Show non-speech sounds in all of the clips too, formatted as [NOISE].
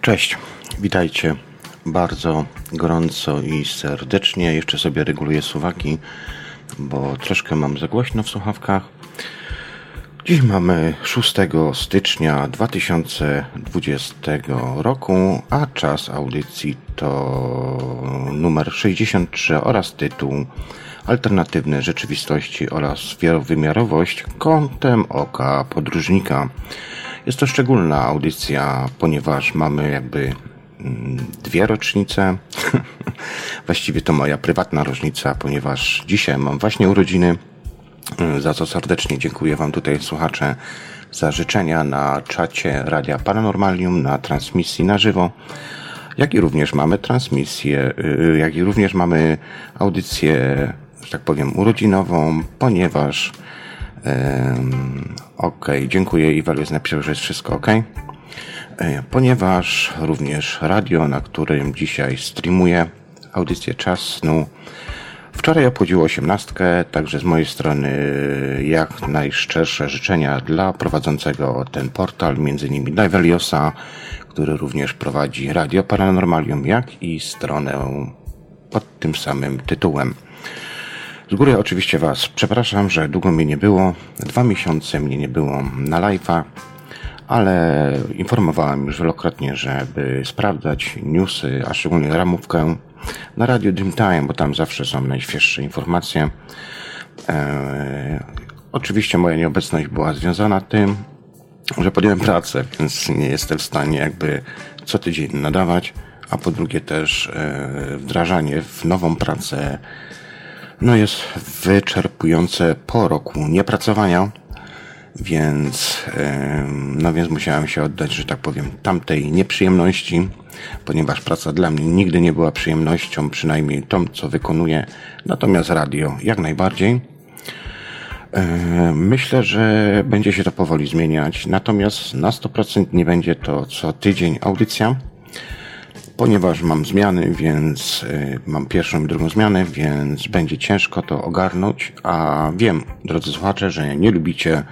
Cześć, witajcie bardzo gorąco i serdecznie. Jeszcze sobie reguluję suwaki, bo troszkę mam za głośno w słuchawkach. Dziś mamy 6 stycznia 2020 roku, a czas audycji to numer 63 oraz tytuł Alternatywne rzeczywistości oraz wielowymiarowość kątem oka podróżnika. Jest to szczególna audycja, ponieważ mamy jakby mm, dwie rocznice. [LAUGHS] Właściwie to moja prywatna rocznica, ponieważ dzisiaj mam właśnie urodziny, za co serdecznie dziękuję Wam tutaj słuchacze za życzenia na czacie Radia Paranormalium, na transmisji na żywo, jak i również mamy transmisję, y, jak i również mamy audycję, że tak powiem, urodzinową, ponieważ Ok, dziękuję. Iwalus napisał, że jest wszystko ok. Ponieważ również radio, na którym dzisiaj streamuję audycję Czas Snu, wczoraj obchodziło osiemnastkę, także z mojej strony jak najszczersze życzenia dla prowadzącego ten portal, między innymi dla Veliosa, który również prowadzi Radio Paranormalium, jak i stronę pod tym samym tytułem. Z góry oczywiście Was przepraszam, że długo mnie nie było. Dwa miesiące mnie nie było na live'a, ale informowałem już wielokrotnie, żeby sprawdzać newsy, a szczególnie ramówkę na Radio Dreamtime, bo tam zawsze są najświeższe informacje. Eee, oczywiście moja nieobecność była związana tym, że podjąłem pracę, więc nie jestem w stanie jakby co tydzień nadawać, a po drugie też e, wdrażanie w nową pracę no jest wyczerpujące po roku niepracowania, więc, no więc musiałem się oddać, że tak powiem, tamtej nieprzyjemności, ponieważ praca dla mnie nigdy nie była przyjemnością, przynajmniej tą, co wykonuję, natomiast radio jak najbardziej. Myślę, że będzie się to powoli zmieniać, natomiast na 100% nie będzie to co tydzień audycja, ponieważ mam zmiany, więc y, mam pierwszą i drugą zmianę, więc będzie ciężko to ogarnąć, a wiem, drodzy słuchacze, że nie lubicie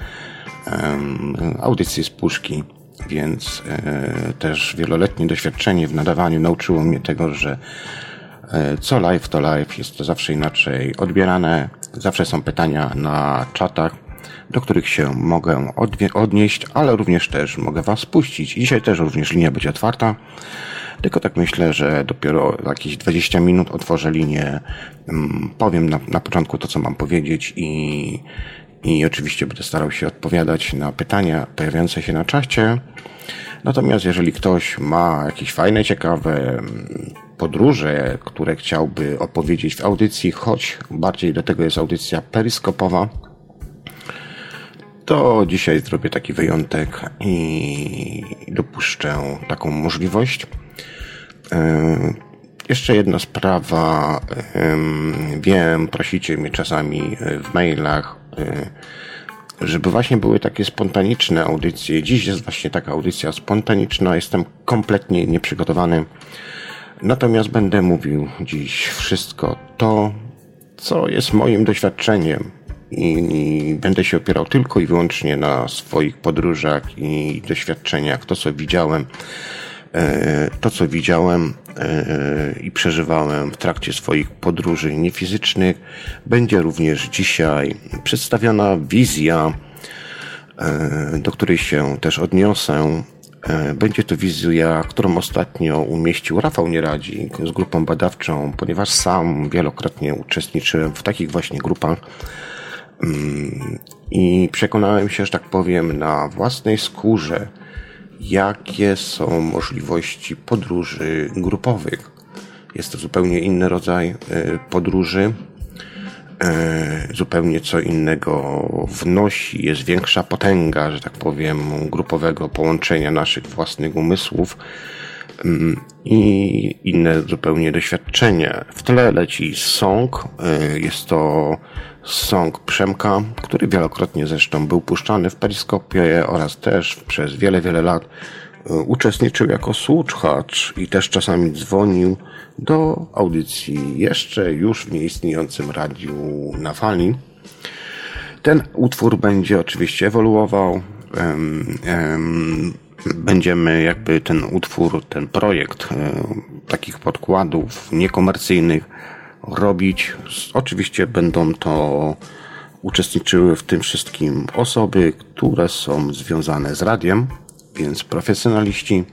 um, audycji z puszki, więc e, też wieloletnie doświadczenie w nadawaniu nauczyło mnie tego, że e, co live to live, jest to zawsze inaczej odbierane, zawsze są pytania na czatach, do których się mogę odnieść, ale również też mogę Was puścić. Dzisiaj też również linia będzie otwarta. Tylko tak myślę, że dopiero jakieś 20 minut otworzę linię, mm, powiem na, na początku to, co mam powiedzieć i, i oczywiście będę starał się odpowiadać na pytania pojawiające się na czacie. Natomiast jeżeli ktoś ma jakieś fajne, ciekawe mm, podróże, które chciałby opowiedzieć w audycji, choć bardziej do tego jest audycja peryskopowa, to dzisiaj zrobię taki wyjątek i dopuszczę taką możliwość. E, jeszcze jedna sprawa. Wiem, prosicie mnie czasami w mailach, e, żeby właśnie były takie spontaniczne audycje. Dziś jest właśnie taka audycja spontaniczna. Jestem kompletnie nieprzygotowany. Natomiast będę mówił dziś wszystko to, co jest moim doświadczeniem. I, będę się opierał tylko i wyłącznie na swoich podróżach i doświadczeniach, to co widziałem to, co widziałem e, i przeżywałem w trakcie swoich podróży niefizycznych, będzie również dzisiaj przedstawiona wizja, e, do której się też odniosę. Będzie to wizja, którą ostatnio umieścił Rafał Nieradzi z grupą badawczą, ponieważ sam wielokrotnie uczestniczyłem w takich właśnie grupach mm, i przekonałem się, że tak powiem, na własnej skórze, jakie są możliwości podróży grupowych. Jest to zupełnie inny rodzaj e, podróży, e, zupełnie co innego wnosi, jest większa potęga, że tak powiem, grupowego połączenia naszych własnych umysłów mm, i inne zupełnie doświadczenie. W tle leci song, y, jest to song Przemka, który wielokrotnie zresztą był puszczany w Periskopie oraz też przez wiele, wiele lat y, uczestniczył jako słuchacz i też czasami dzwonił do audycji jeszcze już w nieistniejącym radiu na fali. Ten utwór będzie oczywiście ewoluował. Będziemy jakby ten utwór, ten projekt takich podkładów niekomercyjnych robić. Oczywiście będą to uczestniczyły w tym wszystkim osoby, które są związane z radiem, więc profesjonaliści.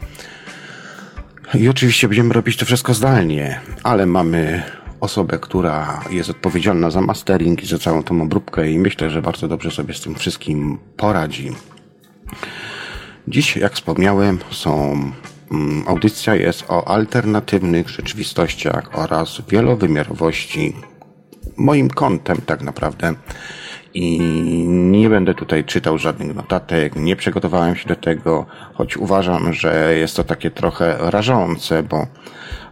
I oczywiście będziemy robić to wszystko zdalnie, ale mamy osobę, która jest odpowiedzialna za mastering i za całą tą obróbkę i myślę, że bardzo dobrze sobie z tym wszystkim poradzi. Dziś, jak wspomniałem, są audycja jest o alternatywnych rzeczywistościach oraz wielowymiarowości. Moim kątem tak naprawdę. I nie będę tutaj czytał żadnych notatek, nie przygotowałem się do tego, choć uważam, że jest to takie trochę rażące, bo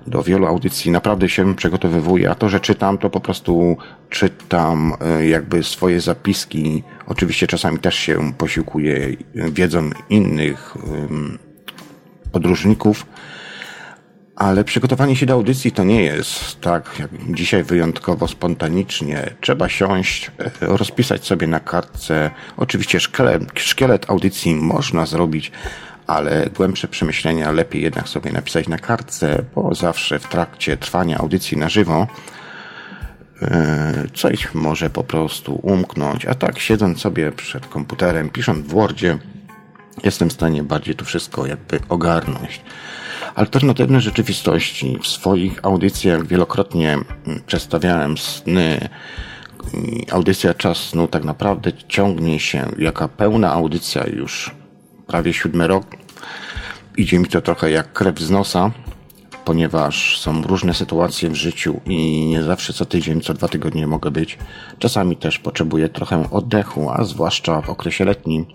do wielu audycji naprawdę się przygotowywuję, a to, że czytam, to po prostu czytam e, jakby swoje zapiski. Oczywiście czasami też się posiłkuję wiedzą innych podróżników, ale przygotowanie się do audycji to nie jest tak jak dzisiaj wyjątkowo spontanicznie. Trzeba siąść, e, rozpisać sobie na kartce. Oczywiście szkielet, szkielet audycji można zrobić, ale głębsze przemyślenia lepiej jednak sobie napisać na kartce, bo zawsze w trakcie trwania audycji na żywo e, coś może po prostu umknąć, a tak siedząc sobie przed komputerem, pisząc w Wordzie, jestem w stanie bardziej to wszystko jakby ogarnąć. Alternatywne rzeczywistości. W swoich audycjach wielokrotnie mm, przedstawiałem sny. Audycja Czas Snu tak naprawdę ciągnie się jaka pełna audycja już prawie siódmy rok. Idzie mi to trochę jak krew z nosa, ponieważ są różne sytuacje w życiu i nie zawsze co tydzień, co dwa tygodnie mogę być. Czasami też potrzebuję trochę oddechu, a zwłaszcza w okresie letnim,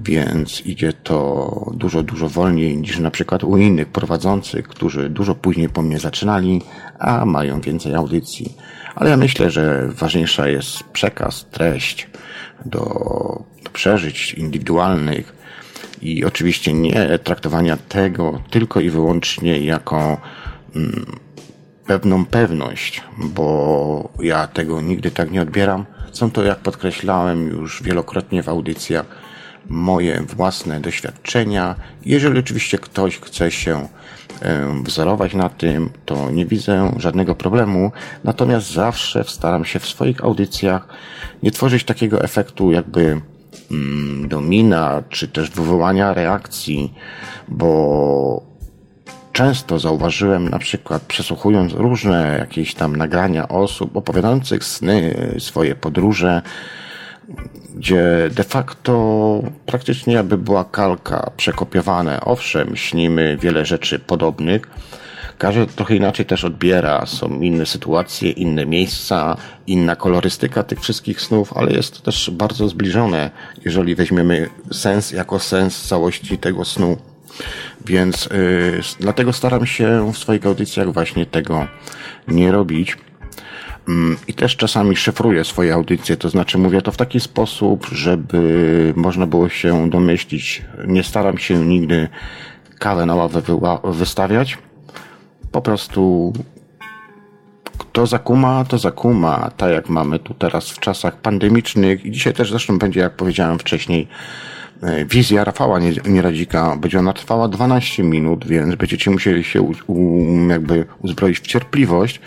więc idzie to dużo, dużo wolniej niż na przykład u innych prowadzących, którzy dużo później po mnie zaczynali, a mają więcej audycji. Ale ja myślę, że ważniejsza jest przekaz, treść do, przeżyć indywidualnych, i oczywiście nie traktowania tego tylko i wyłącznie jako mm, pewną pewność, bo ja tego nigdy tak nie odbieram. Są to, jak podkreślałem już wielokrotnie w audycjach, moje własne doświadczenia. Jeżeli oczywiście ktoś chce się wzorować na tym, to nie widzę żadnego problemu. Natomiast zawsze staram się w swoich audycjach nie tworzyć takiego efektu, jakby domina, czy też wywołania reakcji, bo często zauważyłem na przykład przesłuchując różne jakieś tam nagrania osób opowiadających sny, swoje podróże, gdzie de facto praktycznie jakby była kalka przekopiowane. Owszem, śnimy wiele rzeczy podobnych, każdy trochę inaczej też odbiera. Są inne sytuacje, inne miejsca, inna kolorystyka tych wszystkich snów, ale jest to też bardzo zbliżone, jeżeli weźmiemy sens jako sens całości tego snu. Więc yy, dlatego staram się w swoich audycjach właśnie tego nie robić. Mm, I też czasami szyfruję swoje audycje, to znaczy mówię to w taki sposób, żeby można było się domyślić. Nie staram się nigdy kawę na ławę wystawiać, po prostu kto zakuma, to zakuma, tak jak mamy tu teraz w czasach pandemicznych i dzisiaj też zresztą będzie, jak powiedziałem wcześniej, e, wizja Rafała Nieradzika będzie ona trwała 12 minut, więc będziecie musieli się u, u, jakby uzbroić w cierpliwość,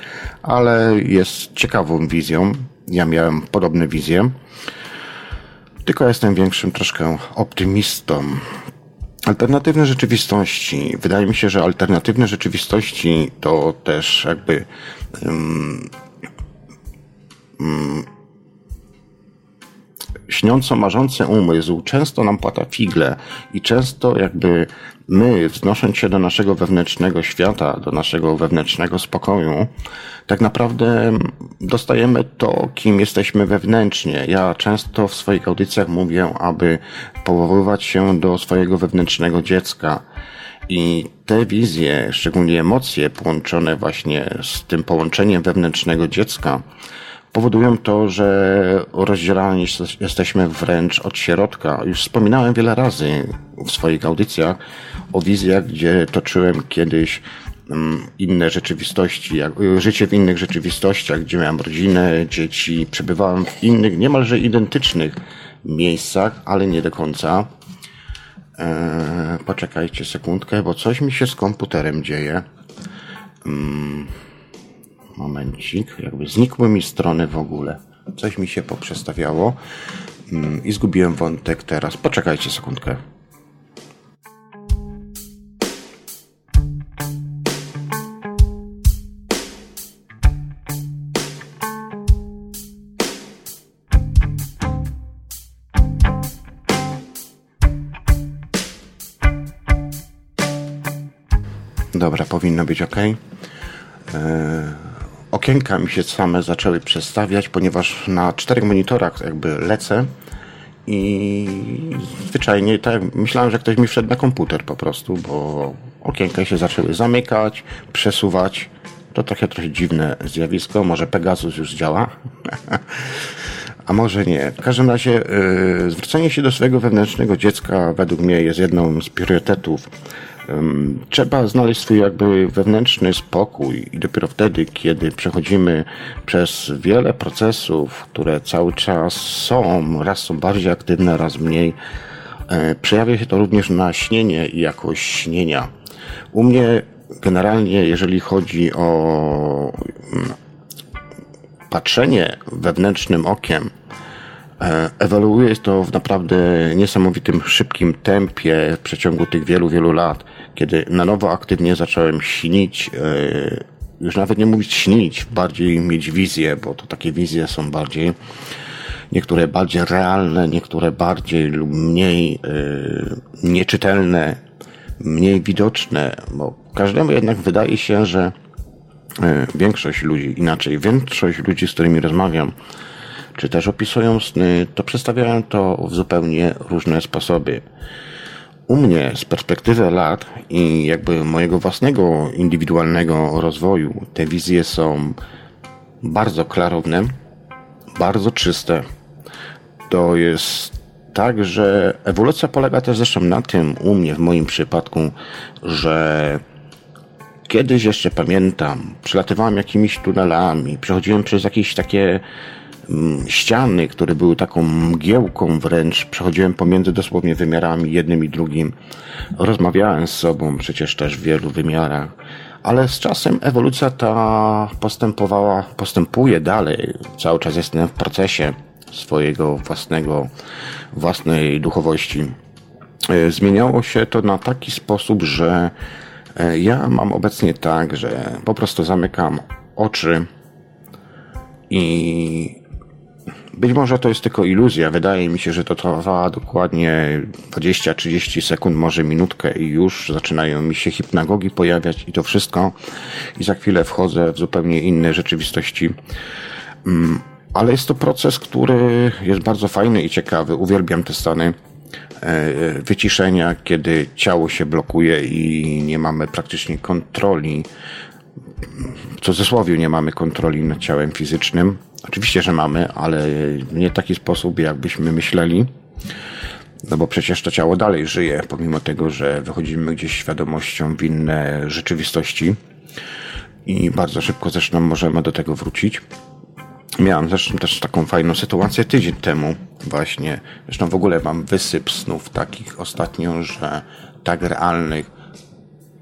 ale jest ciekawą wizją. Ja miałem podobne wizje. Tylko jestem większym troszkę optymistą. Alternatywne rzeczywistości. Wydaje mi się, że alternatywne rzeczywistości to też jakby um, um, śniąco marzący umysł często nam płata figle i często jakby my, wznosząc się do naszego wewnętrznego świata, do naszego wewnętrznego spokoju, tak naprawdę dostajemy to, kim jesteśmy wewnętrznie. Ja często w swoich audycjach mówię, aby powoływać się do swojego wewnętrznego dziecka. I te wizje, szczególnie emocje połączone właśnie z tym połączeniem wewnętrznego dziecka, powodują to, że rozdzielani jesteśmy wręcz od środka. Już wspominałem wiele razy w swoich audycjach o wizjach, gdzie toczyłem kiedyś mm, inne rzeczywistości, jak, życie w innych rzeczywistościach, gdzie miałem rodzinę, dzieci, przebywałem w innych, niemalże identycznych miejscach, ale nie do końca. Eee, poczekajcie sekundkę, bo coś mi się z komputerem dzieje. Hmm. Momencik, jakby znikły mi strony w ogóle. Coś mi się poprzestawiało mm, i zgubiłem wątek teraz. Poczekajcie sekundkę. Dobra, powinno być ok. Okienka mi się same zaczęły przestawiać, ponieważ na czterech monitorach jakby lecę i zwyczajnie tak myślałem, że ktoś mi wszedł na komputer po prostu, bo okienka się zaczęły zamykać, przesuwać. To trochę trochę dziwne zjawisko. Może Pegasus już działa? [LAUGHS] A może nie. W każdym razie yy, zwrócenie się do swojego wewnętrznego dziecka według mnie jest jedną z priorytetów Trzeba znaleźć swój jakby wewnętrzny spokój i dopiero wtedy, kiedy przechodzimy przez wiele procesów, które cały czas są, raz są bardziej aktywne, raz mniej, e, przejawia się to również na śnienie i jakość śnienia. U mnie generalnie, jeżeli chodzi o mm, patrzenie wewnętrznym okiem, ewoluuje to w naprawdę niesamowitym szybkim tempie w przeciągu tych wielu, wielu lat kiedy na nowo aktywnie zacząłem śnić, e, już nawet nie mówić śnić, bardziej mieć wizję, bo to takie wizje są bardziej, niektóre bardziej realne, niektóre bardziej lub mniej e, nieczytelne, mniej widoczne, bo każdemu jednak wydaje się, że e, większość ludzi, inaczej, większość ludzi, z którymi rozmawiam, czy też opisują sny, to przedstawiają to w zupełnie różne sposoby u mnie z perspektywy lat i jakby mojego własnego indywidualnego rozwoju te wizje są bardzo klarowne, bardzo czyste. To jest tak, że ewolucja polega też zresztą na tym, u mnie w moim przypadku, że kiedyś jeszcze pamiętam, przelatywałem jakimiś tunelami, przechodziłem przez jakieś takie ściany, które były taką mgiełką wręcz. Przechodziłem pomiędzy dosłownie wymiarami jednym i drugim. Rozmawiałem z sobą przecież też w wielu wymiarach. Ale z czasem ewolucja ta postępowała, postępuje dalej. Cały czas jestem w procesie swojego własnego, własnej duchowości. E, zmieniało się to na taki sposób, że e, ja mam obecnie tak, że po prostu zamykam oczy i być może to jest tylko iluzja. Wydaje mi się, że to trwa dokładnie 20-30 sekund, może minutkę i już zaczynają mi się hipnagogi pojawiać i to wszystko. I za chwilę wchodzę w zupełnie inne rzeczywistości. Mm, ale jest to proces, który jest bardzo fajny i ciekawy. Uwielbiam te stany e, wyciszenia, kiedy ciało się blokuje i nie mamy praktycznie kontroli. W cudzysłowie nie mamy kontroli nad ciałem fizycznym Oczywiście, że mamy, ale nie w taki sposób, jakbyśmy myśleli. No bo przecież to ciało dalej żyje, pomimo tego, że wychodzimy gdzieś świadomością w inne rzeczywistości i bardzo szybko zresztą możemy do tego wrócić. Miałem zresztą też taką fajną sytuację tydzień temu właśnie. Zresztą w ogóle mam wysyp snów takich ostatnio, że tak realnych,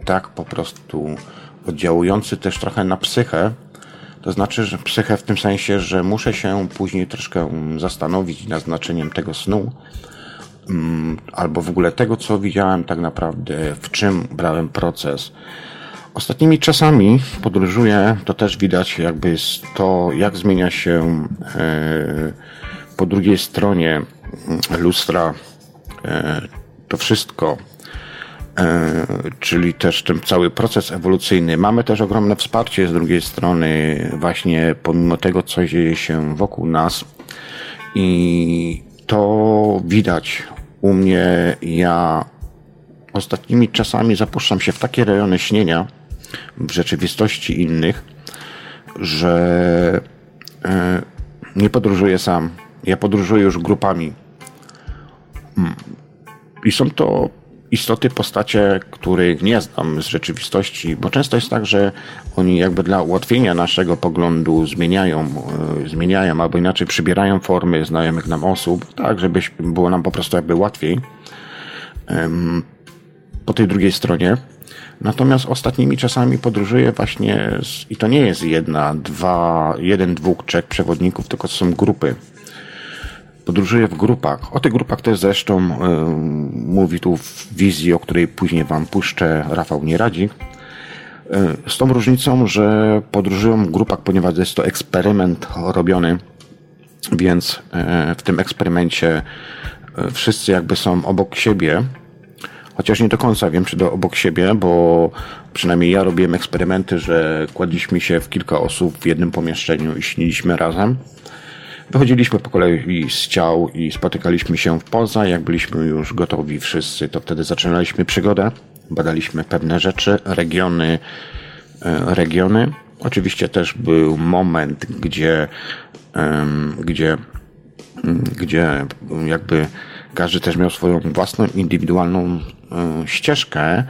tak po prostu oddziałujący też trochę na psychę, to znaczy, że psychę w tym sensie, że muszę się później troszkę zastanowić nad znaczeniem tego snu, mm, albo w ogóle tego, co widziałem tak naprawdę, w czym brałem proces. Ostatnimi czasami podróżuję, to też widać jakby to, jak zmienia się e, po drugiej stronie lustra e, to wszystko, czyli też ten cały proces ewolucyjny. Mamy też ogromne wsparcie z drugiej strony, właśnie pomimo tego, co dzieje się wokół nas. I to widać u mnie. Ja ostatnimi czasami zapuszczam się w takie rejony śnienia w rzeczywistości innych, że e, nie podróżuję sam. Ja podróżuję już grupami. Hmm. I są to istoty, postacie, których nie znam z rzeczywistości, bo często jest tak, że oni jakby dla ułatwienia naszego poglądu zmieniają, e, zmieniają albo inaczej przybierają formy znajomych nam osób, tak, żeby było nam po prostu jakby łatwiej po tej drugiej stronie. Natomiast ostatnimi czasami podróżuję właśnie, z, i to nie jest jedna, dwa, jeden, dwóch, trzech przewodników, tylko to są grupy. Podróżuję w grupach. O tych grupach też zresztą y, mówi tu w wizji, o której później Wam puszczę, Rafał Nieradzik. Y, z tą różnicą, że podróżują w grupach, ponieważ jest to eksperyment robiony, więc y, w tym eksperymencie wszyscy jakby są obok siebie, chociaż nie do końca wiem, czy do obok siebie, bo przynajmniej ja robiłem eksperymenty, że kładliśmy się w kilka osób w jednym pomieszczeniu i śniliśmy razem. Wychodziliśmy po kolei z ciał i spotykaliśmy się w poza. Jak byliśmy już gotowi wszyscy, to wtedy zaczynaliśmy przygodę. Badaliśmy pewne rzeczy, regiony, e, regiony. Oczywiście też był moment, gdzie, gdzie, gdzie jakby każdy też miał swoją własną, indywidualną e, ścieżkę,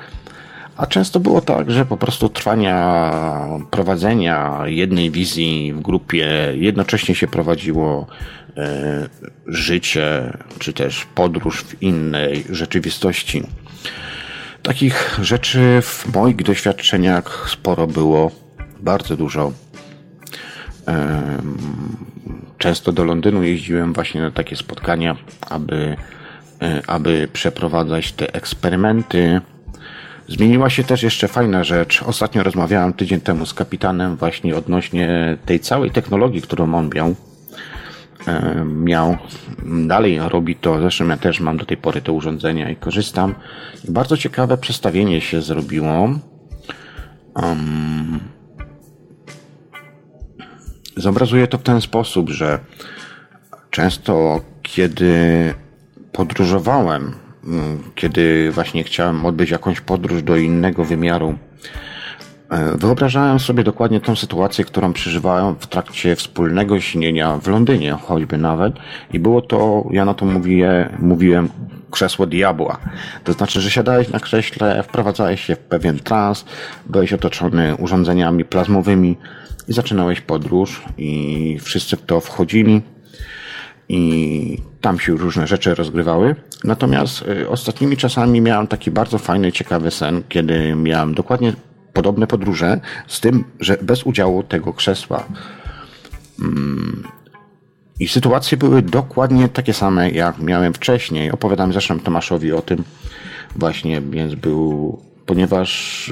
a często było tak, że po prostu trwania prowadzenia jednej wizji w grupie jednocześnie się prowadziło e, życie, czy też podróż w innej rzeczywistości. Takich rzeczy w moich doświadczeniach sporo było, bardzo dużo. Często do Londynu jeździłem właśnie na takie spotkania, aby, e, aby przeprowadzać te eksperymenty. Zmieniła się też jeszcze fajna rzecz. Ostatnio rozmawiałem tydzień temu z kapitanem właśnie odnośnie tej całej technologii, którą on miał. E, miał, dalej robi to, zresztą ja też mam do tej pory te urządzenia i korzystam. I bardzo ciekawe przestawienie się zrobiło. Um, Zobrazuję to w ten sposób, że często kiedy podróżowałem, kiedy właśnie chciałem odbyć jakąś podróż do innego wymiaru, e, wyobrażałem sobie dokładnie tą sytuację, którą przeżywałem w trakcie wspólnego śnienia w Londynie, choćby nawet. I było to, ja na to mówię, mówiłem krzesło diabła. To znaczy, że siadałeś na krześle, wprowadzałeś się w pewien trans, byłeś otoczony urządzeniami plazmowymi, i zaczynałeś podróż i wszyscy w to wchodzili i tam się różne rzeczy rozgrywały. Natomiast y, ostatnimi czasami miałem taki bardzo fajny, ciekawy sen, kiedy miałem dokładnie podobne podróże, z tym, że bez udziału tego krzesła. Mm. I sytuacje były dokładnie takie same, jak miałem wcześniej. Opowiadam zresztą Tomaszowi o tym właśnie, więc był, ponieważ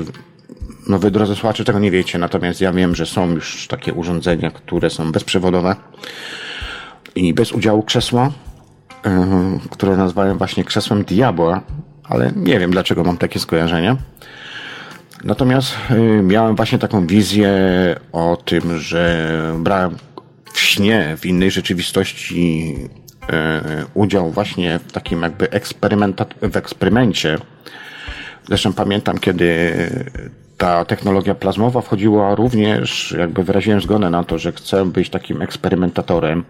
no wy drodzy słuchacze tego nie wiecie, natomiast ja wiem, że są już takie urządzenia, które są bezprzewodowe i bez udziału krzesła, yy, które nazywają właśnie krzesłem diabła, ale nie wiem dlaczego mam takie skojarzenie. Natomiast yy, miałem właśnie taką wizję o tym, że brałem w śnie, w innej rzeczywistości yy, udział właśnie w takim jakby w eksperymencie. Zresztą pamiętam, kiedy ta technologia plazmowa wchodziła również, jakby wyraziłem zgodę na to, że chcę być takim eksperymentatorem.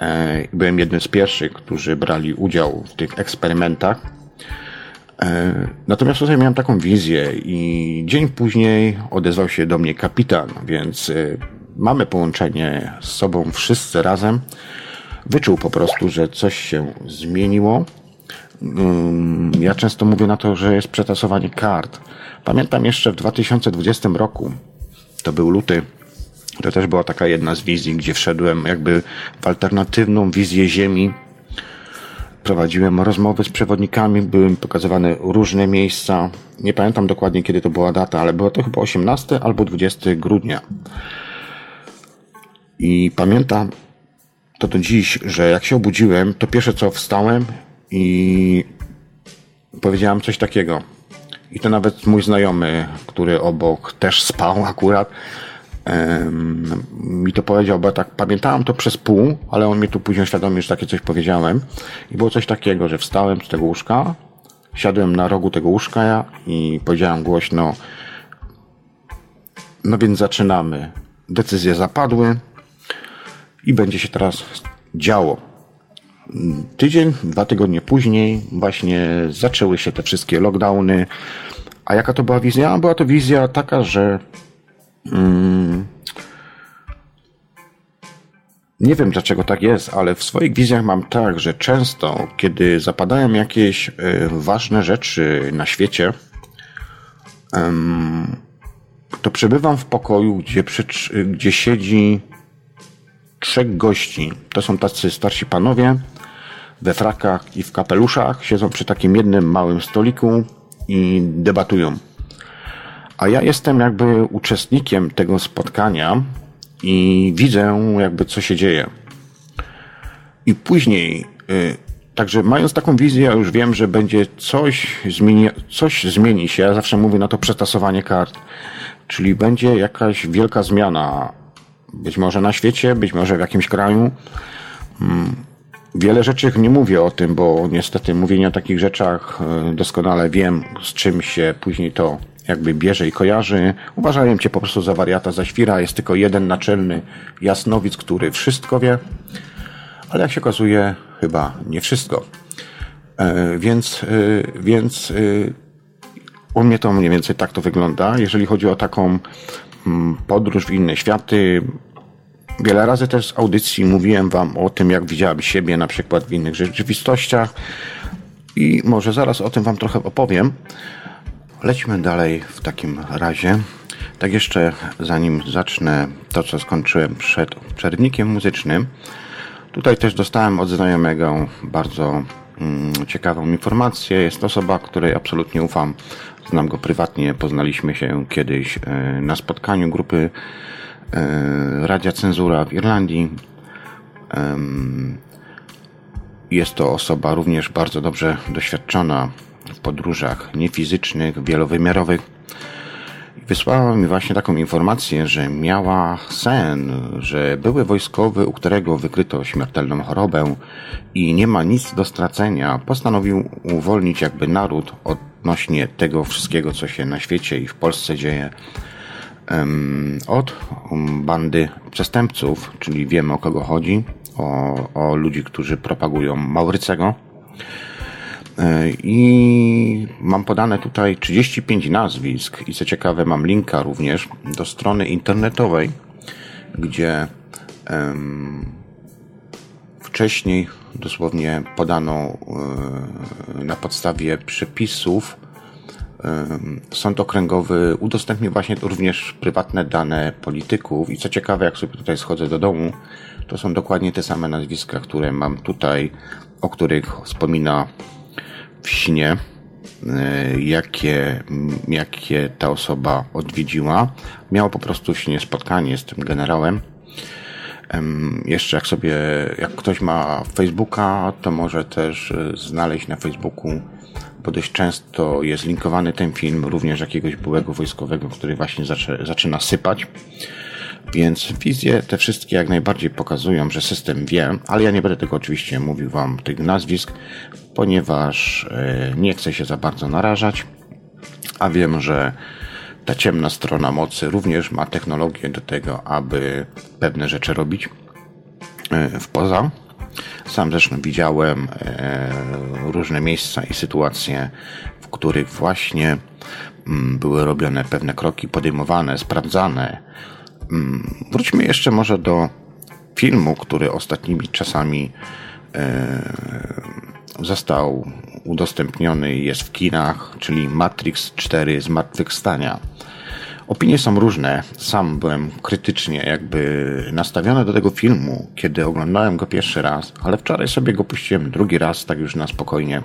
E, byłem jednym z pierwszych, którzy brali udział w tych eksperymentach. E, natomiast tutaj miałem taką wizję i dzień później odezwał się do mnie kapitan, więc e, mamy połączenie z sobą wszyscy razem. Wyczuł po prostu, że coś się zmieniło. Mm, ja często mówię na to, że jest przetasowanie kart Pamiętam jeszcze w 2020 roku, to był luty, to też była taka jedna z wizji, gdzie wszedłem jakby w alternatywną wizję Ziemi. Prowadziłem rozmowy z przewodnikami, były pokazywane różne miejsca. Nie pamiętam dokładnie, kiedy to była data, ale było to chyba 18 albo 20 grudnia. I pamiętam to do dziś, że jak się obudziłem, to pierwsze co wstałem i powiedziałem coś takiego. I to nawet mój znajomy, który obok też spał akurat, mi to powiedział, bo tak pamiętałem to przez pół, ale on mi tu później uświadomił, że takie coś powiedziałem. I było coś takiego, że wstałem z tego łóżka siadłem na rogu tego łóżka i powiedziałem głośno, no więc zaczynamy. Decyzje zapadły i będzie się teraz działo. Tydzień, dwa tygodnie później właśnie zaczęły się te wszystkie lockdowny. A jaka to była wizja? Była to wizja taka, że mm, nie wiem dlaczego tak jest, ale w swoich wizjach mam tak, że często, kiedy zapadają jakieś y, ważne rzeczy na świecie, to przebywam w pokoju, gdzie, gdzie siedzi trzech gości. To są tacy starsi panowie we frakach i w kapeluszach, siedzą przy takim jednym małym stoliku i debatują. A ja jestem jakby uczestnikiem tego spotkania i widzę jakby co się dzieje. I później, y, także mając taką wizję, już wiem, że będzie coś, zmieni, coś zmieni się. Ja zawsze mówię na to przetasowanie kart. Czyli będzie jakaś wielka zmiana. Być może na świecie, być może w jakimś kraju. Mm, wiele rzeczy nie mówię o tym, bo niestety mówienie o takich rzeczach y, doskonale wiem, z czym się później to jakby bierze i kojarzy. Uważają cię po prostu za wariata, za świra. Jest tylko jeden naczelny jasnowic, który wszystko wie. Ale jak się okazuje, chyba nie wszystko. E, więc, e, więc e, u mnie to mniej więcej tak to wygląda. Jeżeli chodzi o taką mm, podróż w inne światy, wiele razy też z audycji mówiłem wam o tym, jak widziałem siebie na przykład w innych rzeczywistościach i może zaraz o tym wam trochę opowiem. Lećmy dalej w takim razie. Tak jeszcze zanim zacznę to, co skończyłem przed przerwnikiem muzycznym, tutaj też dostałem od znajomego bardzo mm, ciekawą informację. Jest osoba, której absolutnie ufam. Znam go prywatnie, poznaliśmy się kiedyś e, na spotkaniu grupy Radia Cenzura w Irlandii. Jest to osoba również bardzo dobrze doświadczona w podróżach niefizycznych, wielowymiarowych. Wysłała mi właśnie taką informację, że miała sen, że były wojskowy, u którego wykryto śmiertelną chorobę i nie ma nic do stracenia, postanowił uwolnić jakby naród odnośnie tego wszystkiego, co się na świecie i w Polsce dzieje od bandy przestępców, czyli wiemy o kogo chodzi, o, o ludzi, którzy propagują Maurycego. E, I mam podane tutaj 35 nazwisk i co ciekawe mam linka również do strony internetowej, gdzie um, wcześniej dosłownie podano um, na podstawie przepisów um, Sąd Okręgowy udostępnił właśnie również prywatne dane polityków i co ciekawe jak sobie tutaj schodzę do domu to są dokładnie te same nazwiska, które mam tutaj, o których wspomina w śnie, e, jakie, jakie ta osoba odwiedziła. Miała po prostu śnie spotkanie z tym generałem. Jeszcze jak sobie, jak ktoś ma Facebooka, to może też e, znaleźć na Facebooku, bo dość często jest linkowany ten film również jakiegoś byłego wojskowego, który właśnie zaczyna sypać. Więc wizje te wszystkie jak najbardziej pokazują, że system wie, ale ja nie będę tego oczywiście mówił Wam tych nazwisk, ponieważ e, nie chcę się za bardzo narażać, a wiem, że ta ciemna strona mocy również ma technologię do tego, aby pewne rzeczy robić e, w poza. Sam zresztą widziałem e, różne miejsca i sytuacje, w których właśnie mm, były robione pewne kroki, podejmowane, sprawdzane. Mm, wróćmy jeszcze może do filmu, który ostatnimi czasami został udostępniony jest w kinach, czyli Matrix 4 Zmartwychwstania. Opinie są różne. Sam byłem krytycznie jakby nastawiony do tego filmu, kiedy oglądałem go pierwszy raz, ale wczoraj sobie go puściłem drugi raz, tak już na spokojnie.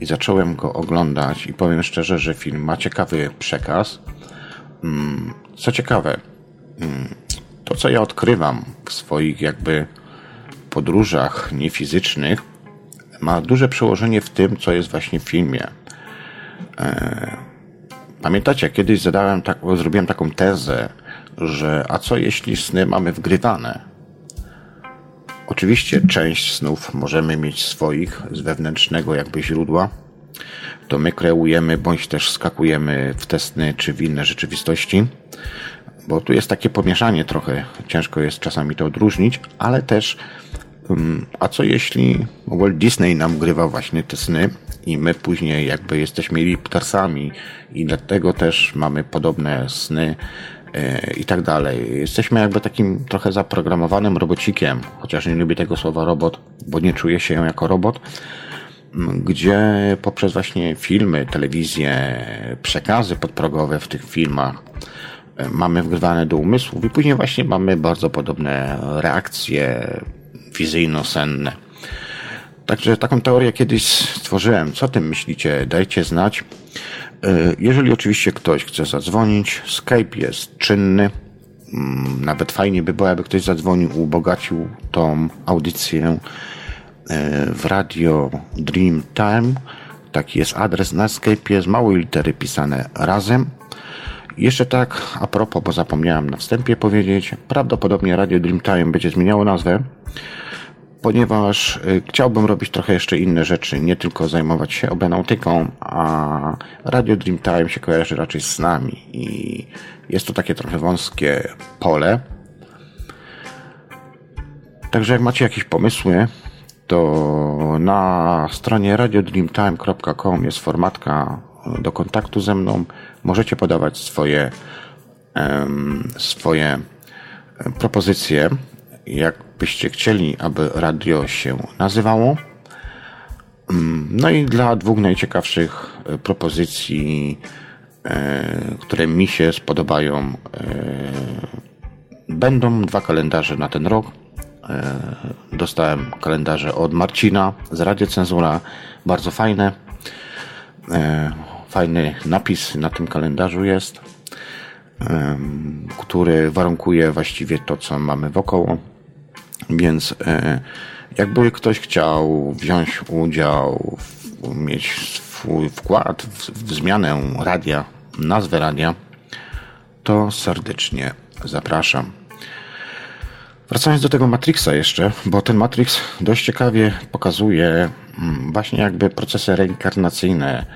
I zacząłem go oglądać i powiem szczerze, że film ma ciekawy przekaz. Mm, co ciekawe, mm, to co ja odkrywam w swoich jakby podróżach niefizycznych, ma duże przełożenie w tym, co jest właśnie w filmie. Pamiętacie, kiedyś zadałem tak, zrobiłem taką tezę, że a co jeśli sny mamy wgrywane? Oczywiście część snów możemy mieć swoich z wewnętrznego jakby źródła, to my kreujemy, bądź też skakujemy w te sny czy w inne rzeczywistości. Bo tu jest takie pomieszanie trochę, ciężko jest czasami to odróżnić, ale też um, a co jeśli Walt Disney nam grywa właśnie te sny i my później jakby jesteśmy liptarsami i dlatego też mamy podobne sny e, i tak dalej. Jesteśmy jakby takim trochę zaprogramowanym robocikiem, chociaż nie lubię tego słowa robot, bo nie czuję się jako robot, gdzie poprzez właśnie filmy, telewizję, przekazy podprogowe w tych filmach e, mamy wgrywane do umysłów i później właśnie mamy bardzo podobne reakcje wizyjno-senne. Także taką teorię kiedyś stworzyłem. Co o tym myślicie? Dajcie znać. E, jeżeli oczywiście ktoś chce zadzwonić, Skype jest czynny. Mm, nawet fajnie by było, aby ktoś zadzwonił, ubogacił tą audycję e, w radio Dreamtime. Taki jest adres na Skype, z małej litery pisane razem. Jeszcze tak, a propos, bo zapomniałem na wstępie powiedzieć, prawdopodobnie Radio Dreamtime będzie zmieniało nazwę ponieważ y, chciałbym robić trochę jeszcze inne rzeczy, nie tylko zajmować się obenautyką, a Radio Dreamtime się kojarzy raczej z nami i jest to takie trochę wąskie pole. Także jak macie jakieś pomysły, to na stronie radiodreamtime.com jest formatka do kontaktu ze mną. Możecie podawać swoje, swoje propozycje jakbyście chcieli, aby radio się nazywało. Mm, no i dla dwóch najciekawszych e, propozycji, e, które mi się spodobają, e, będą dwa kalendarze na ten rok. Dostałem kalendarze od Marcina z Radio Cenzura, bardzo fajne. Fajny napis na tym kalendarzu jest, który warunkuje właściwie to, co mamy wokoło. Więc e, jakby ktoś chciał wziąć udział, mieć swój wkład w, zmianę radia, nazwę radia, to serdecznie zapraszam. Wracając do tego Matrixa jeszcze, bo ten Matrix dość ciekawie pokazuje mm, właśnie jakby procesy reinkarnacyjne,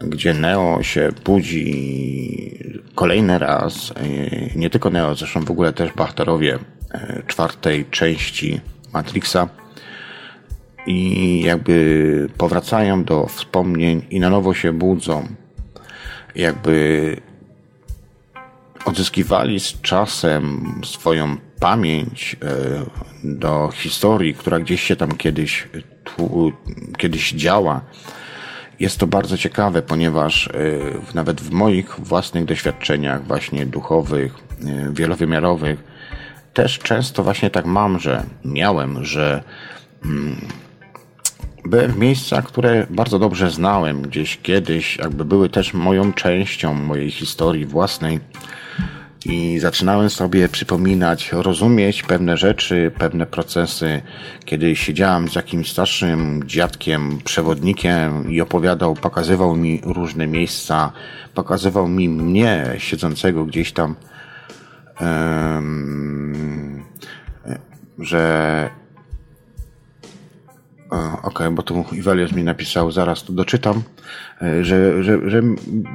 gdzie Neo się budzi kolejny raz, e, nie tylko Neo, zresztą w ogóle też bohaterowie E, czwartej części Matrixa i jakby powracają do wspomnień i na nowo się budzą. Jakby odzyskiwali z czasem swoją pamięć e, do historii, która gdzieś się tam kiedyś, tu, kiedyś działa. Jest to bardzo ciekawe, ponieważ e, nawet w moich własnych doświadczeniach, właśnie duchowych, wielowymiarowych, też często właśnie tak mam, że miałem, że mm, byłem w miejscach, które bardzo dobrze znałem gdzieś kiedyś, jakby były też moją częścią mojej historii własnej. I zaczynałem sobie przypominać, rozumieć pewne rzeczy, pewne procesy, kiedy siedziałem z jakimś starszym dziadkiem, przewodnikiem i opowiadał, pokazywał mi różne miejsca, pokazywał mi mnie siedzącego gdzieś tam że Okej, okay, bo tu Iwelios mi napisał, zaraz to doczytam, e, że, że, że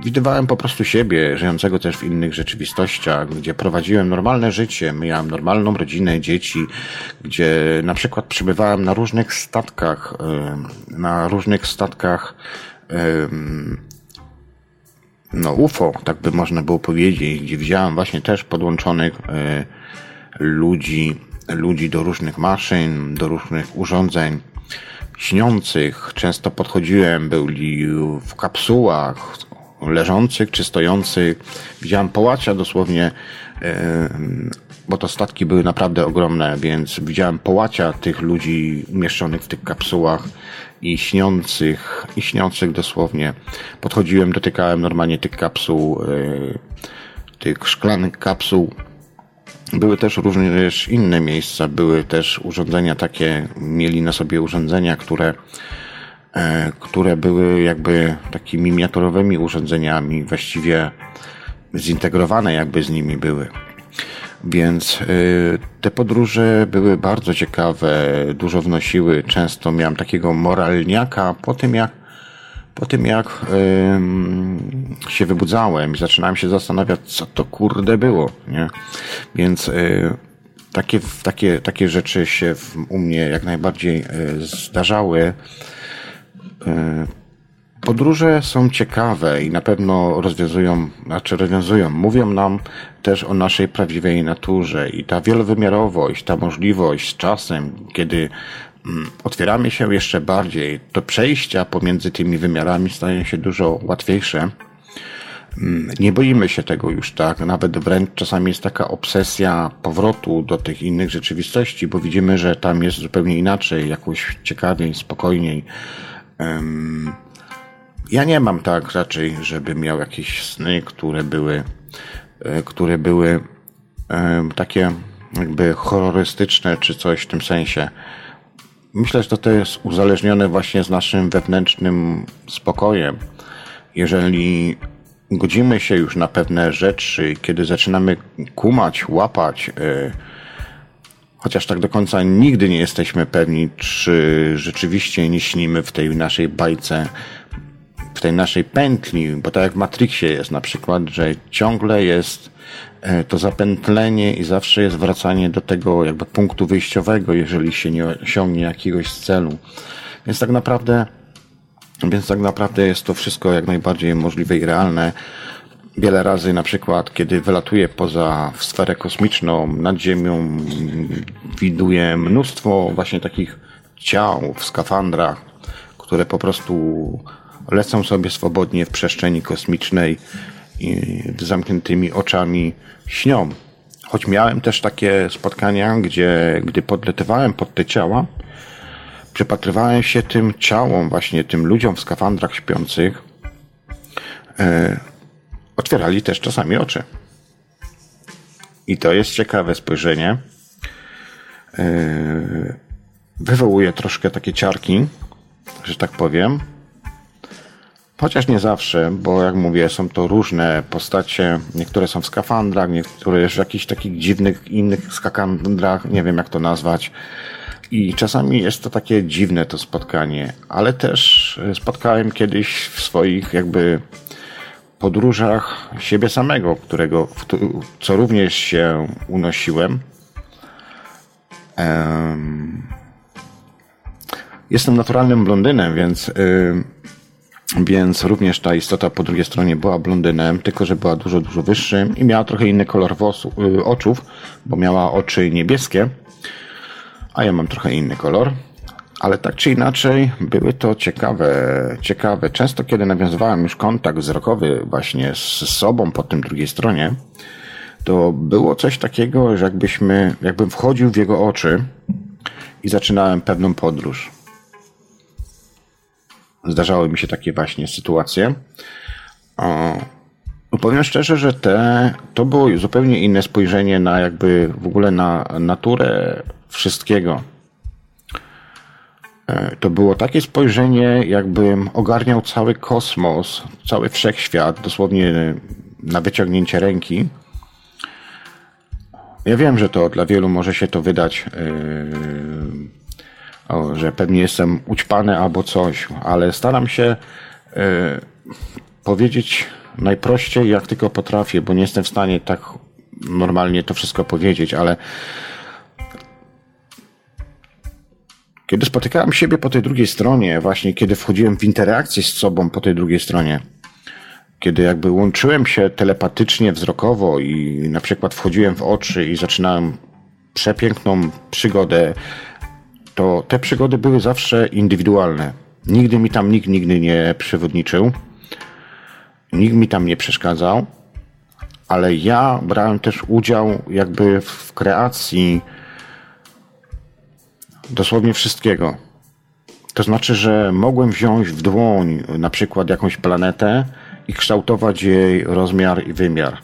widywałem po prostu siebie, żyjącego też w innych rzeczywistościach, gdzie prowadziłem normalne życie, miałem normalną rodzinę, dzieci, gdzie na przykład przybywałem na różnych statkach, na różnych statkach no UFO, tak by można było powiedzieć, gdzie widziałem właśnie też podłączonych e, ludzi, ludzi do różnych maszyn, do różnych urządzeń śniących. Często podchodziłem, byli w kapsułach, leżących czy stojących. Widziałem połacia dosłownie, e, bo to statki były naprawdę ogromne, więc widziałem połacia tych ludzi umieszczonych w tych kapsułach i śniących, i śniących dosłownie. Podchodziłem, dotykałem normalnie tych kapsuł, yy, tych szklanych kapsuł. Były też również inne miejsca, były też urządzenia takie, mieli na sobie urządzenia, które, e, które były jakby takimi miniaturowymi urządzeniami, właściwie zintegrowane jakby z nimi były. Więc y, te podróże były bardzo ciekawe, dużo wnosiły. Często miałem takiego moralniaka po tym, jak po tym jak się wybudzałem i zaczynałem się zastanawiać, co to kurde było, nie? Więc y, takie, takie, takie rzeczy się u mnie jak najbardziej y, zdarzały. Podróże są ciekawe i na pewno rozwiązują, znaczy rozwiązują, mówią nam też o naszej prawdziwej naturze i ta wielowymiarowość, ta możliwość z czasem, kiedy Mm, otwieramy się jeszcze bardziej, to przejścia pomiędzy tymi wymiarami stają się dużo łatwiejsze. Mm, nie boimy się tego już tak, nawet wręcz czasami jest taka obsesja powrotu do tych innych rzeczywistości, bo widzimy, że tam jest zupełnie inaczej, jakoś ciekawiej, spokojniej. Ja nie mam tak raczej, żeby miał jakieś sny, które były, e, które były takie jakby horrorystyczne czy coś w tym sensie. Myślę, że to jest uzależnione właśnie z naszym wewnętrznym spokojem. Jeżeli godzimy się już na pewne rzeczy, kiedy zaczynamy kumać, łapać, yy, chociaż tak do końca nigdy nie jesteśmy pewni, czy rzeczywiście nie śnimy w tej naszej bajce, tej naszej pętli, bo tak jak w Matrixie jest na przykład, że ciągle jest E, to zapętlenie i zawsze jest wracanie do tego jakby punktu wyjściowego, jeżeli się nie osiągnie jakiegoś celu. Więc tak naprawdę, więc tak naprawdę jest to wszystko jak najbardziej możliwe i realne. Wiele razy na przykład, kiedy wylatuję poza sferę kosmiczną, nad Ziemią, widuję mnóstwo właśnie takich ciał w skafandrach, które po prostu lecą sobie swobodnie w przestrzeni kosmicznej i z zamkniętymi oczami śnią. Choć miałem też takie spotkania, gdzie gdy podletywałem pod te ciała, przypatrywałem się tym ciałom, właśnie tym ludziom w skafandrach śpiących, e, otwierali też czasami oczy. I to jest ciekawe spojrzenie. E, wywołuje troszkę takie ciarki, że tak powiem. Chociaż nie zawsze, bo jak mówię, są to różne postacie. Niektóre są w skafandrach, niektóre w jakichś takich dziwnych innych skafandrach, nie wiem jak to nazwać. I czasami jest to takie dziwne to spotkanie, ale też spotkałem kiedyś w swoich jakby podróżach siebie samego, którego, co również się unosiłem. Jestem naturalnym blondynem, więc więc również ta istota po drugiej stronie była blondynem, tylko że była dużo, dużo wyższym i miała trochę inny kolor włosów, y, oczów, bo miała oczy niebieskie, a ja mam trochę inny kolor. Ale tak czy inaczej, były to ciekawe, ciekawe. Często, kiedy nawiązywałem już kontakt wzrokowy właśnie z sobą po tym drugiej stronie, to było coś takiego, że jakbyśmy, jakbym wchodził w jego oczy i zaczynałem pewną podróż. Zdarzały mi się takie właśnie sytuacje. O, powiem szczerze, że te, to było zupełnie inne spojrzenie na jakby w ogóle na naturę wszystkiego. E, to było takie spojrzenie, jakbym ogarniał cały kosmos, cały wszechświat, dosłownie na wyciągnięcie ręki. Ja wiem, że to dla wielu może się to wydać yy, o, że pewnie jestem ućpany albo coś, ale staram się y, powiedzieć najprościej, jak tylko potrafię, bo nie jestem w stanie tak normalnie to wszystko powiedzieć, ale kiedy spotykałem siebie po tej drugiej stronie, właśnie kiedy wchodziłem w interakcję z sobą po tej drugiej stronie, kiedy jakby łączyłem się telepatycznie, wzrokowo i na przykład wchodziłem w oczy i zaczynałem przepiękną przygodę to te przygody były zawsze indywidualne. Nigdy mi tam nikt nigdy nie przewodniczył. Nikt mi tam nie przeszkadzał, ale ja brałem też udział jakby w kreacji dosłownie wszystkiego. To znaczy, że mogłem wziąć w dłoń na przykład jakąś planetę i kształtować jej rozmiar i wymiar.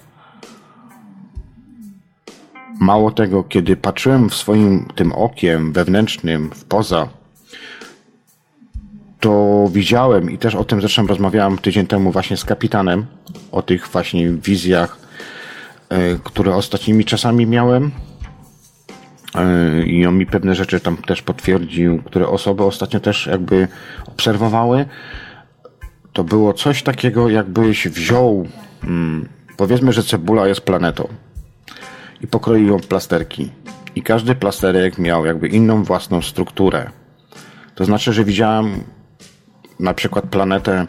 Mało tego, kiedy patrzyłem w swoim tym okiem wewnętrznym w poza, to widziałem i też o tym zresztą rozmawiałem tydzień temu właśnie z kapitanem, o tych właśnie wizjach, e, które ostatnimi czasami miałem. E, I on mi pewne rzeczy tam też potwierdził, które osoby ostatnio też jakby obserwowały. to było coś takiego, jakbyś wziął, hmm, powiedzmy, że cebula jest planetą i pokroił ją plasterki. I każdy plasterek miał jakby inną własną strukturę. To znaczy, że widziałem na przykład planetę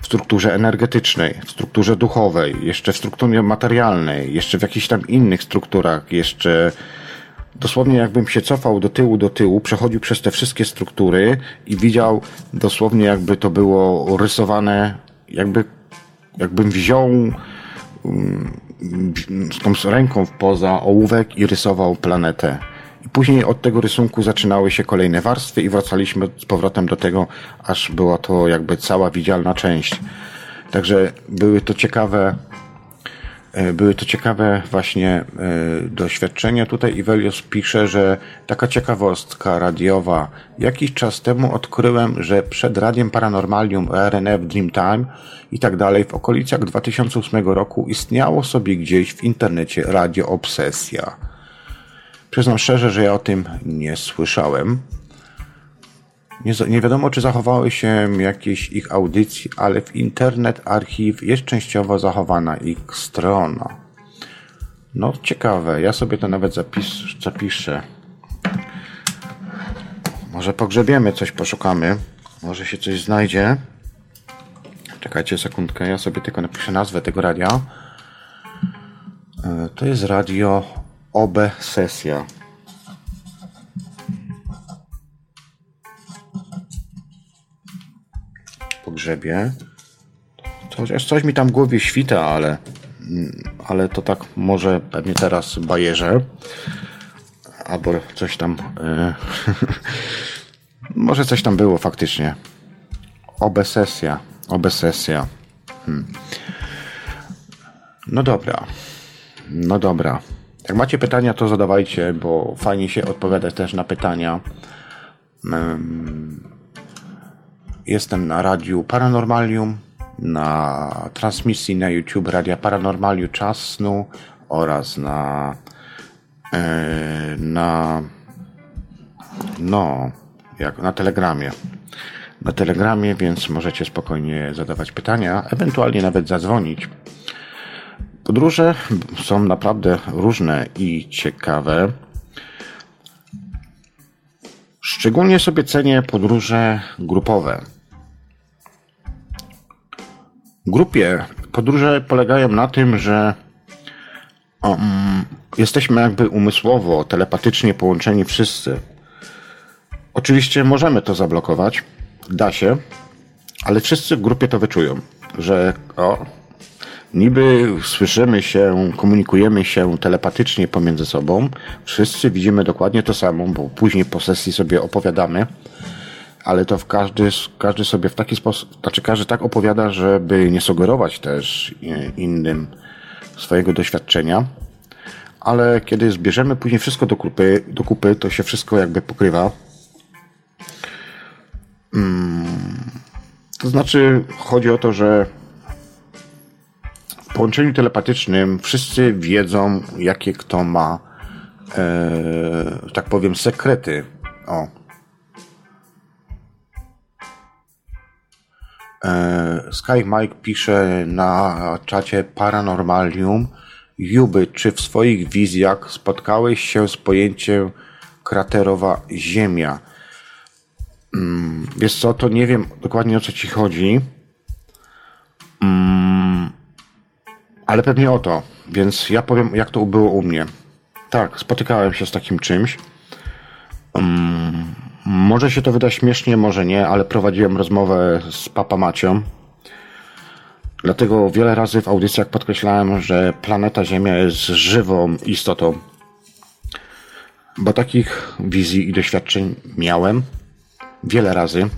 w strukturze energetycznej, w strukturze duchowej, jeszcze w strukturze materialnej, jeszcze w jakichś tam innych strukturach, jeszcze dosłownie jakbym się cofał do tyłu, do tyłu, przechodził przez te wszystkie struktury i widział dosłownie jakby to było rysowane, jakby, jakbym wziął z tą ręką poza ołówek i rysował planetę. I później od tego rysunku zaczynały się kolejne warstwy i wracaliśmy z powrotem do tego, aż była to jakby cała widzialna część. Także były to ciekawe, były to ciekawe właśnie e, doświadczenia. Tutaj Ivelios pisze, że taka ciekawostka radiowa. Jakiś czas temu odkryłem, że przed Radiem Paranormalium, RNF Dreamtime i tak dalej w okolicach 2008 roku istniało sobie gdzieś w internecie Radio Obsesja. Przyznam szczerze, że ja o tym nie słyszałem. Nie, nie, wiadomo, czy zachowały się jakieś ich audycji, ale w Internet Archiv jest częściowo zachowana ich strona. No, ciekawe. Ja sobie to nawet zapis, zapiszę. Może pogrzebiemy coś, poszukamy. Może się coś znajdzie. Czekajcie sekundkę, ja sobie tylko napiszę nazwę tego radia. E, to jest radio OB sesja. Pogrzebie. Chociaż coś mi tam głowie świta, ale, ale to tak może pewnie teraz bajerze. Albo coś tam. Yy, [LAUGHS] może coś tam było faktycznie. Obesesja. Obesesja. Hmm. No dobra. No dobra. Jak macie pytania, to zadawajcie, bo fajnie się odpowiadać też na pytania. Jestem na radiu Paranormalium, na transmisji na YouTube Radia Paranormaliu Czas Snu oraz na e, na no, jak na Telegramie. Na Telegramie, więc możecie spokojnie zadawać pytania, ewentualnie nawet zadzwonić. Podróże są naprawdę różne i ciekawe. Szczególnie sobie cenię podróże grupowe. Grupie podróże polegają na tym, że um, jesteśmy jakby umysłowo, telepatycznie połączeni wszyscy. Oczywiście możemy to zablokować, da się, ale wszyscy w grupie to wyczują, że o, Niby słyszymy się, komunikujemy się telepatycznie pomiędzy sobą. Wszyscy widzimy dokładnie to samo, bo później po sesji sobie opowiadamy, ale to w każdy, każdy sobie w taki sposób, znaczy każdy tak opowiada, żeby nie sugerować też innym swojego doświadczenia. Ale kiedy zbierzemy później wszystko do kupy, do kupy to się wszystko jakby pokrywa. Hmm. To znaczy, chodzi o to, że połączeniu telepatycznym wszyscy wiedzą, jakie kto ma, e, tak powiem, sekrety. O. Sky Mike pisze na czacie Paranormalium. Juby, czy w swoich wizjach spotkałeś się z pojęciem kraterowa Ziemia? Mm, wiesz co, to nie wiem dokładnie o co ci chodzi. Mm, ale pewnie o to, więc ja powiem, jak to było u mnie. Tak, spotykałem się z takim czymś. Może się to wyda śmiesznie, może nie, ale prowadziłem rozmowę z Papa Macią. Dlatego wiele razy w audycjach podkreślałem, że planeta Ziemia jest żywą istotą. Bo takich wizji i doświadczeń miałem wiele razy.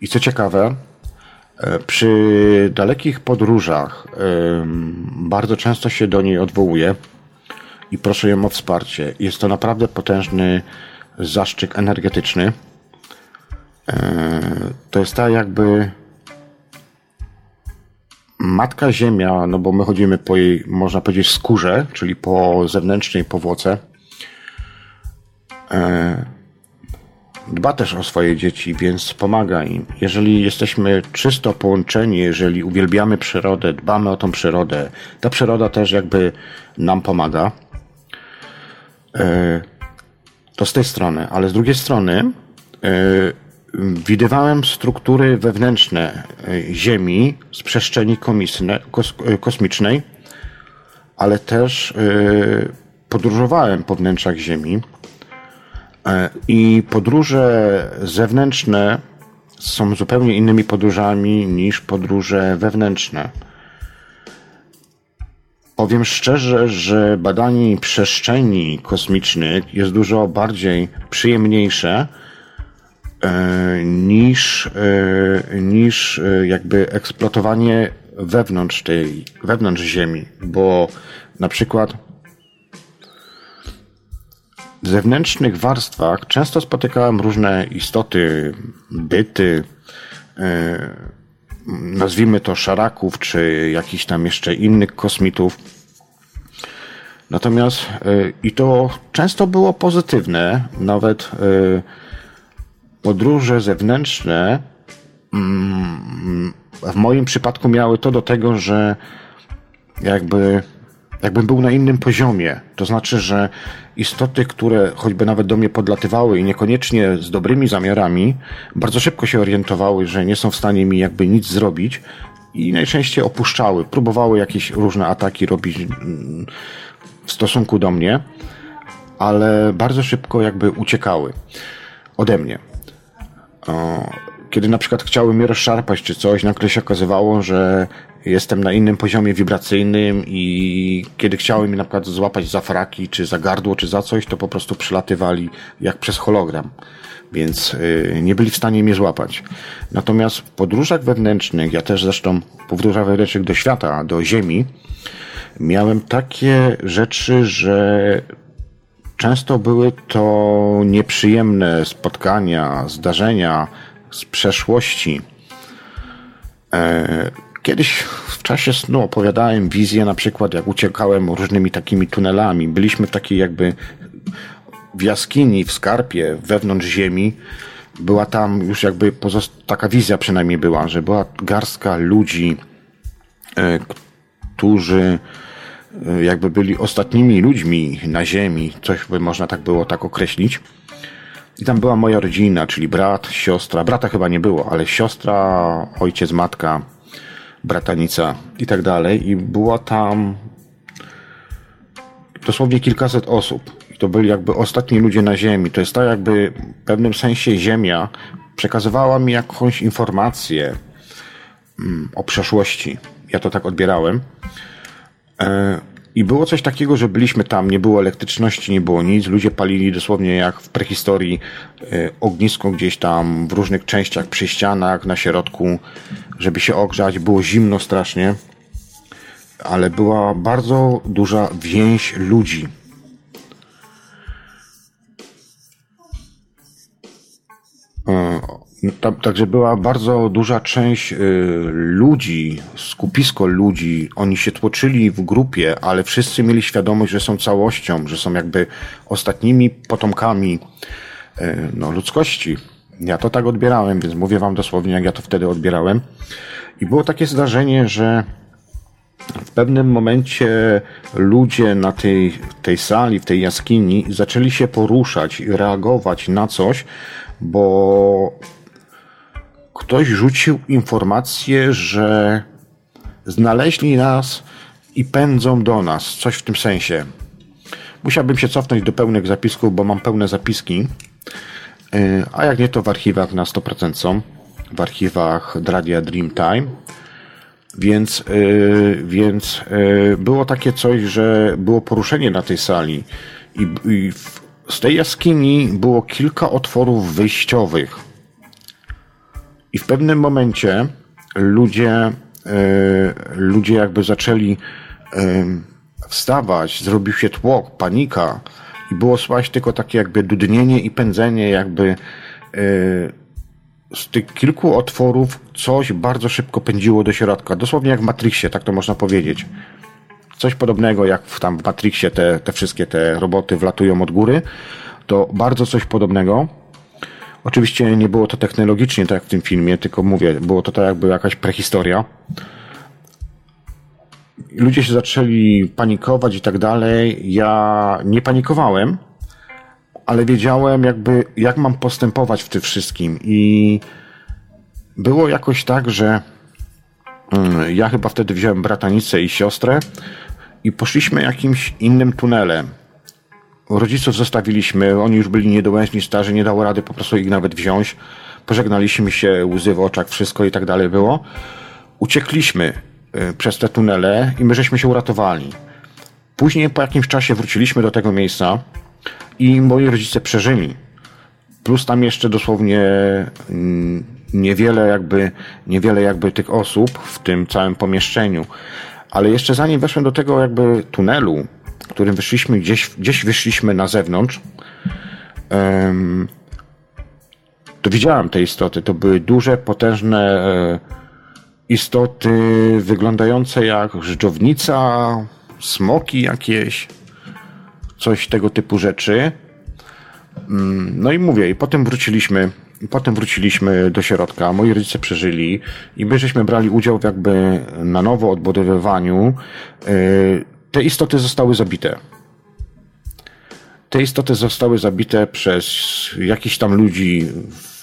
I co ciekawe, E, przy dalekich podróżach bardzo często się do niej odwołuję i proszę ją o wsparcie. Jest to naprawdę potężny zaszczyt energetyczny. E, to jest tak jakby Matka Ziemia, no bo my chodzimy po jej, można powiedzieć, skórze, czyli po zewnętrznej powłoce. E, dba też o swoje dzieci, więc pomaga im. Jeżeli jesteśmy czysto połączeni, jeżeli uwielbiamy przyrodę, dbamy o tą przyrodę, ta przyroda też jakby nam pomaga. E, to z tej strony, ale z drugiej strony e, widywałem struktury wewnętrzne e, Ziemi z przestrzeni kosmicznej, ale też podróżowałem po wnętrzach Ziemi i podróże zewnętrzne są zupełnie innymi podróżami niż podróże wewnętrzne. Powiem szczerze, że badanie przestrzeni kosmicznych jest dużo bardziej przyjemniejsze e, niż, e, niż e, jakby eksploatowanie wewnątrz tej, wewnątrz Ziemi, bo na przykład w zewnętrznych warstwach często spotykałem różne istoty, byty, nazwijmy to szaraków, czy jakichś tam jeszcze innych kosmitów. Natomiast y, i to często było pozytywne, nawet y, podróże zewnętrzne mm, w moim przypadku miały to do tego, że jakby jakbym był na innym poziomie. To znaczy, że istoty, które choćby nawet do mnie podlatywały i niekoniecznie z dobrymi zamiarami, bardzo szybko się orientowały, że nie są w stanie mi jakby nic zrobić i najczęściej opuszczały, próbowały jakieś różne ataki robić mm, w stosunku do mnie, ale bardzo szybko jakby uciekały ode mnie. Kiedy na przykład chciały mnie rozszarpać czy coś, nagle się okazywało, że jestem na innym poziomie wibracyjnym i kiedy chciały mi na przykład złapać za fraki, czy za gardło, czy za coś, to po prostu przylatywali jak przez hologram. Więc yy, nie byli w stanie mnie złapać. Natomiast w podróżach wewnętrznych, ja też zresztą podróżach wewnętrznych do świata, do Ziemi, miałem takie rzeczy, że często były to nieprzyjemne spotkania, zdarzenia z przeszłości. E, Kiedyś w czasie snu opowiadałem wizję, na przykład jak uciekałem różnymi takimi tunelami. Byliśmy w takiej jakby w jaskini, w skarpie, wewnątrz ziemi. Była tam już jakby taka wizja przynajmniej była, że była garstka ludzi, e, którzy e, jakby byli ostatnimi ludźmi na ziemi, coś by można tak było tak określić. I tam była moja rodzina, czyli brat, siostra, brata chyba nie było, ale siostra, ojciec, matka, bratanica i tak dalej. I była tam dosłownie kilkaset osób. To byli jakby ostatni ludzie na Ziemi. To jest tak jakby w pewnym sensie Ziemia przekazywała mi jakąś informację mm, o przeszłości. Ja to tak odbierałem. I było coś takiego, że byliśmy tam, nie było elektryczności, nie było nic. Ludzie palili dosłownie jak w prehistorii e, ognisko gdzieś tam w różnych częściach przy ścianach, na środku żeby się ogrzać. Było zimno strasznie, ale była bardzo duża więź ludzi. E, także była bardzo duża część y, ludzi, skupisko ludzi. Oni się tłoczyli w grupie, ale wszyscy mieli świadomość, że są całością, że są jakby ostatnimi potomkami y, no, ludzkości. Ja to tak odbierałem, więc mówię wam dosłownie, jak ja to wtedy odbierałem. I było takie zdarzenie, że w pewnym momencie ludzie na tej, tej sali, w tej jaskini zaczęli się poruszać i reagować na coś, bo ktoś rzucił informację, że znaleźli nas i pędzą do nas. Coś w tym sensie. Musiałbym się cofnąć do pełnych zapisków, bo mam pełne zapiski. Y, a jak nie, to w archiwach na 100% są. W archiwach Dradia Dreamtime. Więc, yy, więc yy, było takie coś, że było poruszenie na tej sali i, i w, z tej jaskini było kilka otworów wyjściowych. I w pewnym momencie ludzie, yy, ludzie jakby zaczęli wstawać, zrobił się tłok, panika i było słychać tylko takie jakby dudnienie i pędzenie jakby yy, z tych kilku otworów coś bardzo szybko pędziło do środka. Dosłownie jak w Matrixie, tak to można powiedzieć. Coś podobnego jak w, tam w Matrixie te, te wszystkie te roboty wlatują od góry. To bardzo coś podobnego. Oczywiście nie było to technologicznie tak jak w tym filmie, tylko mówię, było to tak jakby jakaś prehistoria. Ludzie się zaczęli panikować i tak dalej. Ja nie panikowałem, ale wiedziałem jakby, jak mam postępować w tym wszystkim. I było jakoś tak, że mm, ja chyba wtedy wziąłem bratanicę i siostrę i poszliśmy jakimś innym tunelem. Rodziców zostawiliśmy, oni już byli niedołężni, starzy, nie dało rady po prostu ich nawet wziąć. Pożegnaliśmy się, łzy w oczach, wszystko i tak dalej było. Uciekliśmy y, przez te tunele i my żeśmy się uratowali. Później po jakimś czasie wróciliśmy do tego miejsca i moi rodzice przeżyli. Plus tam jeszcze dosłownie mm, niewiele jakby, niewiele jakby tych osób w tym całym pomieszczeniu. Ale jeszcze zanim weszłem do tego jakby tunelu, którym wyszliśmy, gdzieś, gdzieś wyszliśmy na zewnątrz, to widziałem te istoty. To były duże, potężne e, istoty wyglądające jak żdżownica, smoki jakieś, coś tego typu rzeczy. Mm, no i mówię, i potem wróciliśmy, potem wróciliśmy do środka. Moi rodzice przeżyli i my żeśmy brali udział jakby na nowo odbudowywaniu. Te istoty zostały zabite. Te istoty zostały zabite przez jakichś tam ludzi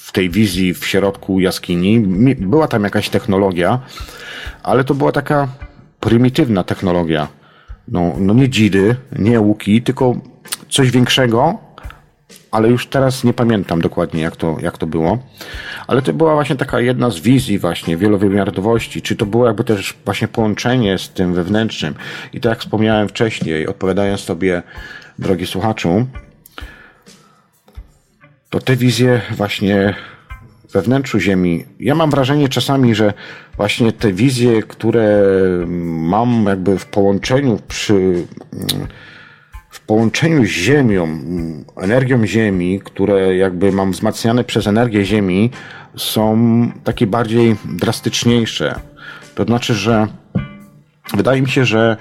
w tej wizji w środku jaskini. Była tam jakaś technologia, ale to była taka prymitywna technologia. No, no nie dzidy, nie łuki, tylko coś większego, ale już teraz nie pamiętam dokładnie, jak to, jak to było. Ale to była właśnie taka jedna z wizji właśnie wielowymiarowości, czy to było jakby też właśnie połączenie z tym wewnętrznym. I tak jak wspomniałem wcześniej, odpowiadając Tobie, drogi słuchaczu, to te wizje właśnie we wnętrzu Ziemi. Ja mam wrażenie czasami, że właśnie te wizje, które mam jakby w połączeniu przy połączeniu z Ziemią, energią Ziemi, które jakby mam wzmacniane przez energię Ziemi, są takie bardziej drastyczniejsze. To znaczy, że wydaje mi się, że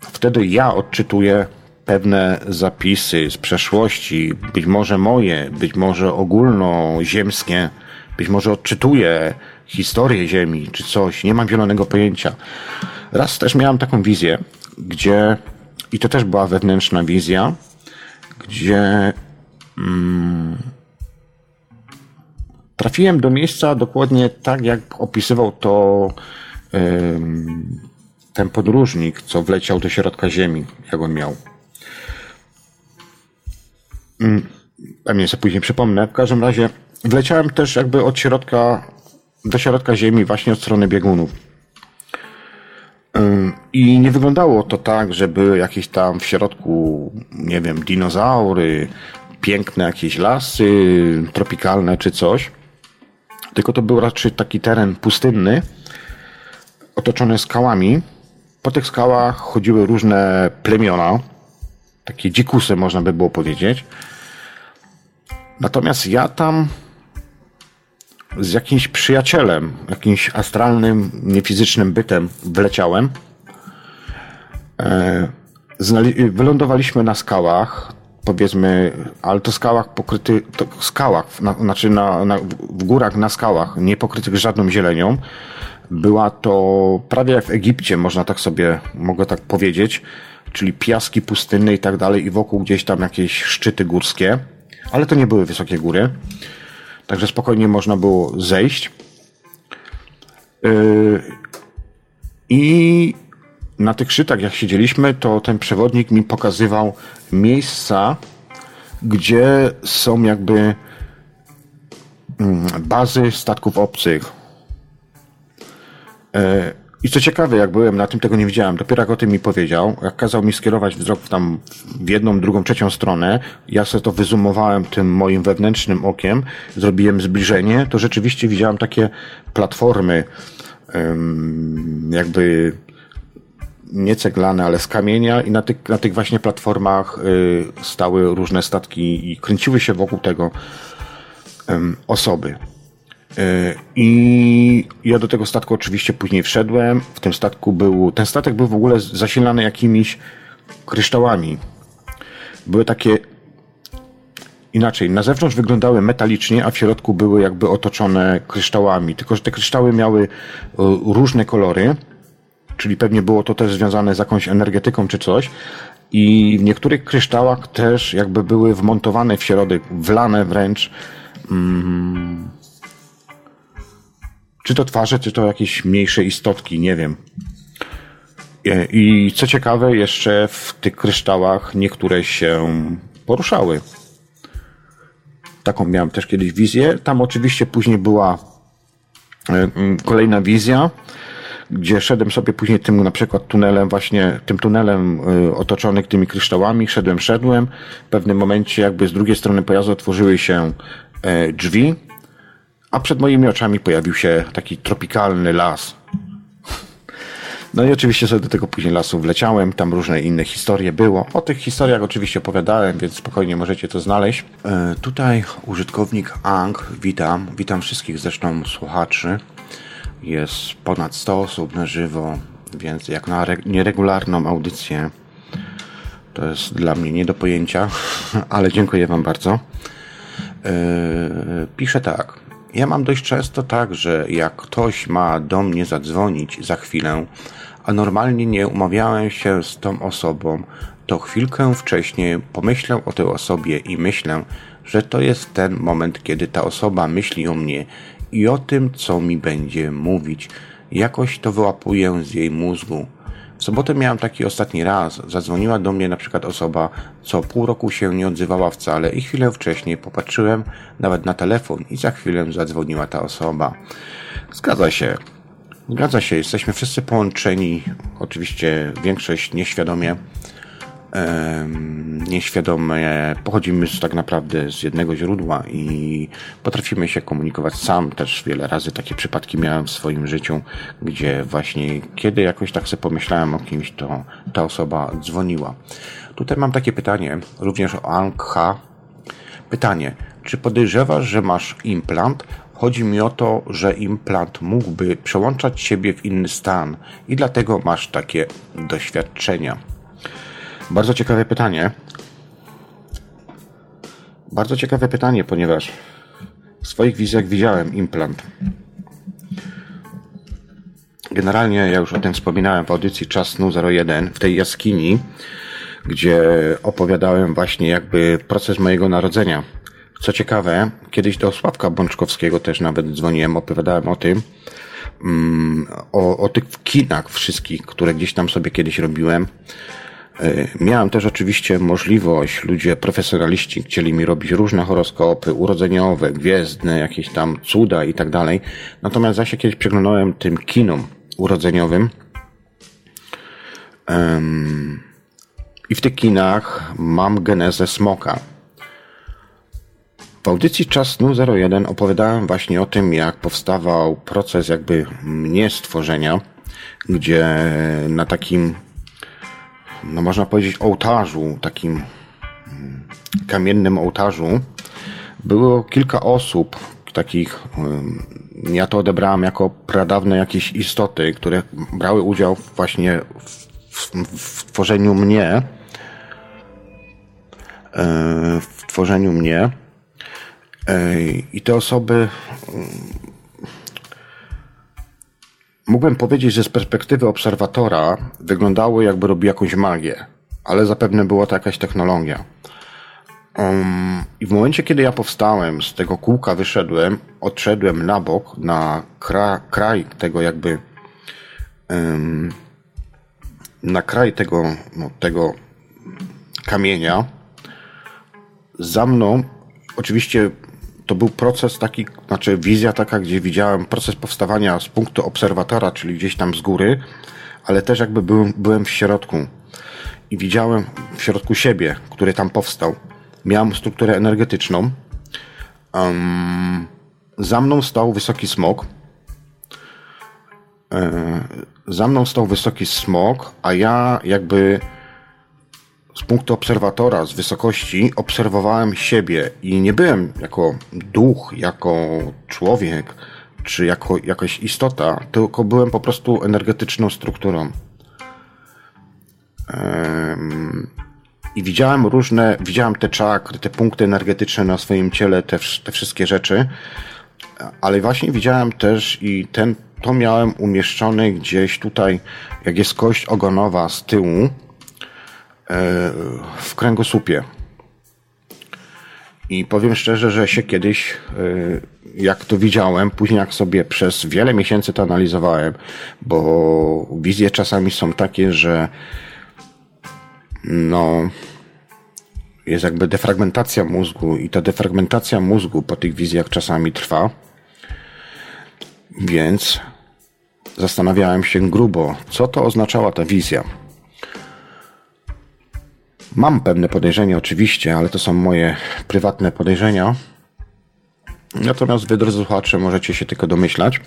wtedy ja odczytuję pewne zapisy z przeszłości, być może moje, być może ogólnoziemskie, być może odczytuję historię Ziemi czy coś, nie mam zielonego pojęcia. Raz też miałem taką wizję, gdzie i to też była wewnętrzna wizja, gdzie mm, trafiłem do miejsca dokładnie tak, jak opisywał to ten podróżnik, co wleciał do środka ziemi, jak on miał. Mm, pewnie sobie później przypomnę. W każdym razie wleciałem też jakby od środka do środka ziemi, właśnie od strony biegunów. I nie wyglądało to tak, że były jakieś tam w środku, nie wiem, dinozaury, piękne jakieś lasy tropikalne czy coś. Tylko to był raczej taki teren pustynny, otoczony skałami. Po tych skałach chodziły różne plemiona, takie dzikusy można by było powiedzieć. Natomiast ja tam z jakimś przyjacielem, jakimś astralnym, niefizycznym bytem wleciałem. E, wylądowaliśmy na skałach, powiedzmy, ale to skałach pokryty, to skałach, na, znaczy na, na, w górach na skałach, nie pokrytych żadną zielenią. Była to prawie jak w Egipcie, można tak sobie, mogę tak powiedzieć, czyli piaski pustynne i tak dalej i wokół gdzieś tam jakieś szczyty górskie, ale to nie były wysokie góry. Także spokojnie można było zejść. Yy, I na tych szczytach, jak siedzieliśmy, to ten przewodnik mi pokazywał miejsca, gdzie są jakby mm, bazy statków obcych. Yy, i co ciekawe, jak byłem na tym, tego nie widziałem. Dopiero jak o tym mi powiedział, jak kazał mi skierować wzrok tam w jedną, drugą, trzecią stronę, ja sobie to wyzumowałem tym moim wewnętrznym okiem, zrobiłem zbliżenie, to rzeczywiście widziałem takie platformy, jakby nie ceglane, ale z kamienia i na tych, na tych właśnie platformach y, stały różne statki i kręciły się wokół tego osoby. E, I ja do tego statku oczywiście później wszedłem. W tym statku był, ten statek był w ogóle zasilany jakimiś kryształami. Były takie inaczej, na zewnątrz wyglądały metalicznie, a w środku były jakby otoczone kryształami, tylko że te kryształy miały y, różne kolory, czyli pewnie było to też związane z jakąś energetyką czy coś. I w niektórych kryształach też jakby były wmontowane w środek, wlane wręcz. Mm, czy to twarze, czy to jakieś mniejsze istotki, nie wiem. I co ciekawe, jeszcze w tych kryształach niektóre się poruszały. Taką miałem też kiedyś wizję. Tam oczywiście później była e, kolejna wizja, gdzie szedłem sobie później tym na przykład tunelem, właśnie tym tunelem e, otoczony tymi kryształami, szedłem, szedłem. W pewnym momencie jakby z drugiej strony pojazdu otworzyły się e, drzwi, a przed moimi oczami pojawił się taki tropikalny las. No i oczywiście sobie do tego później lasu wleciałem, tam różne inne historie było. O tych historiach oczywiście opowiadałem, więc spokojnie możecie to znaleźć. E, tutaj użytkownik Ang, witam, witam wszystkich zresztą słuchaczy. Jest ponad 100 osób na żywo, więc jak na nieregularną audycję to jest dla mnie nie do pojęcia, [LAUGHS] ale dziękuję Wam bardzo. E, piszę tak. Ja mam dość często tak, że jak ktoś ma do mnie zadzwonić za chwilę, a normalnie nie umawiałem się z tą osobą, to chwilkę wcześniej pomyślę o tej osobie i myślę, że to jest ten moment, kiedy ta osoba myśli o mnie i o tym, co mi będzie mówić. Jakoś to wyłapuję z jej mózgu. W sobotę miałem taki ostatni raz. Zadzwoniła do mnie na przykład osoba, co pół roku się nie odzywała wcale i chwilę wcześniej popatrzyłem nawet na telefon i za chwilę zadzwoniła ta osoba. Zgadza się. Zgadza się, jesteśmy wszyscy połączeni, oczywiście większość nieświadomie, nieświadomie pochodzimy z, tak naprawdę z jednego źródła i potrafimy się komunikować sam. Też wiele razy takie przypadki miałem w swoim życiu, gdzie właśnie kiedy jakoś tak sobie pomyślałem o kimś, to ta osoba dzwoniła. Tutaj mam takie pytanie, również o Angha. Pytanie, czy podejrzewasz, że masz implant? Chodzi mi o to, że implant mógłby przełączać siebie w inny stan i dlatego masz takie doświadczenia. Bardzo ciekawe pytanie. Bardzo ciekawe pytanie, ponieważ w swoich wizjach widziałem implant. Generalnie ja już o tym wspominałem w audycji Czas Snu 01 w tej jaskini, gdzie opowiadałem właśnie jakby proces mojego narodzenia co ciekawe, kiedyś do Sławka Bączkowskiego też nawet dzwoniłem, opowiadałem o tym, mm, o, o tych kinach wszystkich, które gdzieś tam sobie kiedyś robiłem. E, miałem też oczywiście możliwość, ludzie profesjonaliści chcieli mi robić różne horoskopy urodzeniowe, gwiezdne, jakieś tam cuda i tak dalej. Natomiast ja się kiedyś przeglądałem tym kinom urodzeniowym. I w tych kinach mam genezę smoka. W audycji Czas Snu 01 opowiadałem właśnie o tym, jak powstawał proces jakby mnie stworzenia, gdzie na takim, no można powiedzieć, ołtarzu, takim mm, kamiennym ołtarzu, było kilka osób, takich, mm, ja to odebrałem jako pradawne jakieś istoty, które brały udział właśnie w, w, w tworzeniu mnie, e, w tworzeniu mnie. I te osoby mm, mógłbym powiedzieć, że z perspektywy obserwatora wyglądały jakby robi jakąś magię, ale zapewne była to jakaś technologia. Um, I w momencie, kiedy ja powstałem, z tego kółka wyszedłem, odszedłem na bok, na kra, kraj tego jakby um, na kraj tego, no, tego kamienia. Za mną oczywiście to był proces taki, znaczy wizja taka, gdzie widziałem proces powstawania z punktu obserwatora, czyli gdzieś tam z góry, ale też jakby byłem, byłem w środku i widziałem w środku siebie, który tam powstał. Miałem strukturę energetyczną. Um, za mną stał wysoki smok. E, za mną stał wysoki smok, a ja jakby z punktu obserwatora, z wysokości, obserwowałem siebie i nie byłem jako duch, jako człowiek, czy jako jakaś istota, tylko byłem po prostu energetyczną strukturą. i widziałem różne, widziałem te czakry, te punkty energetyczne na swoim ciele, te, te wszystkie rzeczy, ale właśnie widziałem też i ten, to miałem umieszczone gdzieś tutaj, jak jest kość ogonowa z tyłu, w kręgosłupie. I powiem szczerze, że się kiedyś, y, jak to widziałem, później jak sobie przez wiele miesięcy to analizowałem, bo wizje czasami są takie, że no, jest jakby defragmentacja mózgu i ta defragmentacja mózgu po tych wizjach czasami trwa. Więc zastanawiałem się grubo, co to oznaczała ta wizja. Mam pewne podejrzenia oczywiście, ale to są moje prywatne podejrzenia. Natomiast wy, drodzy słuchacze, możecie się tylko domyślać.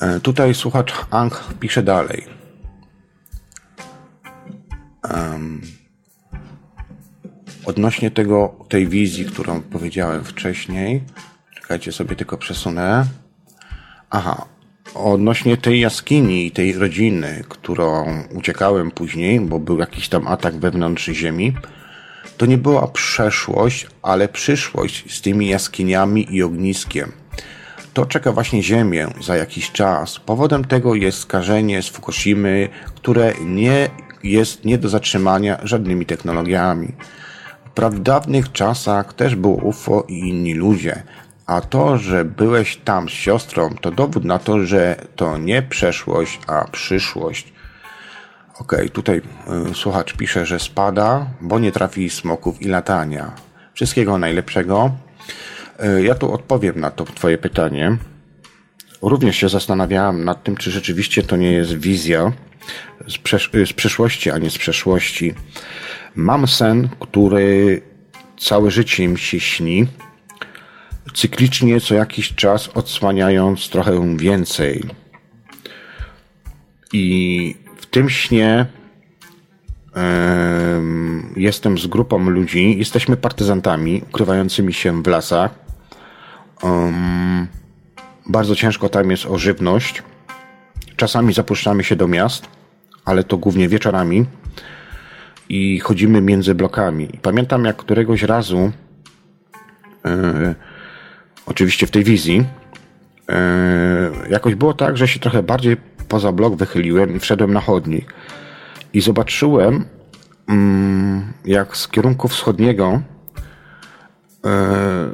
E, tutaj słuchacz Ang pisze dalej. Um, odnośnie tego, tej wizji, którą powiedziałem wcześniej, czekajcie sobie tylko przesunę. Aha, Odnośnie tej jaskini i tej rodziny, którą uciekałem później, bo był jakiś tam atak wewnątrz ziemi, to nie była przeszłość, ale przyszłość z tymi jaskiniami i ogniskiem. To czeka właśnie Ziemię za jakiś czas. Powodem tego jest skażenie z Fukushimy, które nie jest nie do zatrzymania żadnymi technologiami. W pradawnych czasach też było UFO i inni ludzie, a to, że byłeś tam z siostrą, to dowód na to, że to nie przeszłość, a przyszłość. Okej, okay, tutaj y, słuchacz pisze, że spada, bo nie trafi smoków i latania. Wszystkiego najlepszego. Y, ja tu odpowiem na to twoje pytanie. Również się zastanawiałem nad tym, czy rzeczywiście to nie jest wizja z, przesz z przyszłości, a nie z przeszłości. Mam sen, który całe życie mi się śni cyklicznie co jakiś czas odsłaniając trochę więcej. I w tym śnie jestem z grupą ludzi, jesteśmy partyzantami ukrywającymi się w lasach. Um, bardzo ciężko tam jest o żywność. Czasami zapuszczamy się do miast, ale to głównie wieczorami i chodzimy między blokami. Pamiętam jak któregoś razu yy, oczywiście w tej wizji, e, jakoś było tak, że się trochę bardziej poza blok wychyliłem i wszedłem na chodnik. I zobaczyłem, mm, jak z kierunku wschodniego e,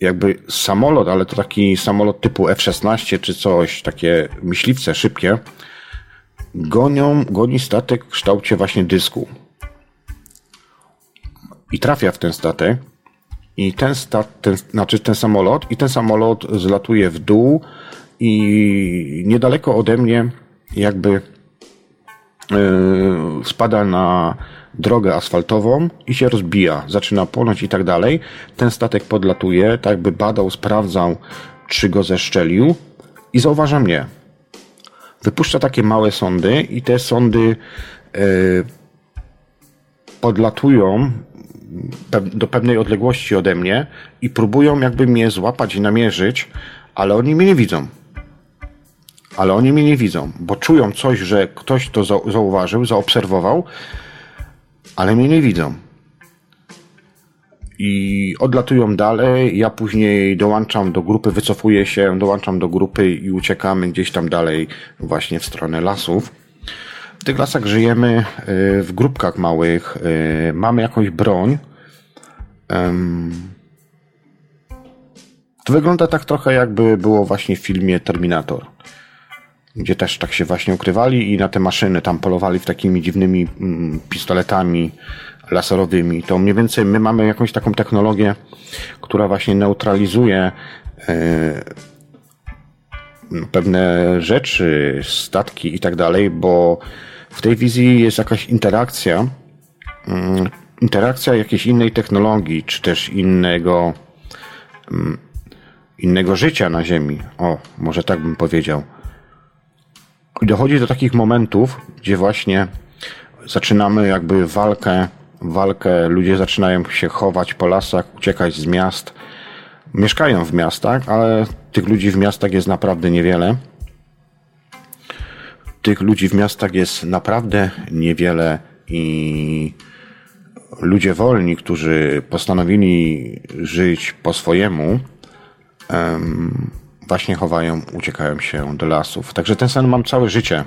jakby samolot, ale to taki samolot typu F-16 czy coś, takie myśliwce szybkie, gonią, goni statek w kształcie właśnie dysku. I trafia w ten statek i ten, stat, ten, znaczy ten samolot, i ten samolot zlatuje w dół i niedaleko ode mnie jakby yy, spada na drogę asfaltową i się rozbija, zaczyna płonąć i tak dalej. Ten statek podlatuje, tak by badał, sprawdzał, czy go zeszczelił i zauważa mnie. Wypuszcza takie małe sondy i te sondy yy, podlatują do pewnej odległości ode mnie i próbują jakby mnie złapać i namierzyć, ale oni mnie nie widzą. Ale oni mnie nie widzą, bo czują coś, że ktoś to zauważył, zaobserwował, ale mnie nie widzą. I odlatują dalej, ja później dołączam do grupy, wycofuję się, dołączam do grupy i uciekamy gdzieś tam dalej właśnie w stronę lasów. Tych lasach żyjemy y, w grupkach małych, y, mamy jakąś broń. To wygląda tak trochę jakby było właśnie w filmie Terminator, gdzie też tak się właśnie ukrywali i na te maszyny tam polowali w takimi dziwnymi mm, pistoletami laserowymi. To mniej więcej my mamy jakąś taką technologię, która właśnie neutralizuje y, pewne rzeczy, statki i tak dalej, bo w tej wizji jest jakaś interakcja, mm, interakcja jakiejś innej technologii, czy też innego, mm, innego życia na Ziemi. O, może tak bym powiedział. I dochodzi do takich momentów, gdzie właśnie zaczynamy jakby walkę, walkę, ludzie zaczynają się chować po lasach, uciekać z miast. Mieszkają w miastach, ale tych ludzi w miastach jest naprawdę niewiele. Tych ludzi w miastach jest naprawdę niewiele i ludzie wolni, którzy postanowili żyć po swojemu, właśnie chowają, uciekają się do lasów. Także ten sen mam całe życie.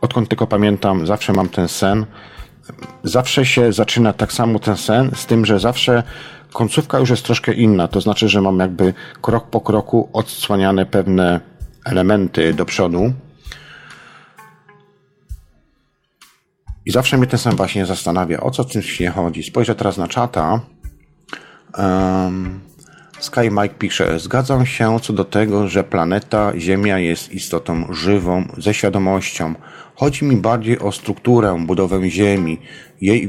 Odkąd tylko pamiętam, zawsze mam ten sen. Zawsze się zaczyna tak samo ten sen, z tym, że zawsze końcówka już jest troszkę inna. To znaczy, że mam jakby krok po kroku odsłaniane pewne elementy do przodu. I zawsze mnie ten sen właśnie zastanawia, o co w tym śnie chodzi. Spojrzę teraz na czata. Um, Sky Mike pisze, zgadzam się co do tego, że planeta Ziemia jest istotą żywą, ze świadomością. Chodzi mi bardziej o strukturę, budowę Ziemi, jej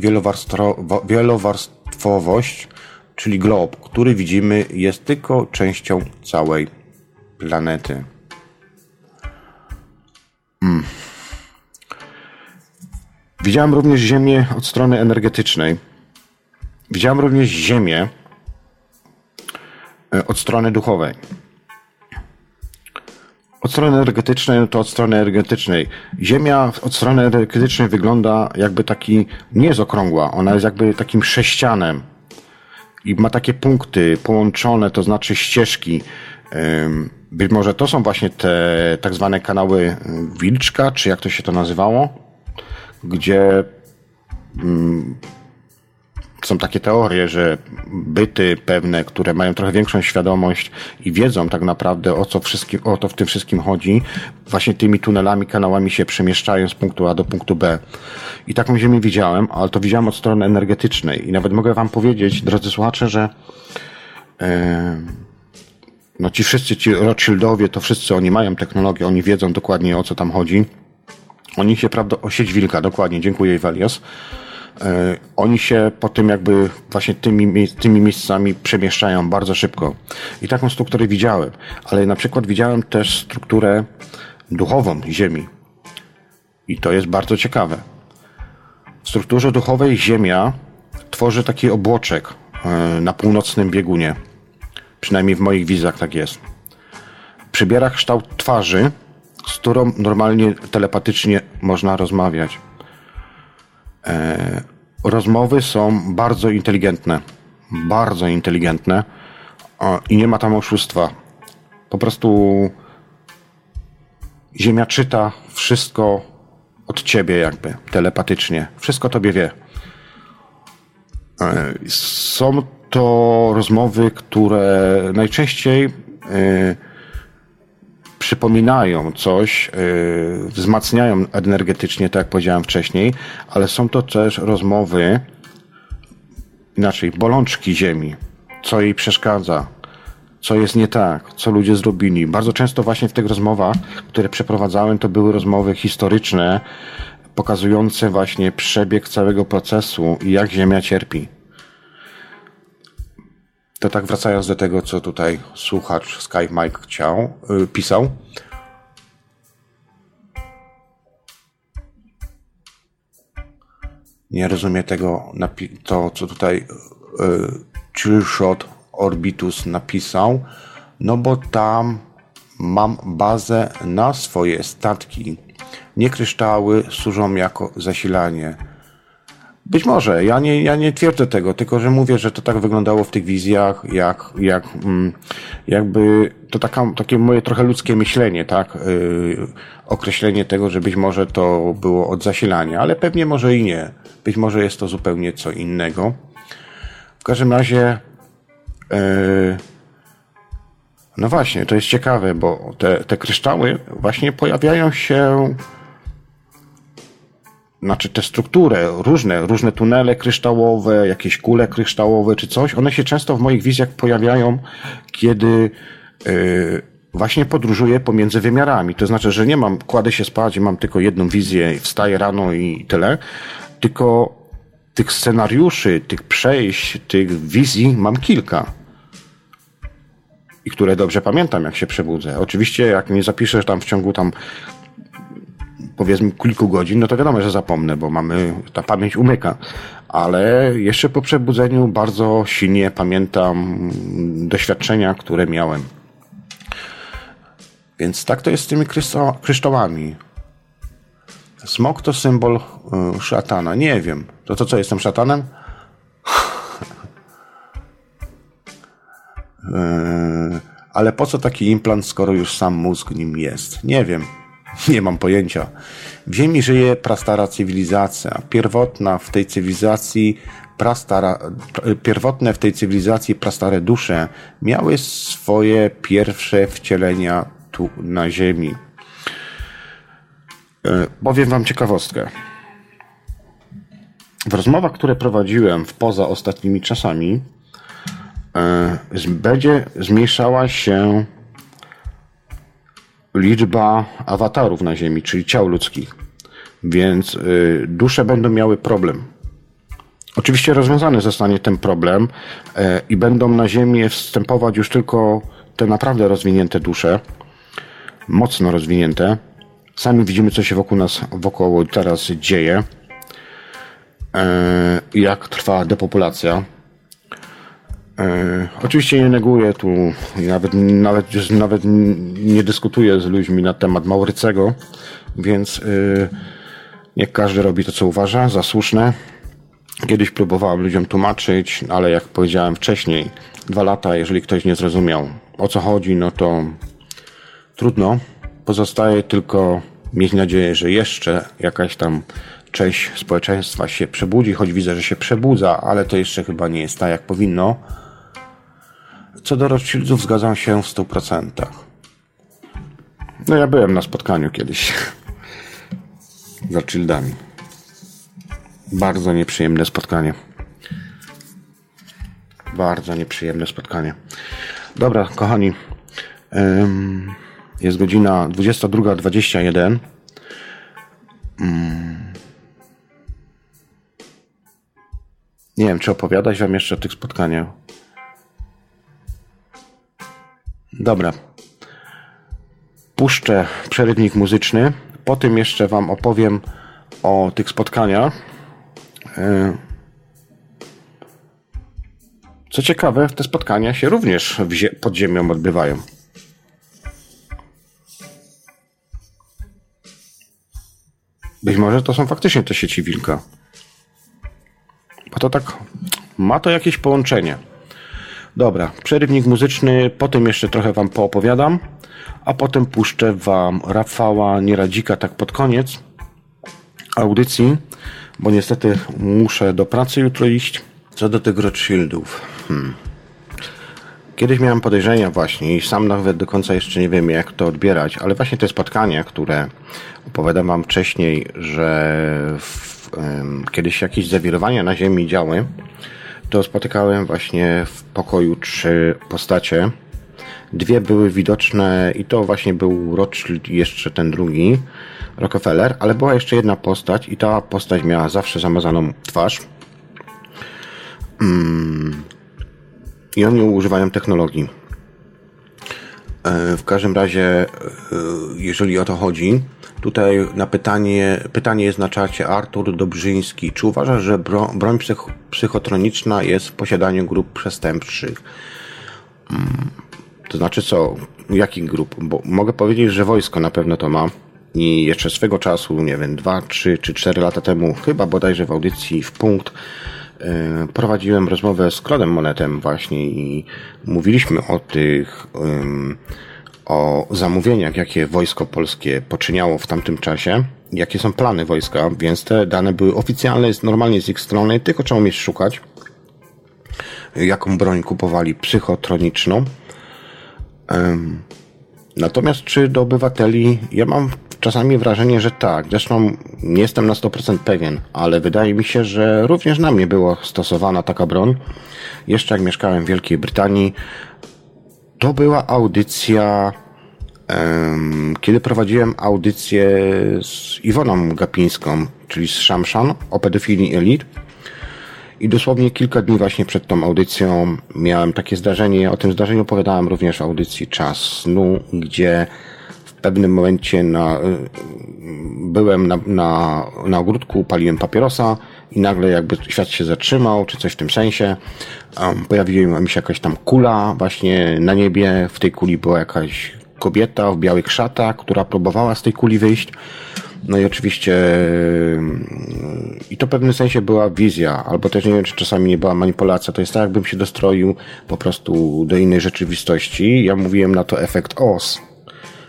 wielowarstwowość, czyli glob, który widzimy jest tylko częścią całej planety. Hmm. Widziałem również Ziemię od strony energetycznej. Widziałem również Ziemię e, od strony duchowej. Od strony energetycznej, no to od strony energetycznej. Ziemia od strony energetycznej wygląda jakby taki, nie jest okrągła, ona jest jakby takim sześcianem i ma takie punkty połączone, to znaczy ścieżki. Być może to są właśnie te tak zwane kanały Wilczka, czy jak to się to nazywało? Gdzie mm, są takie teorie, że byty pewne, które mają trochę większą świadomość i wiedzą tak naprawdę o co wszystkim, o to w tym wszystkim chodzi, właśnie tymi tunelami, kanałami się przemieszczają z punktu A do punktu B. I taką ziemię widziałem, ale to widziałem od strony energetycznej. I nawet mogę wam powiedzieć, drodzy słuchacze, że e, no ci wszyscy, ci Rothschildowie, to wszyscy oni mają technologię, oni wiedzą dokładnie o co tam chodzi oni się, prawda, o sieć wilka, dokładnie, dziękuję Iwelios. E, oni się po tym jakby właśnie tymi, tymi miejscami przemieszczają bardzo szybko. I taką strukturę widziałem. Ale na przykład widziałem też strukturę duchową Ziemi. I to jest bardzo ciekawe. W strukturze duchowej Ziemia tworzy taki obłoczek e, na północnym biegunie. Przynajmniej w moich wizjach tak jest. Przybiera kształt twarzy, z którą normalnie telepatycznie można rozmawiać. E, rozmowy są bardzo inteligentne. Bardzo inteligentne. I nie ma tam oszustwa. Po prostu Ziemia czyta wszystko od ciebie, jakby telepatycznie. Wszystko tobie wie. E, są to rozmowy, które najczęściej e, przypominają coś, yy, wzmacniają energetycznie, tak jak powiedziałem wcześniej, ale są to też rozmowy, inaczej, bolączki Ziemi, co jej przeszkadza, co jest nie tak, co ludzie zrobili. Bardzo często właśnie w tych rozmowach, które przeprowadzałem, to były rozmowy historyczne, pokazujące właśnie przebieg całego procesu i jak Ziemia cierpi. To tak wracając do tego, co tutaj słuchacz Skype Mike chciał, yy, pisał. Nie rozumiem tego, to co tutaj yy, Orbitus napisał, no bo tam mam bazę na swoje statki. Nie kryształy służą jako zasilanie. Być może, ja nie, ja nie twierdzę tego, tylko że mówię, że to tak wyglądało w tych wizjach, jak, jak mm, jakby to taka, takie moje trochę ludzkie myślenie, tak? Yy, określenie tego, że być może to było od zasilania, ale pewnie może i nie. Być może jest to zupełnie co innego. W każdym razie, yy, no właśnie, to jest ciekawe, bo te, te kryształy właśnie pojawiają się znaczy te struktury, różne, różne tunele kryształowe, jakieś kule kryształowe czy coś, one się często w moich wizjach pojawiają, kiedy yy, właśnie podróżuję pomiędzy wymiarami. To znaczy, że nie mam, kładę się spać i mam tylko jedną wizję, wstaję rano i tyle, tylko tych scenariuszy, tych przejść, tych wizji mam kilka. I które dobrze pamiętam, jak się przebudzę. Oczywiście, jak nie zapiszesz tam w ciągu tam powiedzmy kilku godzin, no to wiadomo, że zapomnę, bo mamy, ta pamięć umyka. Ale jeszcze po przebudzeniu bardzo silnie pamiętam doświadczenia, które miałem. Więc tak to jest z tymi kryształami. Smok to symbol y, szatana. Nie wiem. To to co, jestem szatanem? Yy, [LAUGHS] ale po co taki implant, skoro już sam mózg nim jest? Nie wiem. Nie mam pojęcia. W Ziemi żyje prastara cywilizacja. Pierwotna w tej cywilizacji prastara, pierwotne w tej cywilizacji prastare dusze miały swoje pierwsze wcielenia tu na Ziemi. Yy, powiem wam ciekawostkę. W rozmowach, które prowadziłem w poza ostatnimi czasami, yy, będzie zmniejszała się liczba awatarów na Ziemi, czyli ciał ludzkich. Więc yy, dusze będą miały problem. Oczywiście rozwiązany zostanie ten problem yy, i będą na Ziemię wstępować już tylko te naprawdę rozwinięte dusze, mocno rozwinięte. Sami widzimy, co się wokół nas, wokoło teraz dzieje. Jak trwa depopulacja. Oczywiście nie neguję tu, nawet, nawet, nawet nie dyskutuję z ludźmi na temat Maurycego, więc niech każdy robi to, co uważa za słuszne. Kiedyś próbowałem ludziom tłumaczyć, ale jak powiedziałem wcześniej, dwa lata, jeżeli ktoś nie zrozumiał o co chodzi, no to trudno. Pozostaje tylko mieć nadzieję, że jeszcze jakaś tam część społeczeństwa się przebudzi, choć widzę, że się przebudza, ale to jeszcze chyba nie jest tak, jak powinno. Co do Rothschildów zgadzam się w 100%. No ja byłem na spotkaniu kiedyś [LAUGHS] z Rothschildami. Bardzo nieprzyjemne spotkanie. Bardzo nieprzyjemne spotkanie. Dobra, kochani. Jest godzina 22.21. Nie wiem, czy opowiadać wam jeszcze o tych spotkaniach. Dobra. Puszczę przerywnik muzyczny. Po tym jeszcze wam opowiem o tych spotkaniach. E, co ciekawe, te spotkania się również pod ziemią odbywają. Być może to są faktycznie te sieci wilka. Bo to tak ma to jakieś połączenie. Dobra, przerywnik muzyczny, potem jeszcze trochę wam poopowiadam, a potem puszczę wam Rafała Nieradzika tak pod koniec audycji, bo niestety muszę do pracy jutro iść. Co do tych Rothschildów. Hmm. Kiedyś miałem podejrzenia właśnie i sam nawet do końca jeszcze nie wiem jak to odbierać, ale właśnie te spotkania, które opowiadam wam wcześniej, że w, um, kiedyś jakieś zawirowania na Ziemi działy, to spotykałem właśnie w pokoju trzy postacie. Dwie były widoczne i to właśnie był Rothschild i jeszcze ten drugi, Rockefeller, ale była jeszcze jedna postać i ta postać miała zawsze zamazaną twarz. Mm. I oni używają technologii. E, w każdym razie, e, jeżeli o to chodzi, tutaj na pytanie, pytanie jest na czacie Artur Dobrzyński. Czy uważasz, że broń psych psychotroniczna jest w posiadaniu grup przestępczych? Mm, to znaczy co? Jakich grup? Bo mogę powiedzieć, że wojsko na pewno to ma. I jeszcze swego czasu, nie wiem, dwa, trzy czy cztery lata temu, chyba bodajże w audycji w punkt, prowadziłem rozmowę z Klodem Monetem właśnie i mówiliśmy o tych, o zamówieniach, jakie wojsko polskie poczyniało w tamtym czasie, jakie są plany wojska, więc te dane były oficjalne, normalnie z ich strony, tylko trzeba umieć szukać, jaką broń kupowali psychotroniczną. Natomiast czy do obywateli, ja mam czasami wrażenie, że tak. Zresztą nie jestem na 100% pewien, ale wydaje mi się, że również na mnie była stosowana taka broń. Jeszcze jak mieszkałem w Wielkiej Brytanii, to była audycja, um, kiedy prowadziłem audycję z Iwoną Gapińską, czyli z Szamszan o pedofilii elit. I dosłownie kilka dni właśnie przed tą audycją miałem takie zdarzenie. O tym zdarzeniu opowiadałem również w audycji Czas Snu, gdzie pewnym momencie na, y, byłem na, na, na ogródku, paliłem papierosa i nagle jakby świat się zatrzymał, czy coś w tym sensie. Um, pojawiła mi się jakaś tam kula właśnie na niebie. W tej kuli była jakaś kobieta w białych szatach, która próbowała z tej kuli wyjść. No i oczywiście i to w pewnym sensie była wizja, albo też nie wiem, czy czasami nie była manipulacja. To jest tak, jakbym się dostroił po prostu do innej rzeczywistości. Ja mówiłem na to efekt OS,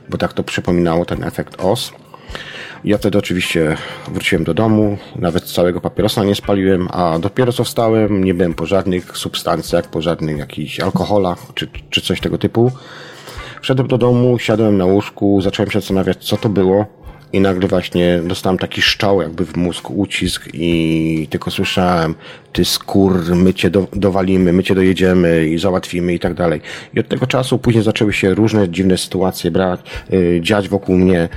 bo tak to przypominało ten efekt OS. Ja wtedy oczywiście wróciłem do domu, nawet całego papierosa nie spaliłem, a dopiero co wstałem, nie byłem po żadnych substancjach, po żadnych jakichś alkoholach czy, czy coś tego typu. Wszedłem do domu, siadłem na łóżku, zacząłem się zastanawiać, co to było i nagle właśnie dostałem taki szczał jakby w mózg, ucisk i tylko słyszałem, ty skór, my cię do, dowalimy, my cię dojedziemy i załatwimy i tak dalej. I od tego czasu później zaczęły się różne dziwne sytuacje brać, yy, dziać wokół mnie.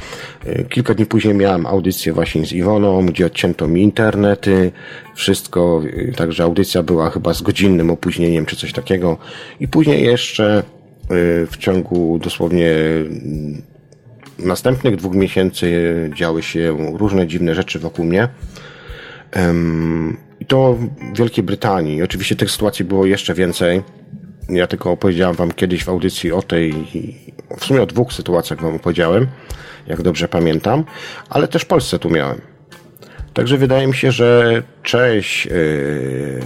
Yy, kilka dni później miałem audycję właśnie z Iwoną, gdzie odcięto mi internety, wszystko, yy, także audycja była chyba z godzinnym opóźnieniem czy coś takiego. I później jeszcze yy, w ciągu dosłownie następnych dwóch miesięcy działy się różne dziwne rzeczy wokół mnie. I to w Wielkiej Brytanii. Oczywiście tych sytuacji było jeszcze więcej. Ja tylko opowiedziałem wam kiedyś w audycji o tej, w sumie o dwóch sytuacjach wam opowiedziałem, jak dobrze pamiętam, ale też w Polsce tu miałem. Także wydaje mi się, że cześć. Yy,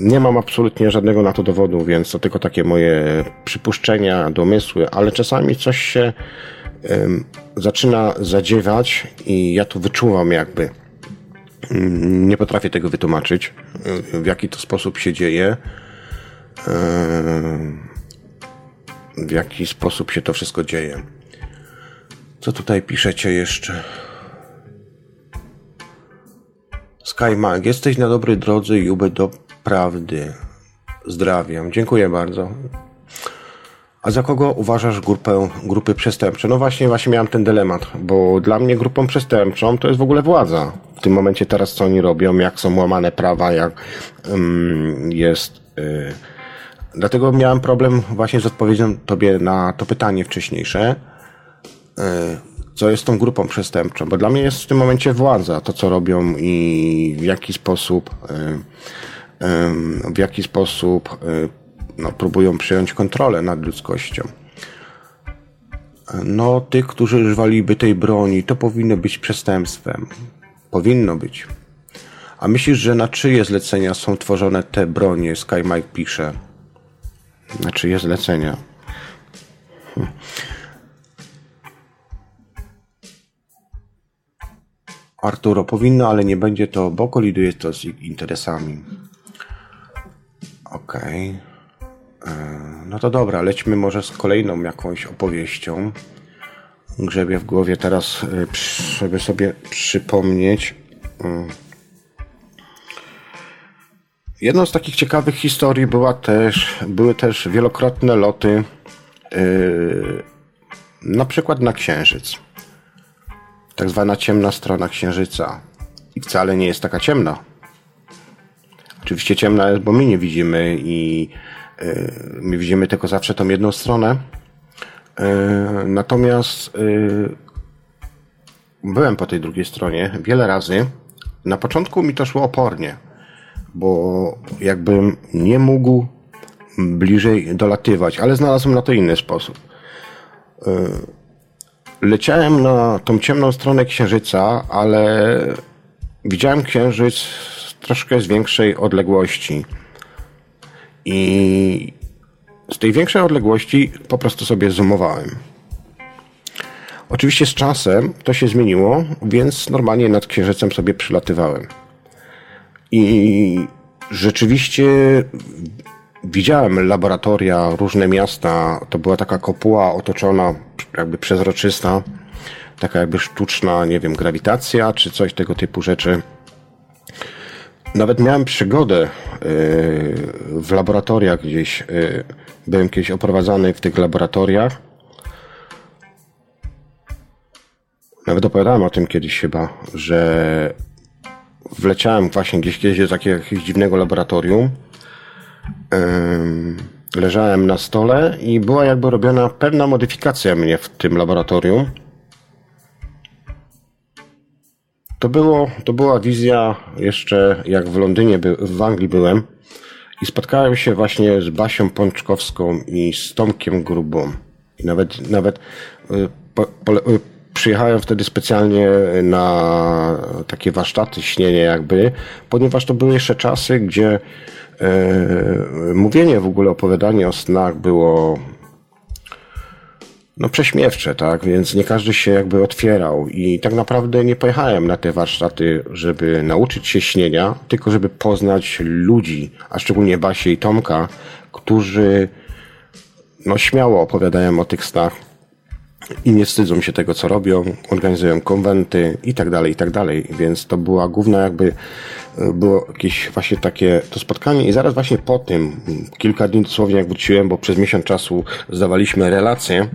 nie mam absolutnie żadnego na to dowodu, więc to tylko takie moje przypuszczenia, domysły, ale czasami coś się um, zaczyna zadziewać i ja to wyczuwam jakby. Um, nie potrafię tego wytłumaczyć, w jaki to sposób się dzieje, w jaki sposób się to wszystko dzieje. Co tutaj piszecie jeszcze? SkyMag, jesteś na dobrej drodze i do prawdy. Zdrawiam. Dziękuję bardzo. A za kogo uważasz grupę, grupy przestępcze? No właśnie, właśnie miałem ten dylemat, bo dla mnie grupą przestępczą to jest w ogóle władza. W tym momencie teraz co oni robią, jak są łamane prawa, jak um, jest... Y, dlatego miałem problem właśnie z odpowiedzią tobie na to pytanie wcześniejsze. Y, co jest tą grupą przestępczą? Bo dla mnie jest w tym momencie władza, to co robią i w jaki sposób... Y, w jaki sposób e, no, próbują przejąć kontrolę nad ludzkością. No, tych, którzy używaliby tej broni, to powinno być przestępstwem. Powinno być. A myślisz, że na czyje zlecenia są tworzone te bronie? Sky Mike pisze. Na czyje zlecenia? Arturo, powinno, ale nie będzie to, bo koliduje to z ich interesami. Okej. Okay. E, no to dobra, lećmy może z kolejną jakąś opowieścią. Grzebię w głowie teraz, e, żeby sobie przypomnieć. Mm. Jedną z takich ciekawych historii była też, były też wielokrotne loty na przykład na Księżyc. Tak zwana ciemna strona Księżyca. I wcale nie jest taka ciemna. Oczywiście ciemna jest, bo my nie widzimy i yy, my widzimy tylko zawsze tą jedną stronę. Yy, natomiast yy, byłem po tej drugiej stronie wiele razy. Na początku mi to szło opornie, bo jakbym nie mógł bliżej dolatywać, ale znalazłem na to inny sposób. Leciałem na tą ciemną stronę księżyca, ale widziałem księżyc troszkę z większej odległości. I z tej większej odległości po prostu sobie zoomowałem. Oczywiście z czasem to się zmieniło, więc normalnie nad księżycem sobie przylatywałem. I rzeczywiście widziałem laboratoria, różne miasta. To była taka kopuła otoczona, jakby przezroczysta, taka jakby sztuczna, nie wiem, grawitacja czy coś tego typu rzeczy. Nawet miałem przygodę y, w laboratoriach gdzieś. Y, byłem kiedyś oprowadzany w tych laboratoriach. Nawet opowiadałem o tym kiedyś chyba, że wleciałem właśnie gdzieś kiedyś do jakiegoś dziwnego laboratorium. Leżałem na stole i była jakby robiona pewna modyfikacja mnie w tym laboratorium. To, było, to była wizja jeszcze jak w Londynie, w Anglii byłem i spotkałem się właśnie z Basią Pączkowską i z Tomkiem Grubą. I nawet, nawet y, po, po, przyjechałem wtedy specjalnie na takie warsztaty śnienia jakby, ponieważ to były jeszcze czasy, gdzie e, mówienie w ogóle, opowiadanie o snach było no prześmiewcze, tak, więc nie każdy się jakby otwierał. I tak naprawdę nie pojechałem na te warsztaty, żeby nauczyć się śnienia, tylko żeby poznać ludzi, a szczególnie Basię i Tomka, którzy no śmiało opowiadają o tych snach i nie wstydzą się tego, co robią, organizują konwenty i tak dalej, i tak dalej. Więc to była główna jakby, e, było jakieś właśnie takie to spotkanie. I zaraz właśnie po tym, kilka dni dosłownie jak wróciłem, bo przez miesiąc czasu zdawaliśmy relacje,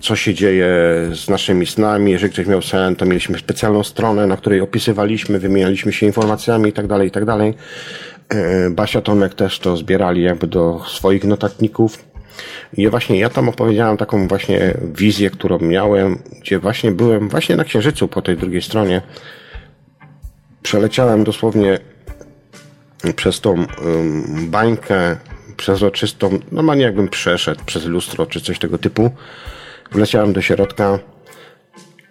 co się dzieje z naszymi snami. Jeżeli ktoś miał sen, to mieliśmy specjalną stronę, na której opisywaliśmy, wymienialiśmy się informacjami i tak dalej, i tak. E, Basia Tomek też to zbierali jakby do swoich notatników. I właśnie ja tam opowiedziałem taką właśnie wizję, którą miałem, gdzie właśnie byłem właśnie na Księżycu po tej drugiej stronie. Przeleciałem dosłownie przez tą bańkę przezroczystą, normalnie jakbym przeszedł przez lustro czy coś tego typu. Wleciałem do środka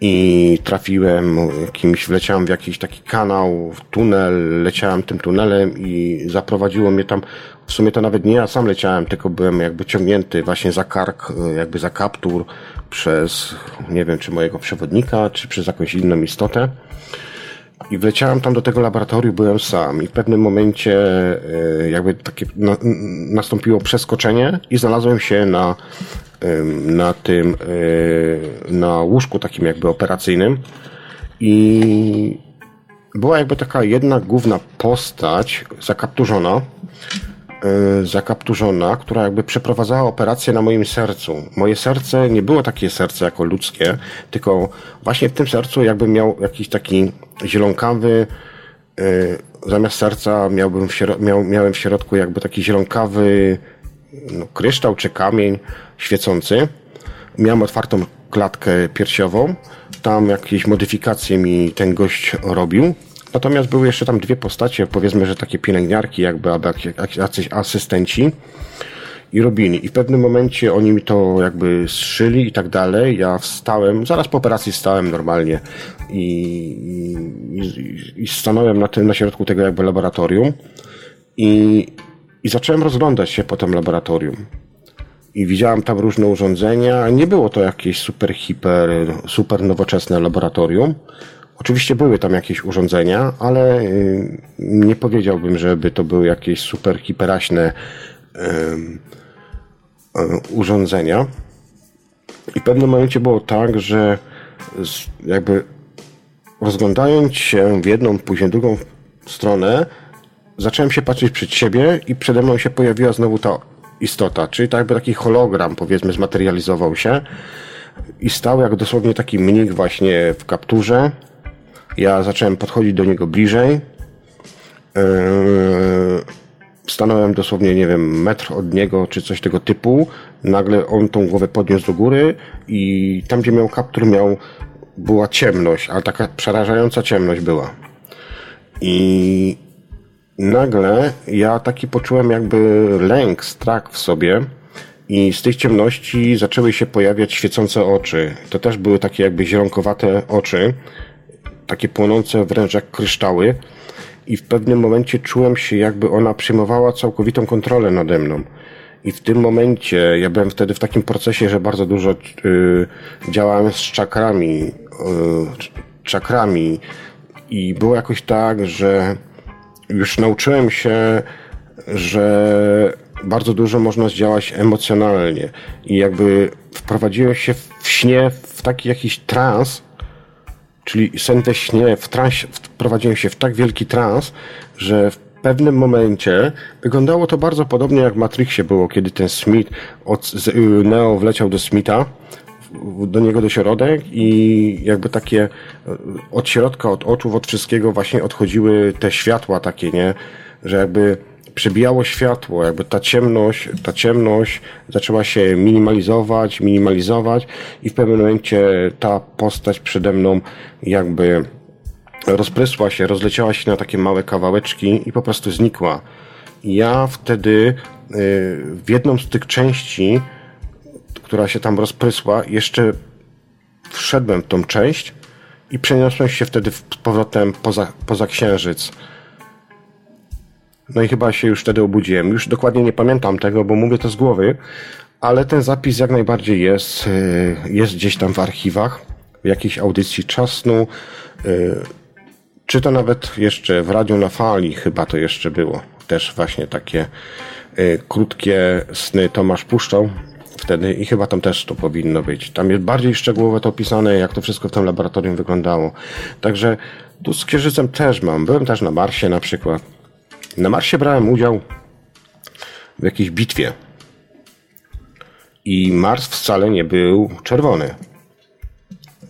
i trafiłem jakimś, wleciałem w jakiś taki kanał, w tunel, leciałem tym tunelem i zaprowadziło mnie tam, w sumie to nawet nie ja sam leciałem, tylko byłem jakby ciągnięty właśnie za kark, jakby za kaptur przez, nie wiem, czy mojego przewodnika, czy przez jakąś inną istotę. I wleciałem tam do tego laboratorium, byłem sam i w pewnym momencie e, jakby takie nastąpiło przeskoczenie i znalazłem się na na tym, e, na łóżku takim jakby operacyjnym i była jakby taka jedna główna postać zakapturzona, e, zakapturzona, która jakby przeprowadzała operację na moim sercu. Moje serce nie było takie serce jako ludzkie, tylko właśnie w tym sercu jakby miał jakiś taki zielonkawy, e, zamiast serca miałbym w, miał, miałem w środku jakby taki zielonkawy no, kryształ czy kamień świecący. Miałem otwartą klatkę piersiową. Tam jakieś modyfikacje mi ten gość robił. Natomiast były jeszcze tam dwie postacie, powiedzmy, że takie pielęgniarki, jakby jacyś asystenci i robili. I w pewnym momencie oni mi to jakby zszyli i tak dalej. Ja wstałem, zaraz po operacji stałem normalnie i, i, i stanąłem na tym, na środku tego jakby laboratorium i i zacząłem rozglądać się po tym laboratorium. I widziałem tam różne urządzenia. Nie było to jakieś super, hiper, super nowoczesne laboratorium. Oczywiście były tam jakieś urządzenia, ale y, nie powiedziałbym, żeby to były jakieś super hiperaśne urządzenia. I w pewnym momencie było tak, że jakby rozglądając się w jedną, później drugą stronę, zacząłem się patrzeć przed siebie i przede mną się pojawiła znowu ta istota, czyli tak jakby taki hologram powiedzmy zmaterializował się i stał jak dosłownie taki mnik właśnie w kapturze. Ja zacząłem podchodzić do niego bliżej. Yy, stanąłem dosłownie, nie wiem, metr od niego, czy coś tego typu. Nagle on tą głowę podniósł do góry i tam, gdzie miał kaptur, miał, była ciemność, ale taka przerażająca ciemność była. I nagle ja taki poczułem jakby lęk, strach w sobie i z tych ciemności zaczęły się pojawiać świecące oczy. To też były takie jakby zielonkowate oczy, takie płonące wręcz jak kryształy i w pewnym momencie czułem się jakby ona przyjmowała całkowitą kontrolę nade mną. I w tym momencie, ja byłem wtedy w takim procesie, że bardzo dużo y, działałem z czakrami, y, czakrami i było jakoś tak, że już nauczyłem się, że bardzo dużo można zdziałać emocjonalnie. I jakby wprowadziłem się w śnie w taki jakiś trans, czyli sen we śnie, w trans, wprowadziłem się w tak wielki trans, że w pewnym momencie wyglądało to bardzo podobnie jak w Matrixie było, kiedy ten Smith od Neo wleciał do Smitha do niego do środek i jakby takie e, od środka, od oczu, od wszystkiego właśnie odchodziły te światła takie, nie? Że jakby przebijało światło, jakby ta ciemność, ta ciemność zaczęła się minimalizować, minimalizować i w pewnym momencie ta postać przede mną jakby rozprysła się, rozleciała się na takie małe kawałeczki i po prostu znikła. Ja wtedy e, w jedną z tych części która się tam rozprysła, jeszcze wszedłem w tą część i przeniosłem się wtedy z powrotem poza, poza księżyc. No i chyba się już wtedy obudziłem. Już dokładnie nie pamiętam tego, bo mówię to z głowy, ale ten zapis jak najbardziej jest, y, jest gdzieś tam w archiwach, w jakiejś audycji czasnu, y, czy to nawet jeszcze w Radiu na Fali chyba to jeszcze było. Też właśnie takie y, krótkie sny Tomasz puszczał wtedy i chyba tam też to powinno być. Tam jest bardziej szczegółowo to opisane, jak to wszystko w tym laboratorium wyglądało. Także tu z Księżycem też mam. Byłem też na Marsie na przykład. Na Marsie brałem udział w jakiejś bitwie. I Mars wcale nie był czerwony.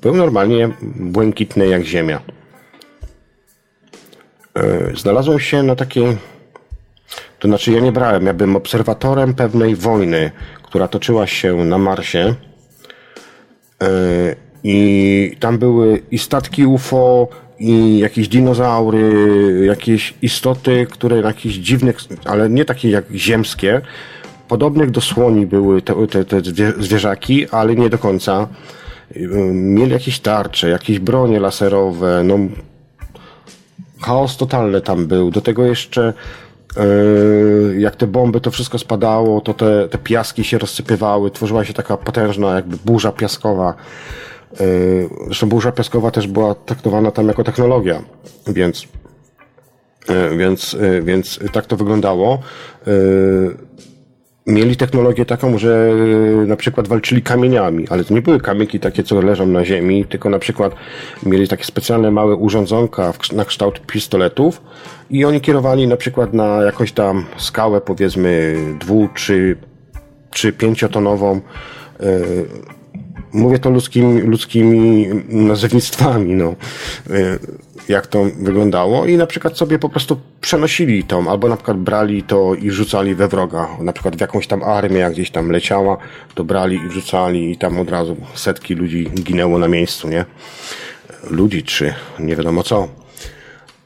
Był normalnie błękitny jak Ziemia. E, znalazłem się na takiej. To znaczy, ja nie brałem, ja byłem obserwatorem pewnej wojny, która toczyła się na Marsie. E, I tam były i statki UFO, i jakieś dinozaury, jakieś istoty, które na jakichś dziwnych, ale nie takie jak ziemskie, podobnych do słoni były te, te, te zwierzaki, ale nie do końca. Mieli jakieś tarcze, jakieś bronie laserowe, no chaos totalny tam był. Do tego jeszcze jak te bomby, to wszystko spadało, to te, te piaski się rozsypywały, tworzyła się taka potężna jakby burza piaskowa. Yy, zresztą burza piaskowa też była traktowana tam jako technologia, więc, yy, więc, więc tak to wyglądało mieli technologię taką, że na przykład walczyli kamieniami, ale to nie były kamienki takie, co leżą na ziemi, tylko na przykład mieli takie specjalne małe urządzonka na kształt pistoletów i oni kierowali na przykład na jakąś tam skałę, powiedzmy dwu, czy, czy pięciotonową, yy, mówię to ludzkimi, ludzkimi nazewnictwami, no, y, jak to wyglądało i na przykład sobie po prostu przenosili to, albo na przykład brali to i rzucali we wroga, na przykład w jakąś tam armię, jak gdzieś tam leciała, to brali i wrzucali i tam od razu setki ludzi ginęło na miejscu, nie? Ludzi, czy nie wiadomo co.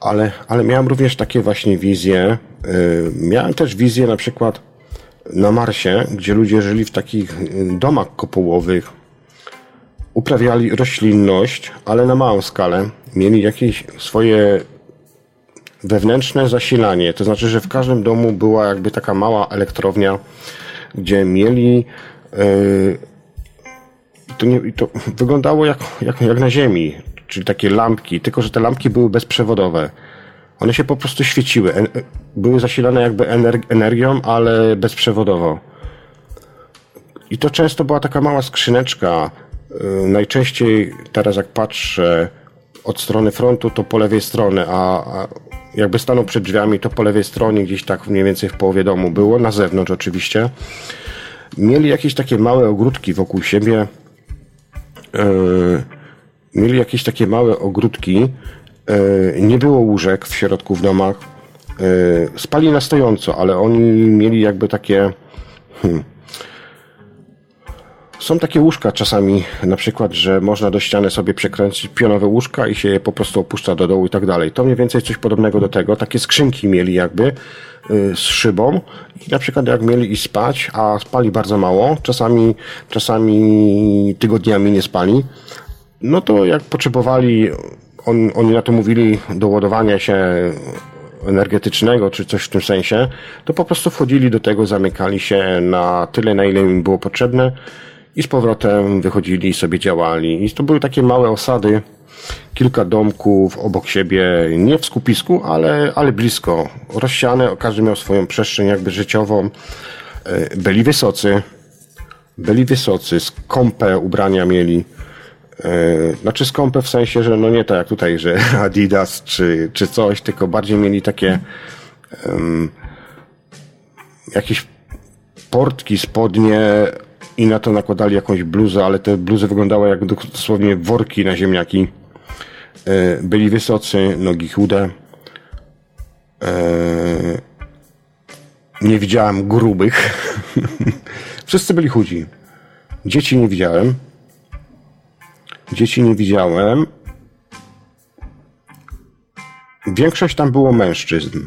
Ale, ale miałem również takie właśnie wizje, yy, miałem też wizję na przykład na Marsie, gdzie ludzie żyli w takich domach kopułowych, uprawiali roślinność, ale na małą skalę. Mieli jakieś swoje wewnętrzne zasilanie. To znaczy, że w każdym domu była jakby taka mała elektrownia, gdzie mieli. Yy, to, nie, to wyglądało jak, jak, jak na Ziemi, czyli takie lampki, tylko że te lampki były bezprzewodowe. One się po prostu świeciły. Były zasilane jakby energią, ale bezprzewodowo. I to często była taka mała skrzyneczka, najczęściej teraz jak patrzę od strony frontu, to po lewej stronie, a, a jakby stanął przed drzwiami, to po lewej stronie, gdzieś tak mniej więcej w połowie domu było, na zewnątrz oczywiście. Mieli jakieś takie małe ogródki wokół siebie. Yy, mieli jakieś takie małe ogródki. Yy, nie było łóżek w środku w domach. Yy, spali na stojąco, ale oni mieli jakby takie. Hmm, są takie łóżka czasami, na przykład, że można do ściany sobie przekręcić pionowe łóżka i się je po prostu opuszcza do dołu i tak dalej. To mniej więcej coś podobnego do tego. Takie skrzynki mieli jakby y, z szybą i na przykład jak mieli i spać, a spali bardzo mało, czasami, czasami tygodniami nie spali, no to jak potrzebowali, on, oni na to mówili do ładowania się energetycznego, czy coś w tym sensie, to po prostu wchodzili do tego, zamykali się na tyle, na ile im było potrzebne i z powrotem wychodzili i sobie działali. I to były takie małe osady, kilka domków obok siebie, nie w skupisku, ale, ale blisko. Rozsiane, każdy miał swoją przestrzeń jakby życiową. E, byli wysocy, byli wysocy, skąpe ubrania mieli. E, znaczy skąpe w sensie, że no nie tak jak tutaj, że [LAUGHS] Adidas czy, czy coś, tylko bardziej mieli takie um, jakieś portki, spodnie i na to nakładali jakąś bluzę, ale te bluzy wyglądały jak dosłownie worki na ziemniaki. E, byli wysocy, nogi chude. E, nie widziałem grubych. [LAUGHS] Wszyscy byli chudzi. Dzieci nie widziałem. Dzieci nie widziałem. Większość tam było mężczyzn.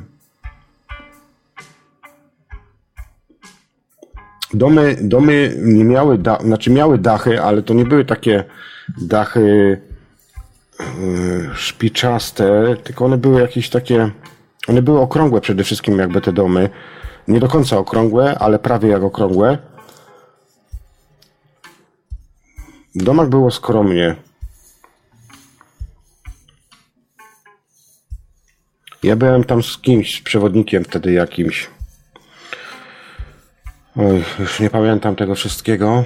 Domy, domy nie miały, da, znaczy miały dachy, ale to nie były takie dachy yy, szpiczaste, tylko one były jakieś takie, one były okrągłe przede wszystkim jakby te domy. Nie do końca okrągłe, ale prawie jak okrągłe. W domach było skromnie. Ja byłem tam z kimś, z przewodnikiem wtedy jakimś. Oj, już nie pamiętam tego wszystkiego.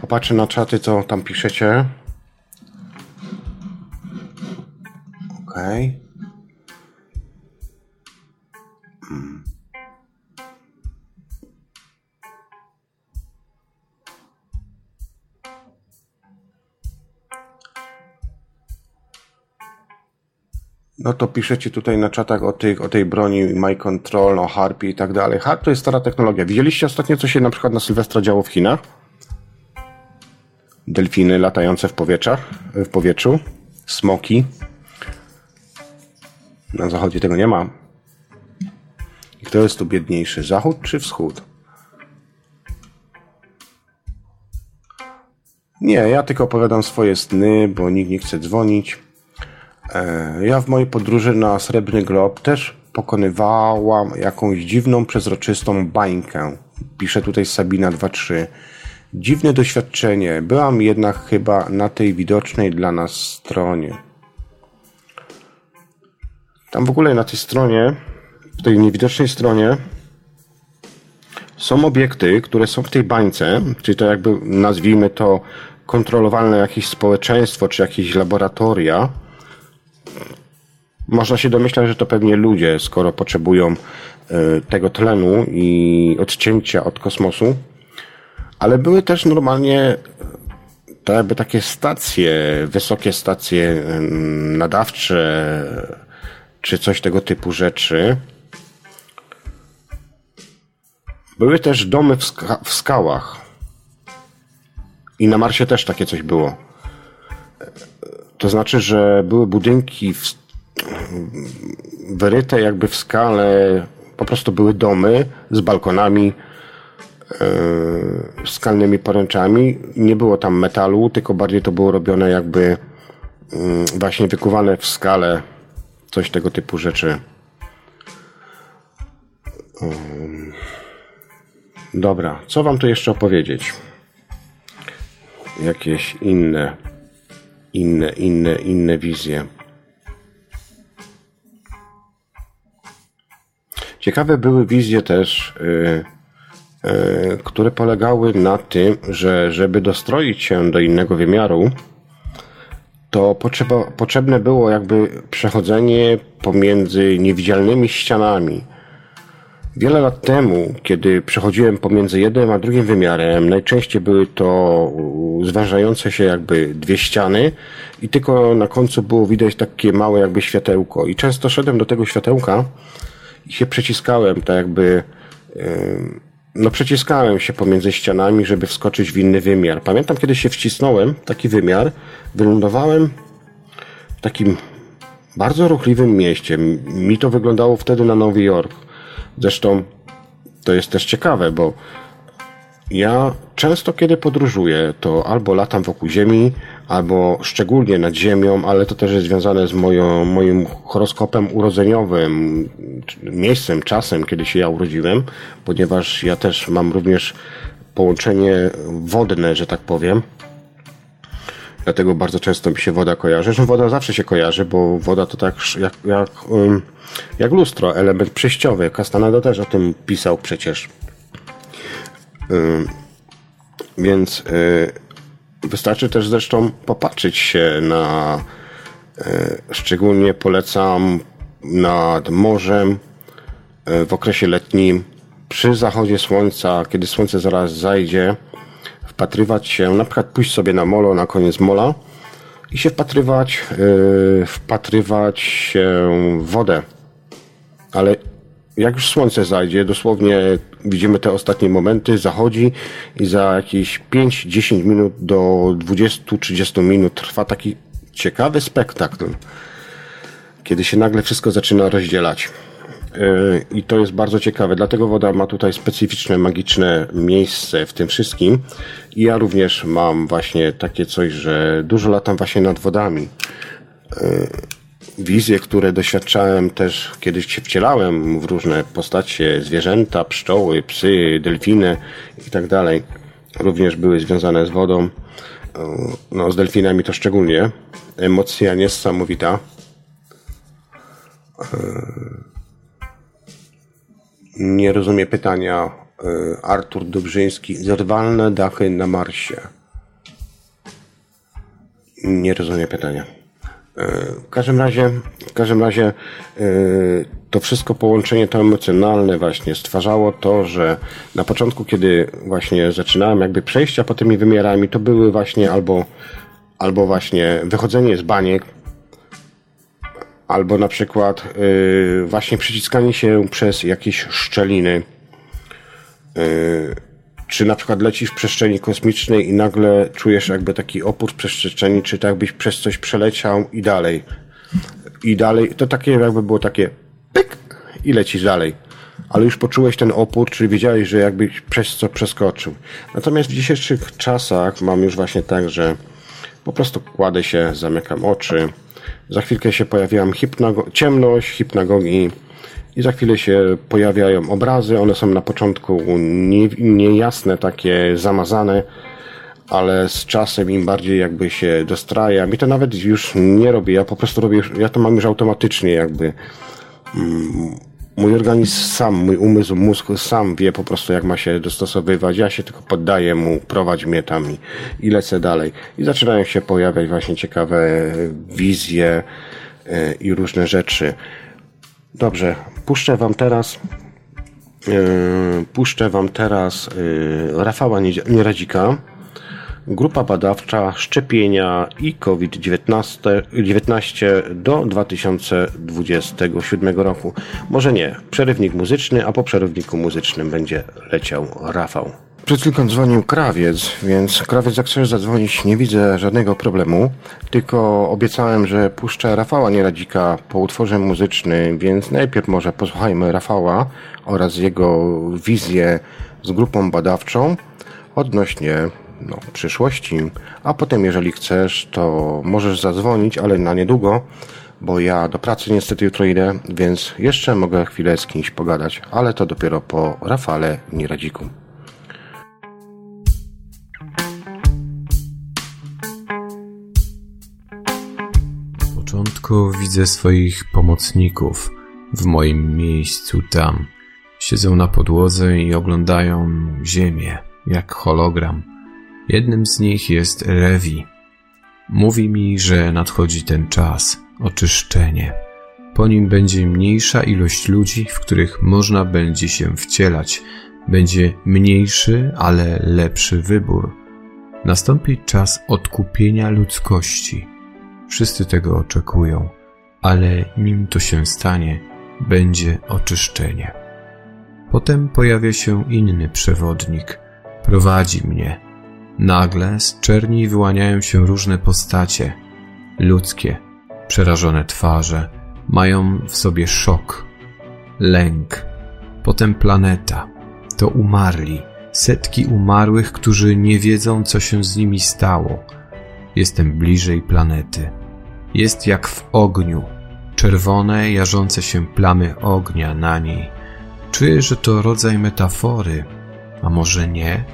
Popatrzę na czaty, co tam piszecie. Okej. Okay. No to piszecie tutaj na czatach o, tych, o tej broni My Control, o Harpie i tak dalej. Harp to jest stara technologia. Widzieliście ostatnio, co się na przykład na Sylwestra działo w Chinach? Delfiny latające w powietrzach, w powietrzu, smoki. Na zachodzie tego nie ma. I kto jest tu biedniejszy, zachód czy wschód? Nie, ja tylko opowiadam swoje sny, bo nikt nie chce dzwonić. E, ja w mojej podróży na Srebrny Glob też pokonywałam jakąś dziwną, przezroczystą bańkę. Pisze tutaj Sabina 23. Dziwne doświadczenie. Byłam jednak chyba na tej widocznej dla nas stronie. Tam w ogóle na tej stronie, w tej niewidocznej stronie są obiekty, które są w tej bańce, czyli to jakby nazwijmy to kontrolowane jakieś społeczeństwo, czy jakieś laboratoria, można się domyślać, że to pewnie ludzie, skoro potrzebują e, tego tlenu i odcięcia od kosmosu, ale były też normalnie to jakby takie stacje, wysokie stacje nadawcze, czy coś tego typu rzeczy. Były też domy w, ska w skałach. I na Marsie też takie coś było. To znaczy, że były budynki w, wyryte jakby w skale, po prostu były domy z balkonami, yy, skalnymi poręczami. Nie było tam metalu, tylko bardziej to było robione jakby yy, właśnie wykuwane w skale, coś tego typu rzeczy. Dobra, co wam tu jeszcze opowiedzieć? Jakieś inne inne, inne, inne wizje. Ciekawe były wizje też, yy, yy, które polegały na tym, że żeby dostroić się do innego wymiaru, to potrzeba, potrzebne było jakby przechodzenie pomiędzy niewidzialnymi ścianami Wiele lat temu, kiedy przechodziłem pomiędzy jednym a drugim wymiarem, najczęściej były to zwężające się jakby dwie ściany i tylko na końcu było widać takie małe jakby światełko. I często szedłem do tego światełka i się przeciskałem, tak jakby, no przeciskałem się pomiędzy ścianami, żeby wskoczyć w inny wymiar. Pamiętam, kiedy się wcisnąłem taki wymiar, wylądowałem w takim bardzo ruchliwym mieście. Mi to wyglądało wtedy na Nowy Jork. Zresztą to jest też ciekawe, bo ja często kiedy podróżuję, to albo latam wokół Ziemi, albo szczególnie nad Ziemią, ale to też jest związane z moją, moim horoskopem urodzeniowym, miejscem, czasem, kiedy się ja urodziłem, ponieważ ja też mam również połączenie wodne, że tak powiem. Dlatego bardzo często mi się woda kojarzy. Zresztą woda zawsze się kojarzy, bo woda to tak jak, jak, jak lustro, element przejściowy. Castaneda też o tym pisał przecież. Więc y, wystarczy też zresztą popatrzeć się na y, szczególnie polecam nad morzem y, w okresie letnim przy zachodzie słońca, kiedy słońce zaraz zajdzie, wpatrywać się, na przykład pójść sobie na molo, na koniec mola i się wpatrywać, yy, wpatrywać się w wodę. Ale jak już słońce zajdzie, dosłownie widzimy te ostatnie momenty, zachodzi i za jakieś 5-10 minut do 20-30 minut trwa taki ciekawy spektakl, kiedy się nagle wszystko zaczyna rozdzielać. I to jest bardzo ciekawe. Dlatego woda ma tutaj specyficzne, magiczne miejsce w tym wszystkim. I ja również mam właśnie takie coś, że dużo latam właśnie nad wodami. Wizje, które doświadczałem też kiedyś się wcielałem w różne postacie, zwierzęta, pszczoły, psy, delfiny i tak dalej. Również były związane z wodą. No, z delfinami to szczególnie. Emocja niesamowita. Nie rozumie pytania Artur Dobrzyński. Zerwalne dachy na Marsie. Nie rozumie pytania. W każdym razie, w każdym razie to wszystko połączenie to emocjonalne właśnie stwarzało to, że na początku, kiedy właśnie zaczynałem jakby przejścia po tymi wymiarami, to były właśnie albo, albo właśnie wychodzenie z baniek, albo na przykład yy, właśnie przyciskanie się przez jakieś szczeliny. Yy, czy na przykład lecisz w przestrzeni kosmicznej i nagle czujesz jakby taki opór w przestrzeni, czy tak byś przez coś przeleciał i dalej. I dalej, to takie jakby było takie pyk i lecisz dalej. Ale już poczułeś ten opór, czyli wiedziałeś, że jakbyś przez co przeskoczył. Natomiast w dzisiejszych czasach mam już właśnie tak, że po prostu kładę się, zamykam oczy, za chwilkę się pojawiam hipnago- ciemność, hipnagogi i za chwilę się pojawiają obrazy. One są na początku nie, niejasne, takie zamazane, ale z czasem im bardziej jakby się dostrajam i to nawet już nie robię. Ja po prostu robię, ja to mam już automatycznie jakby. Mm, mój organizm sam, mój umysł, mózg sam wie po prostu jak ma się dostosowywać. Ja się tylko poddaję mu, prowadź mnie tam i, i lecę dalej. I zaczynają się pojawiać właśnie ciekawe wizje yy, i różne rzeczy. Dobrze, puszczę wam teraz yy, puszczę wam teraz yy, Rafała Nieradzika. Grupa badawcza szczepienia i COVID-19 do 2027 roku. Może nie, przerywnik muzyczny, a po przerywniku muzycznym będzie leciał Rafał. Przed chwilką dzwonił krawiec, więc krawiec jak chcesz zadzwonić nie widzę żadnego problemu, tylko obiecałem, że puszczę Rafała Nieradzika po utworze muzycznym, więc najpierw może posłuchajmy Rafała oraz jego wizję z grupą badawczą odnośnie no, przyszłości, a potem jeżeli chcesz, to możesz zadzwonić, ale na niedługo, bo ja do pracy niestety jutro idę, więc jeszcze mogę chwilę z kimś pogadać, ale to dopiero po Rafale Nieradziku. W początku widzę swoich pomocników w moim miejscu tam. Siedzą na podłodze i oglądają ziemię, jak hologram. Jednym z nich jest Lewi. Mówi mi, że nadchodzi ten czas, oczyszczenie. Po nim będzie mniejsza ilość ludzi, w których można będzie się wcielać. Będzie mniejszy, ale lepszy wybór. Nastąpi czas odkupienia ludzkości. Wszyscy tego oczekują, ale nim to się stanie, będzie oczyszczenie. Potem pojawia się inny przewodnik. Prowadzi mnie, Nagle z czerni wyłaniają się różne postacie. Ludzkie, przerażone twarze, mają w sobie szok, lęk. Potem planeta. To umarli, setki umarłych, którzy nie wiedzą, co się z nimi stało. Jestem bliżej planety. Jest jak w ogniu, czerwone, jarzące się plamy ognia na niej. Czuję, że to rodzaj metafory, a może nie?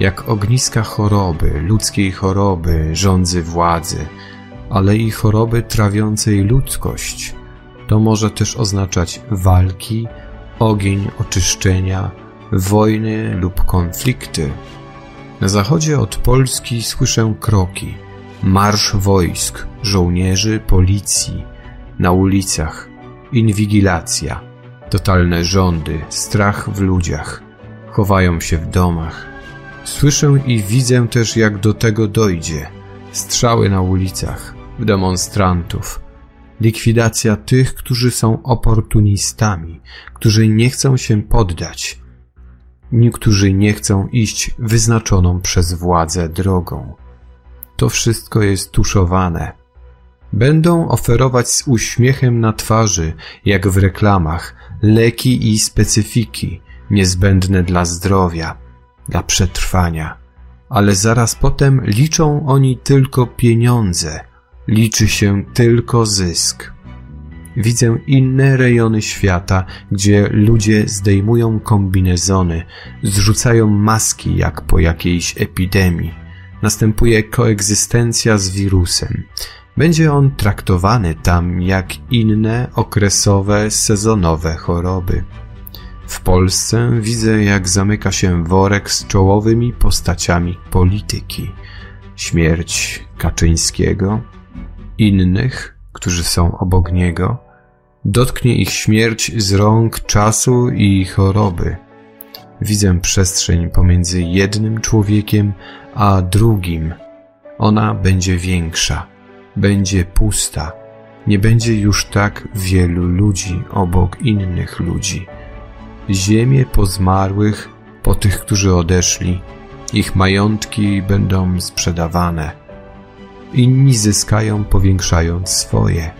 Jak ogniska choroby, ludzkiej choroby, rządzy władzy, ale i choroby trawiącej ludzkość. To może też oznaczać walki, ogień oczyszczenia, wojny lub konflikty. Na zachodzie od Polski słyszę kroki, marsz wojsk, żołnierzy, policji, na ulicach, inwigilacja, totalne rządy, strach w ludziach, chowają się w domach, Słyszę i widzę też, jak do tego dojdzie. Strzały na ulicach, w demonstrantów. Likwidacja tych, którzy są oportunistami, którzy nie chcą się poddać, niektórzy nie chcą iść wyznaczoną przez władzę drogą. To wszystko jest tuszowane. Będą oferować z uśmiechem na twarzy, jak w reklamach, leki i specyfiki niezbędne dla zdrowia, dla przetrwania. Ale zaraz potem liczą oni tylko pieniądze, liczy się tylko zysk. Widzę inne rejony świata, gdzie ludzie zdejmują kombinezony, zrzucają maski jak po jakiejś epidemii. Następuje koegzystencja z wirusem. Będzie on traktowany tam jak inne okresowe, sezonowe choroby. W Polsce widzę, jak zamyka się worek z czołowymi postaciami polityki. Śmierć Kaczyńskiego, innych, którzy są obok niego, dotknie ich śmierć z rąk czasu i choroby. Widzę przestrzeń pomiędzy jednym człowiekiem a drugim. Ona będzie większa, będzie pusta, nie będzie już tak wielu ludzi obok innych ludzi. Ziemię po zmarłych, po tych, którzy odeszli, ich majątki będą sprzedawane. Inni zyskają, powiększając swoje.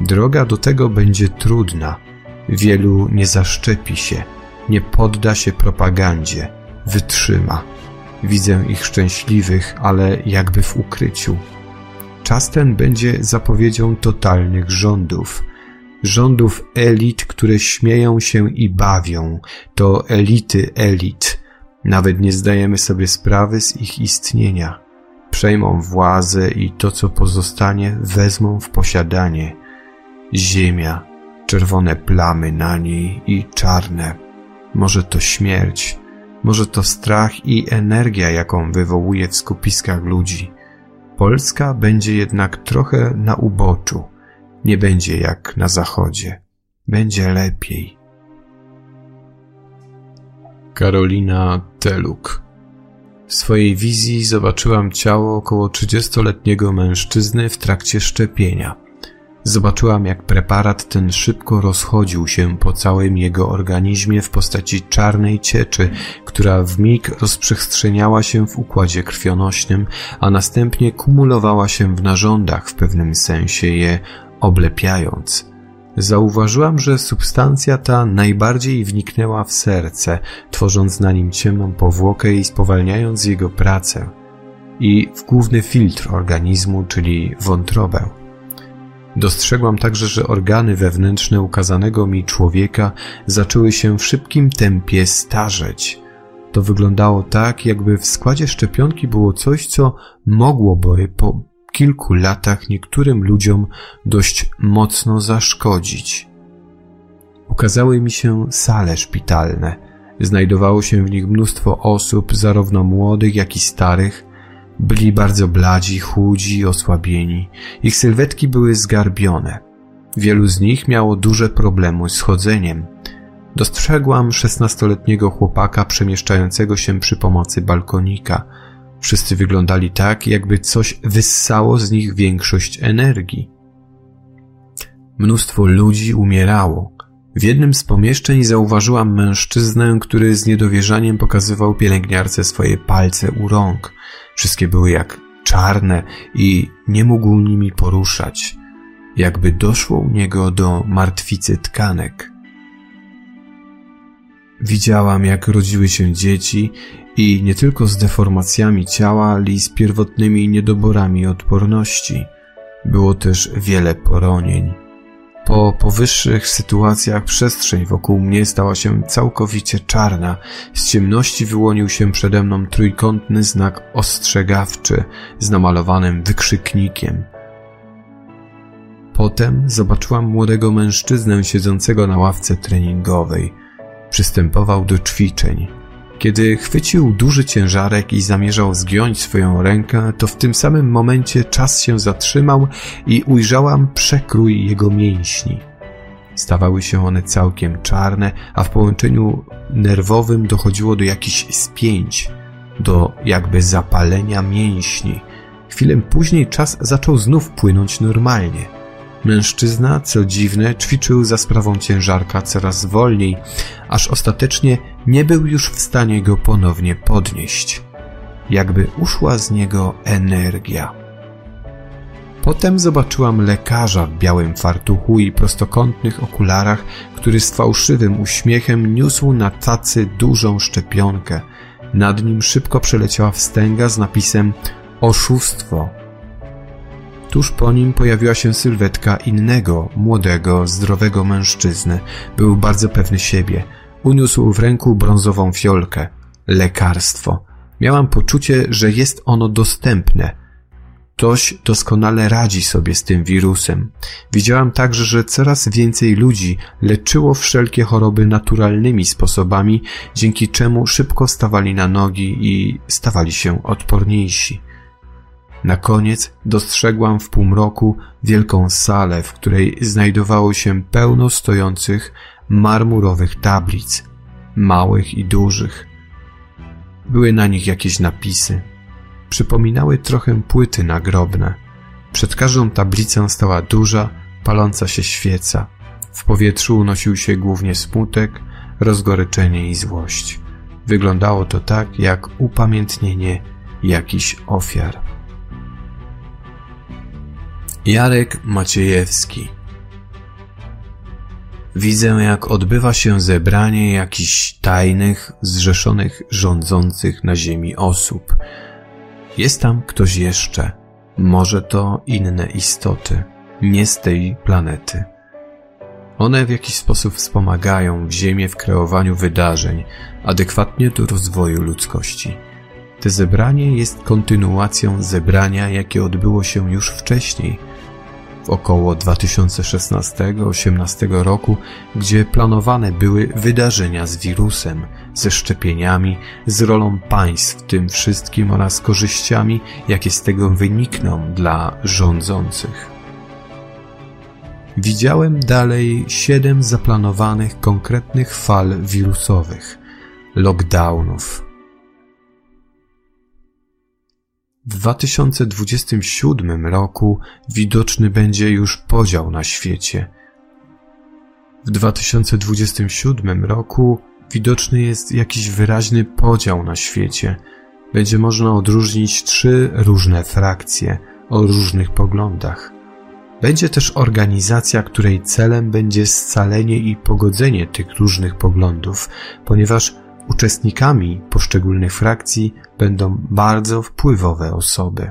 Droga do tego będzie trudna. Wielu nie zaszczepi się, nie podda się propagandzie, wytrzyma. Widzę ich szczęśliwych, ale jakby w ukryciu. Czas ten będzie zapowiedzią totalnych rządów. Rządów elit, które śmieją się i bawią. To elity elit. Nawet nie zdajemy sobie sprawy z ich istnienia. Przejmą władzę i to, co pozostanie, wezmą w posiadanie. Ziemia, czerwone plamy na niej i czarne. Może to śmierć, może to strach i energia, jaką wywołuje w skupiskach ludzi. Polska będzie jednak trochę na uboczu. Nie będzie jak na zachodzie. Będzie lepiej. Karolina Teluk w swojej wizji zobaczyłam ciało około 30-letniego mężczyzny w trakcie szczepienia. Zobaczyłam, jak preparat ten szybko rozchodził się po całym jego organizmie w postaci czarnej cieczy, która w mig rozprzestrzeniała się w układzie krwionośnym, a następnie kumulowała się w narządach, w pewnym sensie je oblepiając. Zauważyłam, że substancja ta najbardziej wniknęła w serce, tworząc na nim ciemną powłokę i spowalniając jego pracę, i w główny filtr organizmu, czyli wątrobę. Dostrzegłam także, że organy wewnętrzne ukazanego mi człowieka zaczęły się w szybkim tempie starzeć. To wyglądało tak, jakby w składzie szczepionki było coś, co mogłoby po kilku latach niektórym ludziom dość mocno zaszkodzić. Ukazały mi się sale szpitalne. Znajdowało się w nich mnóstwo osób, zarówno młodych, jak i starych, byli bardzo bladzi, chudzi, osłabieni. Ich sylwetki były zgarbione. Wielu z nich miało duże problemy z chodzeniem. Dostrzegłam szesnastoletniego chłopaka przemieszczającego się przy pomocy balkonika. Wszyscy wyglądali tak, jakby coś wyssało z nich większość energii. Mnóstwo ludzi umierało. W jednym z pomieszczeń zauważyłam mężczyznę, który z niedowierzaniem pokazywał pielęgniarce swoje palce u rąk. Wszystkie były jak czarne i nie mógł nimi poruszać, jakby doszło u niego do martwicy tkanek. Widziałam, jak rodziły się dzieci i nie tylko z deformacjami ciała, ale i z pierwotnymi niedoborami odporności. Było też wiele poronień. Po powyższych sytuacjach przestrzeń wokół mnie stała się całkowicie czarna. Z ciemności wyłonił się przede mną trójkątny znak ostrzegawczy z namalowanym wykrzyknikiem. Potem zobaczyłam młodego mężczyznę siedzącego na ławce treningowej. Przystępował do ćwiczeń. Kiedy chwycił duży ciężarek i zamierzał zgiąć swoją rękę, to w tym samym momencie czas się zatrzymał i ujrzałam przekrój jego mięśni. Stawały się one całkiem czarne, a w połączeniu nerwowym dochodziło do jakichś spięć, do jakby zapalenia mięśni. Chwilę później czas zaczął znów płynąć normalnie. Mężczyzna, co dziwne, ćwiczył za sprawą ciężarka coraz wolniej, aż ostatecznie nie był już w stanie go ponownie podnieść. Jakby uszła z niego energia. Potem zobaczyłam lekarza w białym fartuchu i prostokątnych okularach, który z fałszywym uśmiechem niósł na tacy dużą szczepionkę. Nad nim szybko przeleciała wstęga z napisem oszustwo. Tuż po nim pojawiła się sylwetka innego, młodego, zdrowego mężczyzny. Był bardzo pewny siebie. Uniósł w ręku brązową fiolkę. Lekarstwo. Miałam poczucie, że jest ono dostępne. Ktoś doskonale radzi sobie z tym wirusem. Widziałam także, że coraz więcej ludzi leczyło wszelkie choroby naturalnymi sposobami, dzięki czemu szybko stawali na nogi i stawali się odporniejsi. Na koniec dostrzegłam w półmroku wielką salę, w której znajdowało się pełno stojących marmurowych tablic, małych i dużych. Były na nich jakieś napisy. Przypominały trochę płyty nagrobne. Przed każdą tablicą stała duża, paląca się świeca. W powietrzu unosił się głównie smutek, rozgoryczenie i złość. Wyglądało to tak, jak upamiętnienie jakichś ofiar. Jarek Maciejewski Widzę, jak odbywa się zebranie jakichś tajnych, zrzeszonych rządzących na ziemi osób. Jest tam ktoś jeszcze. Może to inne istoty, nie z tej planety. One w jakiś sposób wspomagają Ziemię w kreowaniu wydarzeń adekwatnie do rozwoju ludzkości. Te zebranie jest kontynuacją zebrania, jakie odbyło się już wcześniej – w około 2016-18 roku, gdzie planowane były wydarzenia z wirusem, ze szczepieniami, z rolą państw w tym wszystkim oraz korzyściami, jakie z tego wynikną dla rządzących. Widziałem dalej siedem zaplanowanych konkretnych fal wirusowych, lockdownów, W 2027 roku widoczny będzie już podział na świecie. W 2027 roku widoczny jest jakiś wyraźny podział na świecie. Będzie można odróżnić trzy różne frakcje o różnych poglądach. Będzie też organizacja, której celem będzie scalenie i pogodzenie tych różnych poglądów, ponieważ Uczestnikami poszczególnych frakcji będą bardzo wpływowe osoby.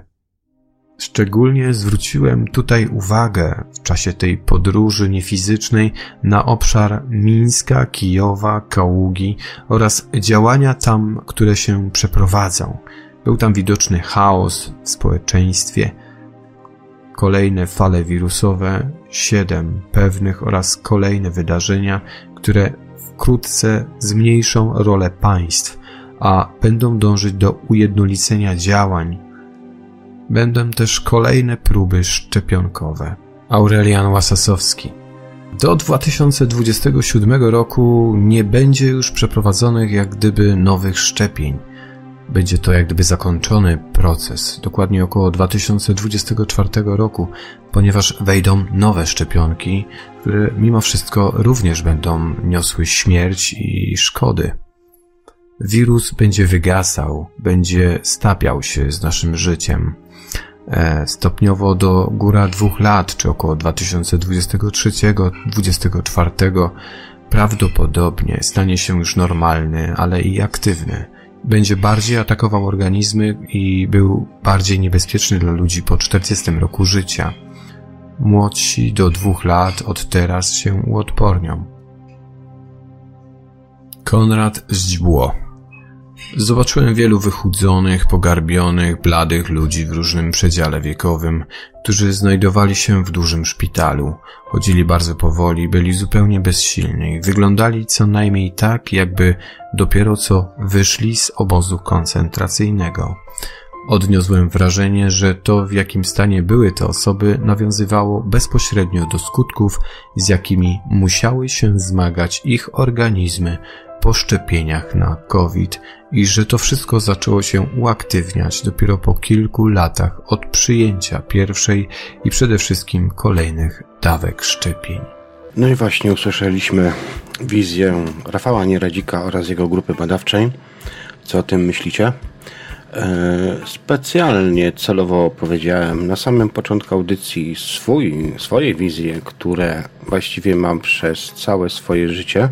Szczególnie zwróciłem tutaj uwagę w czasie tej podróży niefizycznej na obszar Mińska, Kijowa, Kaługi oraz działania tam, które się przeprowadzą. Był tam widoczny chaos w społeczeństwie, kolejne fale wirusowe, siedem pewnych oraz kolejne wydarzenia, które wkrótce zmniejszą rolę państw, a będą dążyć do ujednolicenia działań. Będą też kolejne próby szczepionkowe. Aurelian Łasasowski do 2027 roku nie będzie już przeprowadzonych jak gdyby nowych szczepień. Będzie to jak gdyby zakończony proces, dokładnie około 2024 roku, ponieważ wejdą nowe szczepionki, które mimo wszystko również będą niosły śmierć i szkody. Wirus będzie wygasał, będzie stapiał się z naszym życiem. E, stopniowo do góra dwóch lat, czy około 2023-2024 prawdopodobnie stanie się już normalny, ale i aktywny będzie bardziej atakował organizmy i był bardziej niebezpieczny dla ludzi po 40 roku życia. Młodsi do dwóch lat od teraz się uodpornią. Konrad Zdźbło Zobaczyłem wielu wychudzonych, pogarbionych, bladych ludzi w różnym przedziale wiekowym, którzy znajdowali się w dużym szpitalu. Chodzili bardzo powoli, byli zupełnie bezsilni, wyglądali co najmniej tak, jakby dopiero co wyszli z obozu koncentracyjnego. Odniosłem wrażenie, że to w jakim stanie były te osoby nawiązywało bezpośrednio do skutków, z jakimi musiały się zmagać ich organizmy po szczepieniach na COVID i że to wszystko zaczęło się uaktywniać dopiero po kilku latach od przyjęcia pierwszej i przede wszystkim kolejnych dawek szczepień. No i właśnie usłyszeliśmy wizję Rafała Nieradzika oraz jego grupy badawczej. Co o tym myślicie? E, specjalnie celowo powiedziałem na samym początku audycji swój, swoje wizje, które właściwie mam przez całe swoje życie,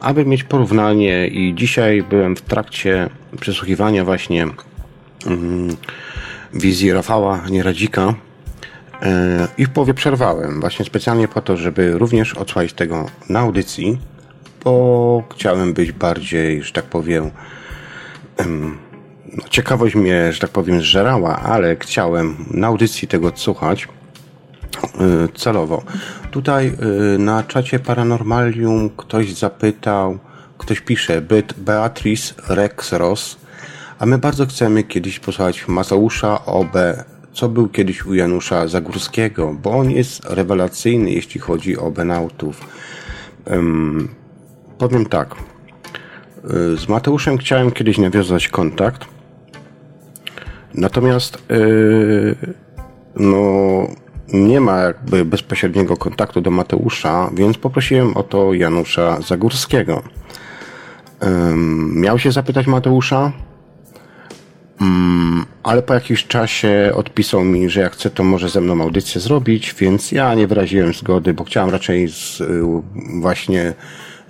aby mieć porównanie i dzisiaj byłem w trakcie przesłuchiwania właśnie wizji Rafała Nieradzika e, i w połowie przerwałem właśnie specjalnie po to, żeby również odsłać tego na audycji, bo chciałem być bardziej, że tak powiem, no, ciekawość mnie, że tak powiem, zżerała, ale chciałem na audycji tego odsłuchać celowo. Tutaj e, na czacie Paranormalium ktoś zapytał, ktoś pisze, Beatrice Rex Ross, a my bardzo chcemy kiedyś posłuchać Mateusza Obe, co był kiedyś u Janusza Zagórskiego, bo on jest rewelacyjny, jeśli chodzi o Benautów. Um, powiem tak. Y, z Mateuszem chciałem kiedyś nawiązać kontakt. Natomiast yy, no, nie ma jakby bezpośredniego kontaktu do Mateusza, więc poprosiłem o to Janusza Zagórskiego. Miał się zapytać Mateusza, ale po jakimś czasie odpisał mi, że jak chce, to może ze mną audycję zrobić, więc ja nie wyraziłem zgody, bo chciałem raczej z, y, właśnie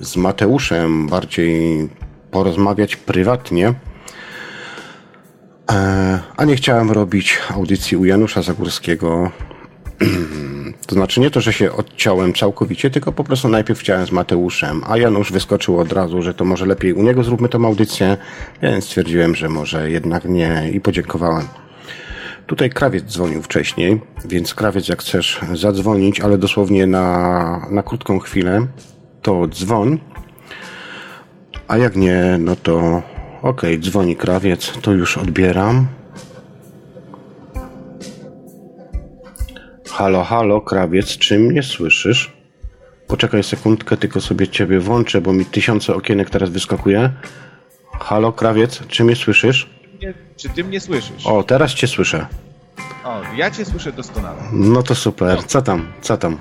z Mateuszem bardziej porozmawiać prywatnie, e, a nie chciałem robić audycji u Janusza Zagórskiego [CLEARS THROAT] To znaczy nie to, że się odciąłem całkowicie, tylko po prostu najpierw chciałem z Mateuszem, a Janusz wyskoczył od razu, że to może lepiej u niego zróbmy tą audycję, więc stwierdziłem, że może jednak nie i podziękowałem. Tutaj krawiec dzwonił wcześniej, więc krawiec jak chcesz zadzwonić, ale dosłownie na, na krótką chwilę, to dzwoń. A jak nie, no to okej, okay, dzwoni krawiec, to już odbieram. Halo, halo, krawiec, czy mnie słyszysz? Poczekaj sekundkę, tylko sobie ciebie włączę, bo mi tysiące okienek teraz wyskakuje. Halo, krawiec, czy mnie słyszysz? Nie, czy ty mnie słyszysz? O, teraz cię słyszę. O, ja cię słyszę doskonale. No to super. Co tam? Co tam?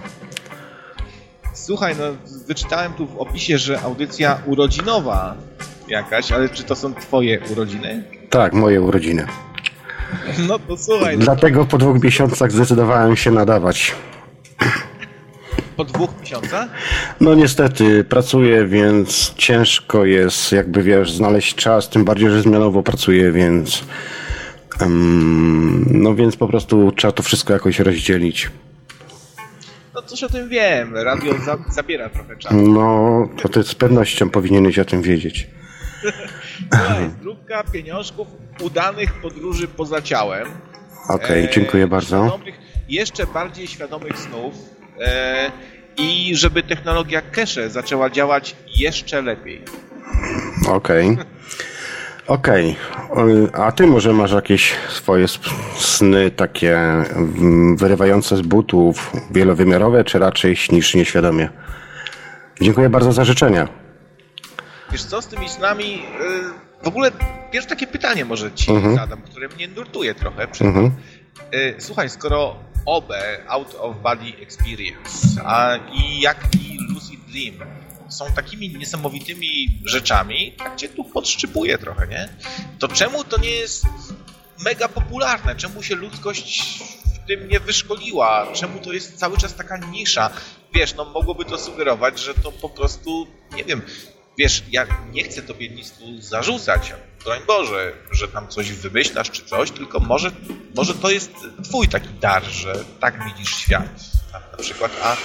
Słuchaj, no wyczytałem tu w opisie, że audycja urodzinowa jakaś, ale czy to są twoje urodziny? Tak, moje urodziny. No to słuchaj. No. Dlatego po dwóch miesiącach zdecydowałem się nadawać. Po dwóch miesiącach? No niestety, pracuję, więc ciężko jest, jakby wiesz, znaleźć czas, tym bardziej, że zmianowo pracuję, więc um, no więc po prostu trzeba to wszystko jakoś rozdzielić. No coś o tym wiem, radio za, zabiera trochę czasu. No, to ty z pewnością powinieneś o tym wiedzieć. [LAUGHS] Słuchaj, zróbka pieniążków udanych podróży poza ciałem. Okej, okay, dziękuję e, bardzo. Jeszcze bardziej świadomych snów e, i żeby technologia cache zaczęła działać jeszcze lepiej. Okej. Okay. Okej, okay. a ty może masz jakieś swoje sny takie mm, wyrywające z butów, wielowymiarowe, czy raczej śnisz nieświadomie? Dziękuję bardzo za życzenia. Wiesz co, z tymi snami... Y, w ogóle pierwsze takie pytanie może ci mhm. zadam, które mnie nurtuje trochę. Przed mhm. Y, słuchaj, skoro OB, Out of Body Experience, a i jak i Lucid Dream są takimi niesamowitymi rzeczami, tak cię tu podszczypuje trochę, nie? To czemu to nie jest mega popularne? Czemu się ludzkość w tym nie wyszkoliła? Czemu to jest cały czas taka nisza? Wiesz, no mogłoby to sugerować, że to po prostu, nie wiem, wiesz, ja nie chcę tobie nic tu zarzucać, broń Boże, że tam coś wymyślasz czy coś, tylko może, może to jest twój taki dar, że tak widzisz świat na przykład, a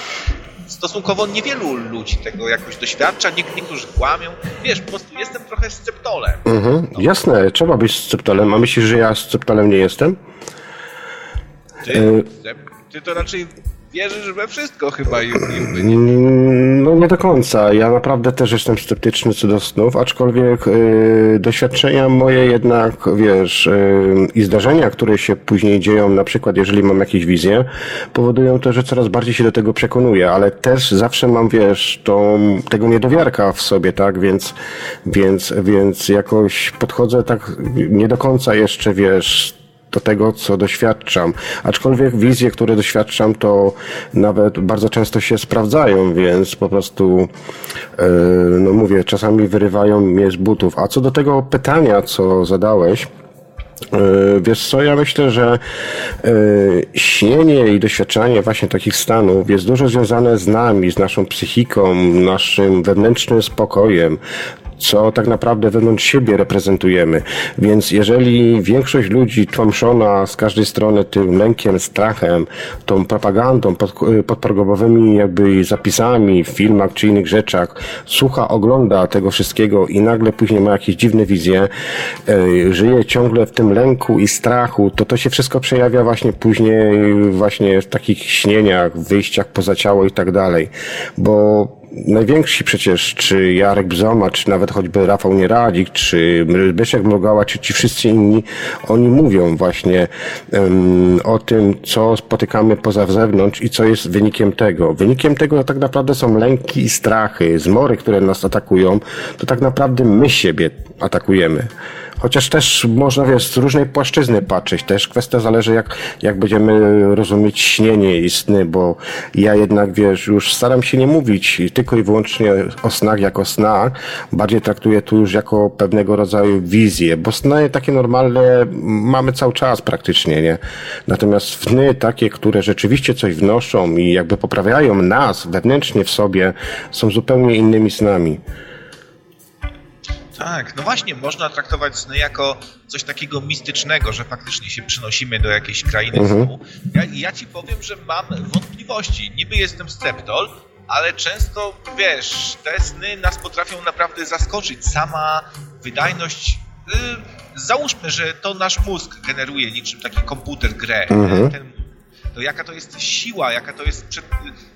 stosunkowo niewielu ludzi tego jakoś doświadcza, niektórzy kłamią. Wiesz, po prostu jestem trochę sceptolem. Mhm, no. Jasne, trzeba być sceptolem. A myślisz, że ja sceptolem nie jestem? Ty, y ty to raczej wierzysz we wszystko chyba, No nie do końca. Ja naprawdę też jestem sceptyczny co do snów, aczkolwiek y, doświadczenia moje jednak, wiesz, y, i zdarzenia, które się później dzieją, na przykład jeżeli mam jakieś wizje, powodują to, że coraz bardziej się do tego przekonuję, ale też zawsze mam, wiesz, tą, tego niedowiarka w sobie, tak, więc, więc, więc jakoś podchodzę tak nie do końca jeszcze, wiesz, do tego, co doświadczam. Aczkolwiek wizje, które doświadczam, to nawet bardzo często się sprawdzają, więc po prostu, e, no mówię, czasami wyrywają mnie z butów. A co do tego pytania, co zadałeś, e, Wiesz co, ja myślę, że e, śnienie i doświadczanie właśnie takich stanów jest dużo związane z nami, z naszą psychiką, naszym wewnętrznym spokojem co tak naprawdę wewnątrz siebie reprezentujemy. Więc jeżeli większość ludzi tłamszona z każdej strony tym lękiem, strachem, tą propagandą, pod, podprogramowymi jakby zapisami w filmach czy innych rzeczach, słucha, ogląda tego wszystkiego i nagle później ma jakieś dziwne wizje, yy, żyje ciągle w tym lęku i strachu, to to się wszystko przejawia właśnie później właśnie w takich śnieniach, wyjściach poza ciało i tak dalej. Bo najwięksi przecież, czy Jarek Bzoma, czy nawet choćby Rafał Nieradzik, czy Byszek Mrogała, czy ci wszyscy inni, oni mówią właśnie um, o tym, co spotykamy poza zewnątrz i co jest wynikiem tego. Wynikiem tego tak naprawdę są lęki i strachy, zmory, które nas atakują, to tak naprawdę my siebie atakujemy. Chociaż też można, wiesz, z różnej płaszczyzny patrzeć. Też kwestia zależy, jak, jak będziemy rozumieć śnienie i sny, bo ja jednak, wiesz, już staram się nie mówić tylko i wyłącznie o snach jako snach. Bardziej traktuję tu już jako pewnego rodzaju wizję, bo sny takie normalne mamy cały czas praktycznie, nie? Natomiast sny takie, które rzeczywiście coś wnoszą i jakby poprawiają nas wewnętrznie w sobie, są zupełnie innymi snami. Tak, no właśnie, można traktować sny jako coś takiego mistycznego, że faktycznie się przynosimy do jakiejś krainy mhm. snu. Ja, ja ci powiem, że mam wątpliwości. Niby jestem sceptol, ale często, wiesz, te sny nas potrafią naprawdę zaskoczyć. Sama wydajność yy, załóżmy, że to nasz mózg generuje niczym taki komputer grę. Mhm. Ten, to jaka to jest siła, jaka to jest przed,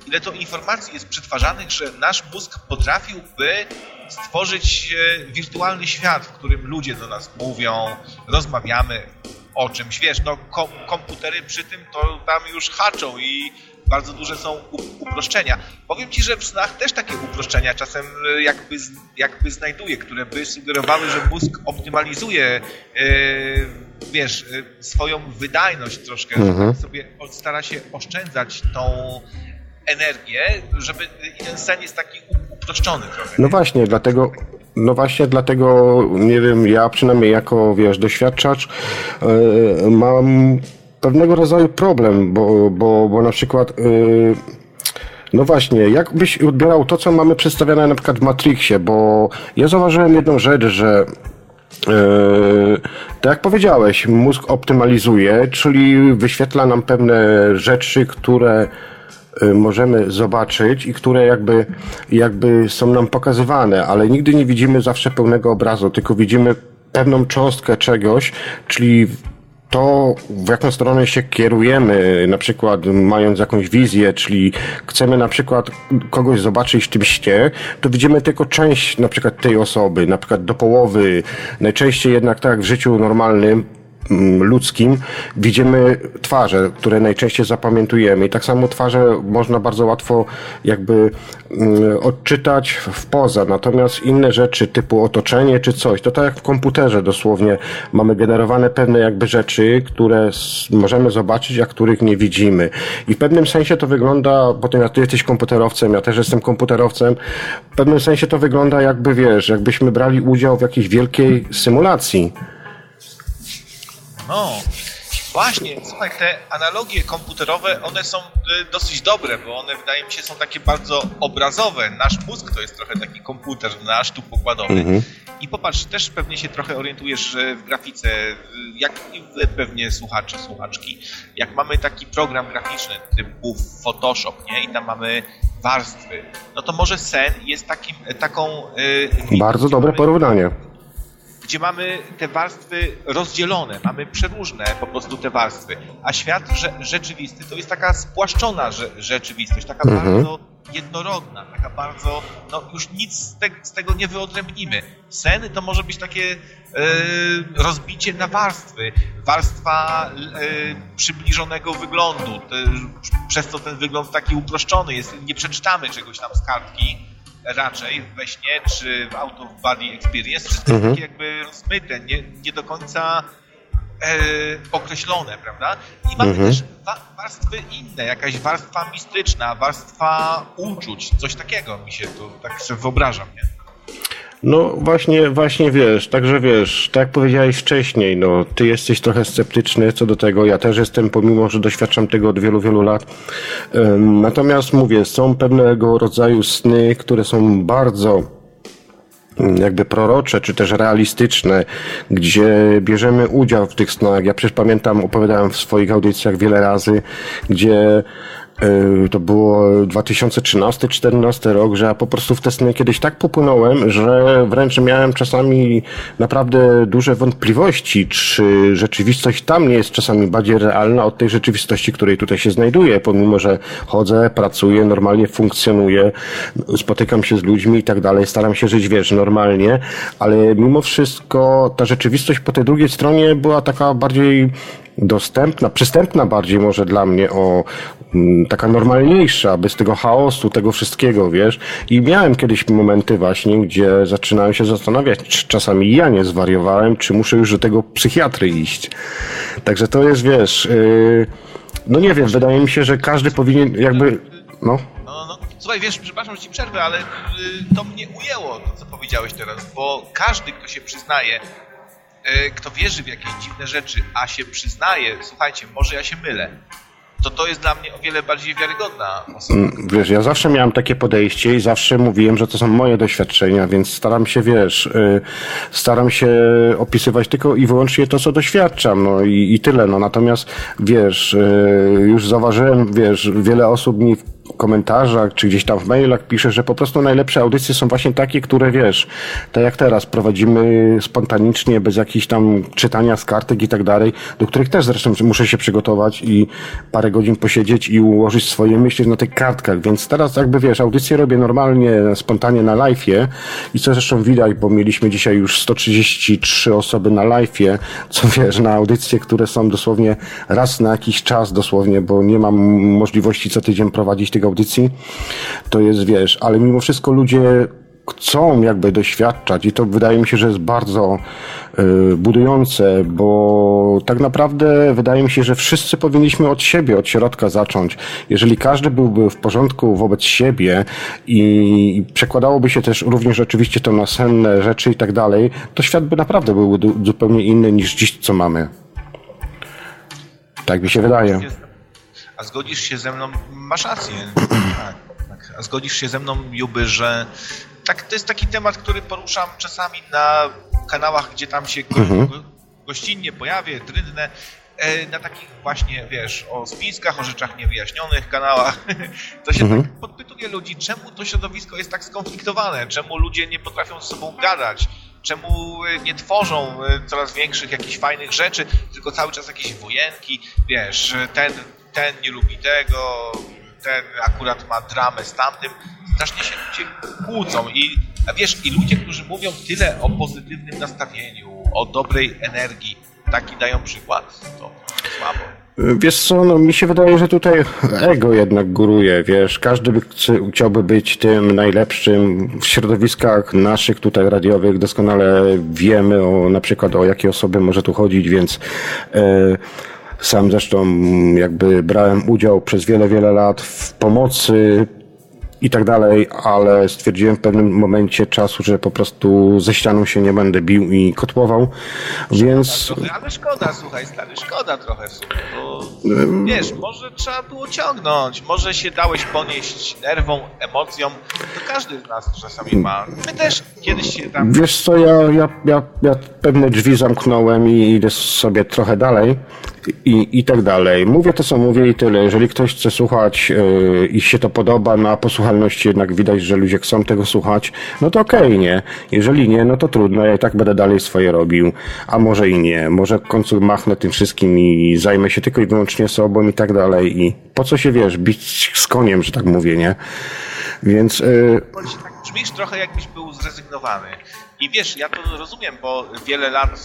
ile to informacji jest przetwarzanych, że nasz mózg potrafiłby stworzyć e, wirtualny świat, w którym ludzie do nas mówią, rozmawiamy o czymś. Wiesz, no kom komputery przy tym to tam już haczą i bardzo duże są uproszczenia. Powiem Ci, że w snach też takie uproszczenia czasem e, jakby, jakby znajduję, które by sugerowały, że mózg optymalizuje yy, wiesz, swoją wydajność troszkę, mhm. sobie stara się oszczędzać tą energię, żeby i ten sen jest taki uproszczony trochę. No właśnie, dlatego no właśnie dlatego, nie wiem, ja przynajmniej jako, wiesz, doświadczacz yy, mam pewnego rodzaju problem, bo, bo, bo na przykład yy, no właśnie, jak byś odbierał to, co mamy przedstawione na przykład w Matrixie, bo ja zauważyłem jedną rzecz, że Yy, tak jak powiedziałeś, mózg optymalizuje, czyli wyświetla nam pewne rzeczy, które możemy zobaczyć i które jakby, jakby są nam pokazywane, ale nigdy nie widzimy zawsze pełnego obrazu, tylko widzimy pewną cząstkę czegoś, czyli to, w jaką stronę się kierujemy, na przykład mając jakąś wizję, czyli chcemy na przykład kogoś zobaczyć w tym ście, to widzimy tylko część na przykład tej osoby, na przykład do połowy. Najczęściej jednak tak w życiu normalnym ludzkim widzimy twarze, które najczęściej zapamiętujemy. I tak samo twarze można bardzo łatwo jakby mm, odczytać w poza, natomiast inne rzeczy typu otoczenie czy coś, to tak jak w komputerze dosłownie mamy generowane pewne jakby rzeczy, które możemy zobaczyć, a których nie widzimy. I w pewnym sensie to wygląda, potem jak ty jesteś komputerowcem, ja też jestem komputerowcem, w pewnym sensie to wygląda jakby wiesz, jakbyśmy brali udział w jakiejś wielkiej symulacji. No, właśnie, słuchaj, te analogie komputerowe, one są y, dosyć dobre, bo one wydaje mi się są takie bardzo obrazowe. Nasz mózg to jest trochę taki komputer nasz tu pokładowy. Mhm. I popatrz, też pewnie się trochę orientujesz w grafice, y, jak i pewnie słuchacze, słuchaczki. Jak mamy taki program graficzny typu Photoshop, nie? I tam mamy warstwy, no to może sen jest takim, taką... Yy, bardzo dobre porównanie gdzie mamy te warstwy rozdzielone, mamy przeróżne po prostu te warstwy, a świat rze rzeczywisty to jest taka spłaszczona rze rzeczywistość, taka mhm. bardzo jednorodna, taka bardzo, no już nic z, te z tego nie wyodrębnimy. Sen to może być takie e, rozbicie na warstwy, warstwa e, przybliżonego wyglądu, te, przez co ten wygląd taki uproszczony jest, nie przeczytamy czegoś tam z kartki, raczej we śnie czy w Out of Body Experience, wszystko mhm. takie jakby rozmyte, nie, nie do końca określone, prawda? I mamy mhm. też warstwy inne, jakaś warstwa mistyczna, warstwa uczuć, coś takiego mi się tu tak sobie wyobrażam, nie? No właśnie, właśnie wiesz, także wiesz, tak jak powiedziałeś wcześniej, no ty jesteś trochę sceptyczny co do tego, ja też jestem, pomimo, że doświadczam tego od wielu, wielu lat. Natomiast mówię, są pewnego rodzaju sny, które są bardzo jakby prorocze, czy też realistyczne, gdzie bierzemy udział w tych snach. Ja przecież pamiętam, opowiadałem w swoich audycjach wiele razy, gdzie to było 2013-2014 rok, że ja po prostu w te sny kiedyś tak popłynąłem, że wręcz miałem czasami naprawdę duże wątpliwości, czy rzeczywistość tam nie jest czasami bardziej realna od tej rzeczywistości, której tutaj się znajduję, pomimo, że chodzę, pracuję, normalnie funkcjonuję, spotykam się z ludźmi i tak dalej, staram się żyć, wiesz, normalnie, ale mimo wszystko ta rzeczywistość po tej drugiej stronie była taka bardziej dostępna, przystępna bardziej może dla mnie, o mm, taka normalniejsza, bez tego chaosu, tego wszystkiego, wiesz. I miałem kiedyś momenty właśnie, gdzie zaczynałem się zastanawiać, czy czasami ja nie zwariowałem, czy muszę już do tego psychiatry iść. Także to jest, wiesz, yy, no nie wiem, wydaje mi się, że każdy powinien jakby, no. No, no. Słuchaj, wiesz, przepraszam, że ci przerwę, ale y, to mnie ujęło, to co powiedziałeś teraz, bo każdy, kto się przyznaje, kto wierzy w jakieś dziwne rzeczy, a się przyznaje, słuchajcie, może ja się mylę, to to jest dla mnie o wiele bardziej wiarygodna osoba. Mm, wiesz, ja zawsze miałem takie podejście i zawsze mówiłem, że to są moje doświadczenia, więc staram się, wiesz, y, staram się opisywać tylko i wyłącznie to, co doświadczam, no i, i tyle, no natomiast, wiesz, y, już zauważyłem, wiesz, wiele osób mi komentarzach, czy gdzieś tam w mailach pisze, że po prostu najlepsze audycje są właśnie takie, które wiesz, tak jak teraz prowadzimy spontanicznie, bez jakichś tam czytania z kartek i tak dalej, do których też zresztą muszę się przygotować i parę godzin posiedzieć i ułożyć swoje myśli na tych kartkach, więc teraz jakby wiesz, audycję robię normalnie, spontanie na live'ie i co zresztą widać, bo mieliśmy dzisiaj już 133 osoby na live'ie, co wiesz, na audycje, które są dosłownie raz na jakiś czas dosłownie, bo nie mam możliwości co tydzień prowadzić tych audycji, to jest, wiesz, ale mimo wszystko ludzie chcą jakby doświadczać i to wydaje mi się, że jest bardzo y, budujące, bo tak naprawdę wydaje mi się, że wszyscy powinniśmy od siebie, od środka zacząć. Jeżeli każdy byłby w porządku wobec siebie i przekładałoby się też również oczywiście to na senne rzeczy i tak dalej, to świat by naprawdę był zupełnie inny niż dziś, co mamy. Tak mi się wydaje. A zgodzisz się ze mną, masz rację. [CLEARS THROAT] Tak, tak. A zgodzisz się ze mną, Juby, że tak, to jest taki temat, który poruszam czasami na kanałach, gdzie tam się mhm. gościnnie pojawię, trydnę, e, na takich właśnie, wiesz, o spiskach, o rzeczach niewyjaśnionych kanałach, [LAUGHS] to się mhm. tak podpytuje ludzi, czemu to środowisko jest tak skonfliktowane, czemu ludzie nie potrafią z sobą gadać, czemu e, nie tworzą e, coraz większych jakichś fajnych rzeczy, tylko cały czas jakieś wojenki, wiesz, ten, ten nie lubi tego, ten akurat ma dramę z tamtym, strasznie się ludzie kłócą i wiesz, i ludzie, którzy mówią tyle o pozytywnym nastawieniu, o dobrej energii, taki dają przykład, to słabo. Wiesz co, no mi się wydaje, że tutaj ego jednak góruje, wiesz, każdy by chciałby być tym najlepszym w środowiskach naszych tutaj radiowych, doskonale wiemy o na przykład o jakie osoby może tu chodzić, więc e, sam zresztą jakby brałem udział przez wiele, wiele lat w pomocy i tak dalej, ale stwierdziłem w pewnym momencie czasu, że po prostu ze ścianą się nie będę bił i kotłował, szkoda więc... Trochę, ale szkoda, słuchaj, stary, szkoda trochę w sumie, bo wiesz, może trzeba było ciągnąć, może się dałeś ponieść nerwą, emocją, to każdy z nas czasami ma. My też kiedyś się tam... Wiesz co, ja, ja, ja, ja pewne drzwi zamknąłem i idę sobie trochę dalej i, i tak dalej. Mówię to, co mówię i tyle. Jeżeli ktoś chce słuchać yy, i się to podoba, na jednak widać, że ludzie chcą tego słuchać, no to okej, okay, nie. Jeżeli nie, no to trudno, ja i tak będę dalej swoje robił. A może i nie. Może w końcu machnę tym wszystkim i zajmę się tylko i wyłącznie sobą i tak dalej. I po co się, wiesz, bić z koniem, że tak mówię, nie? Więc... Yy... Brzmisz trochę jakbyś był zrezygnowany. I wiesz, ja to rozumiem, bo wiele lat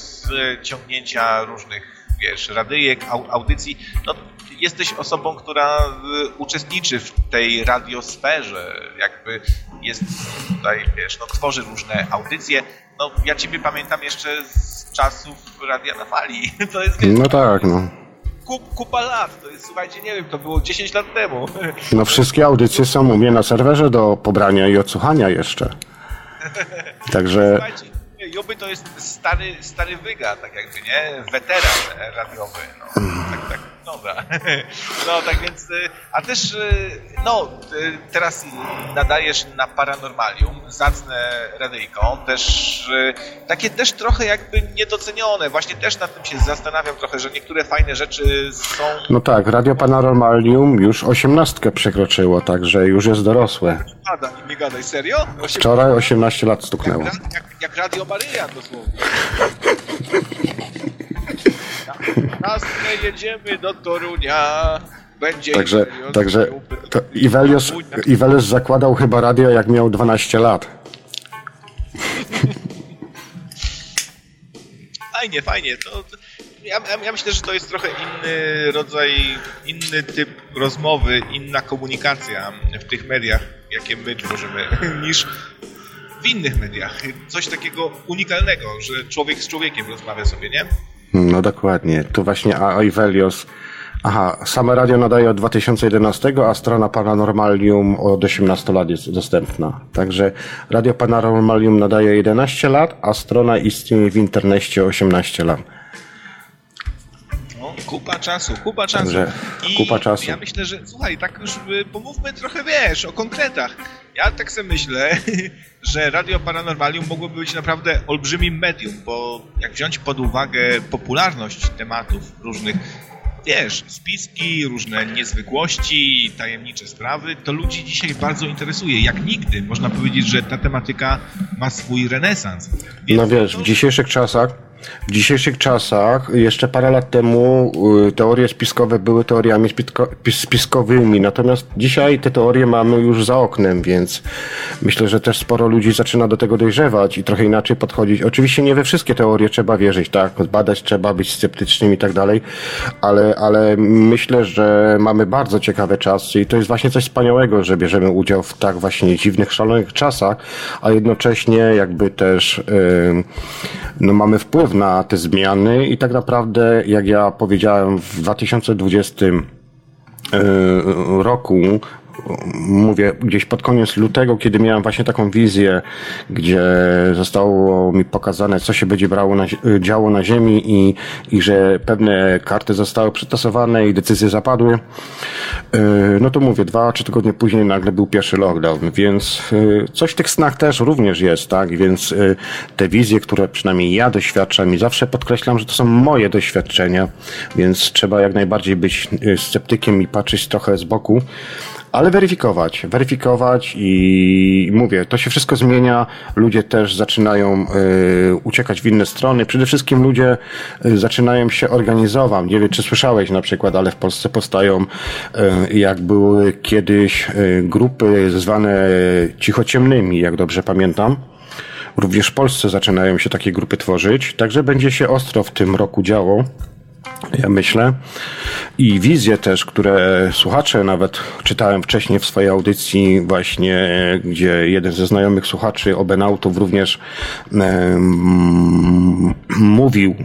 ciągnięcia różnych wiesz, radyjek, audycji, no jesteś osobą, która y, uczestniczy w tej radiosferze, jakby jest tutaj, wiesz, no tworzy różne audycje. No ja ciebie pamiętam jeszcze z czasów Radia na Fali. [LAUGHS] To jest, no tak, no. Kup, kupa lat, to jest, słuchajcie, nie wiem, to było 10 lat temu. [LAUGHS] No wszystkie audycje są u mnie na serwerze do pobrania i odsłuchania jeszcze. [LAUGHS] Także... Słuchajcie, Joby to jest stary, stary wyga, tak jakby, nie? Weteran radiowy, no. Tak, tak, dobra. No, tak więc, y, a też, y, no, y, teraz nadajesz na Paranormalium, zacne radyjką, też takie też trochę jakby niedocenione. Właśnie też nad tym się zastanawiam trochę, że niektóre fajne rzeczy są... No tak, Radio Paranormalium już osiemnastkę przekroczyło, także już jest dorosłe. Pada, nie gadaj, serio? Wczoraj 18 lat stuknęło. Jak, jak, jak Radio Maryja dosłownie. Nas nie jedziemy do Torunia. Będzie Także, także to Ivelios, Ivelios zakładał chyba radio jak miał 12 lat. Fajnie, fajnie. To, ja, ja myślę, że to jest trochę inny rodzaj, inny typ rozmowy, inna komunikacja w tych mediach, jakie my tworzymy, [LAUGHS] niż w innych mediach. Coś takiego unikalnego, że człowiek z człowiekiem rozmawia sobie, nie? No dokładnie. Tu właśnie Aivelios. Aha, same radio nadaje od 2011, a strona Paranormalium od 18 lat jest dostępna. Także Radio Paranormalium nadaje 11 lat, a strona istnieje w internecie 18 lat. Kupa czasu, kupa czasu. Także, kupa czasu. Ja myślę, że słuchaj, tak już y, pomówmy trochę, wiesz, o konkretach. Ja tak sobie myślę, [LAUGHS] że Radio Paranormalium mogłoby być naprawdę olbrzymim medium, bo jak wziąć pod uwagę popularność tematów różnych, wiesz, spiski, różne niezwykłości, tajemnicze sprawy, to ludzi dzisiaj bardzo interesuje. Jak nigdy można powiedzieć, że ta tematyka ma swój renesans. Więc no wiesz, w dzisiejszych czasach w dzisiejszych czasach, jeszcze parę lat temu, y, teorie spiskowe były teoriami spiskowymi, natomiast dzisiaj te teorie mamy już za oknem, więc myślę, że też sporo ludzi zaczyna do tego dojrzewać i trochę inaczej podchodzić. Oczywiście nie we wszystkie teorie trzeba wierzyć, tak? Badać trzeba, być sceptycznym i tak dalej, ale, ale myślę, że mamy bardzo ciekawe czasy i to jest właśnie coś wspaniałego, że bierzemy udział w tak właśnie dziwnych, szalonych czasach, a jednocześnie jakby też yy, no mamy wpływ na te zmiany i tak naprawdę, jak ja powiedziałem, w 2020 e, roku mówię, gdzieś pod koniec lutego, kiedy miałem właśnie taką wizję, gdzie zostało mi pokazane, co się będzie brało na, działo na Ziemi i, i że pewne karty zostały przetasowane i decyzje zapadły, e, no to mówię, dwa, trzy tygodnie później nagle był pierwszy lockdown, więc e, coś w tych snach też również jest, tak, więc te wizje, które przynajmniej ja doświadczam i zawsze podkreślam, że to są moje doświadczenia, więc trzeba jak najbardziej być sceptykiem i patrzeć trochę z boku, ale weryfikować, weryfikować i mówię, to się wszystko zmienia, ludzie też zaczynają y, uciekać w inne strony, przede wszystkim ludzie y, zaczynają się organizować, nie wiem czy słyszałeś na przykład, ale w Polsce powstają y, jak były kiedyś y, grupy zwane cichociemnymi, jak dobrze pamiętam, Również w Polsce zaczynają się takie grupy tworzyć, także będzie się ostro w tym roku działo ja myślę. I wizje też, które słuchacze nawet czytałem wcześniej w swojej audycji właśnie, gdzie jeden ze znajomych słuchaczy Obenautów również mówił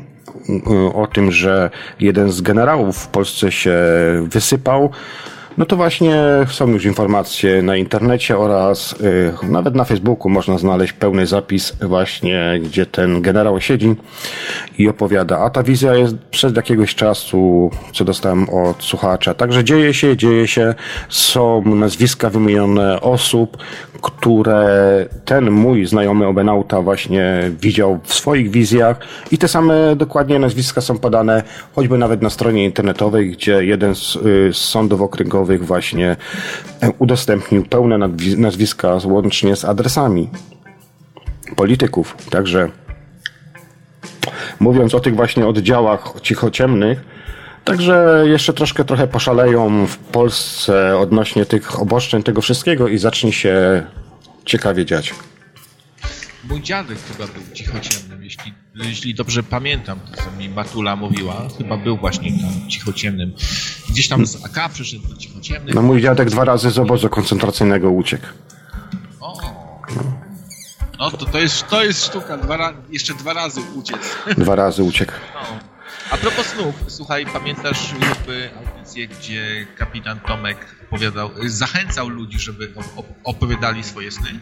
o tym, że jeden z generałów w Polsce się wysypał, no to właśnie są już informacje na internecie oraz y, nawet na Facebooku można znaleźć pełny zapis właśnie, gdzie ten generał siedzi i opowiada. A ta wizja jest przed jakiegoś czasu, co dostałem od słuchacza. Także dzieje się, dzieje się. Są nazwiska wymienione osób, które ten mój znajomy obenauta właśnie widział w swoich wizjach i te same dokładnie nazwiska są podane choćby nawet na stronie internetowej, gdzie jeden z, y, z sądów okręgowych właśnie e, udostępnił pełne nazwiska łącznie z adresami polityków. Także mówiąc o tych właśnie oddziałach cichociemnych, Także jeszcze troszkę trochę poszaleją w Polsce odnośnie tych oboszczeń, tego wszystkiego i zacznie się ciekawie dziać. Mój dziadek chyba był cichociemnym, jeśli, jeśli dobrze pamiętam, to co mi Matula mówiła, chyba był właśnie tam cichociemnym. Gdzieś tam z AK przyszedł do cichociemnych. No mój dziadek dwa razy z obozu koncentracyjnego uciekł. O. No to, to, jest, to jest sztuka, dwa jeszcze dwa razy uciec. Dwa razy uciekł. No. A propos snów, słuchaj, pamiętasz jakby audycję, gdzie kapitan Tomek opowiadał, zachęcał ludzi, żeby opowiadali swoje sny?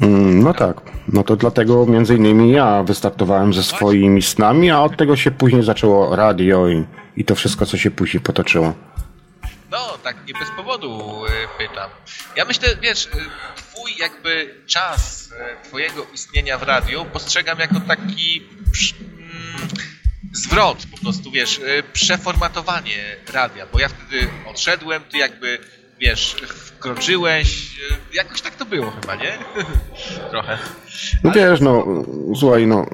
Mm, no tak. No to dlatego między innymi ja wystartowałem ze swoimi snami, a od tego się później zaczęło radio i, i to wszystko, co się później potoczyło. No, tak nie bez powodu e, pytam. Ja myślę, wiesz, e, twój jakby czas e, twojego istnienia w radiu postrzegam jako taki mm, zwrot, po prostu, wiesz, przeformatowanie radia, bo ja wtedy odszedłem, ty jakby, wiesz, wkroczyłeś, jakoś tak to było chyba, nie? [LAUGHS] Trochę. No wiesz, no, słuchaj, no,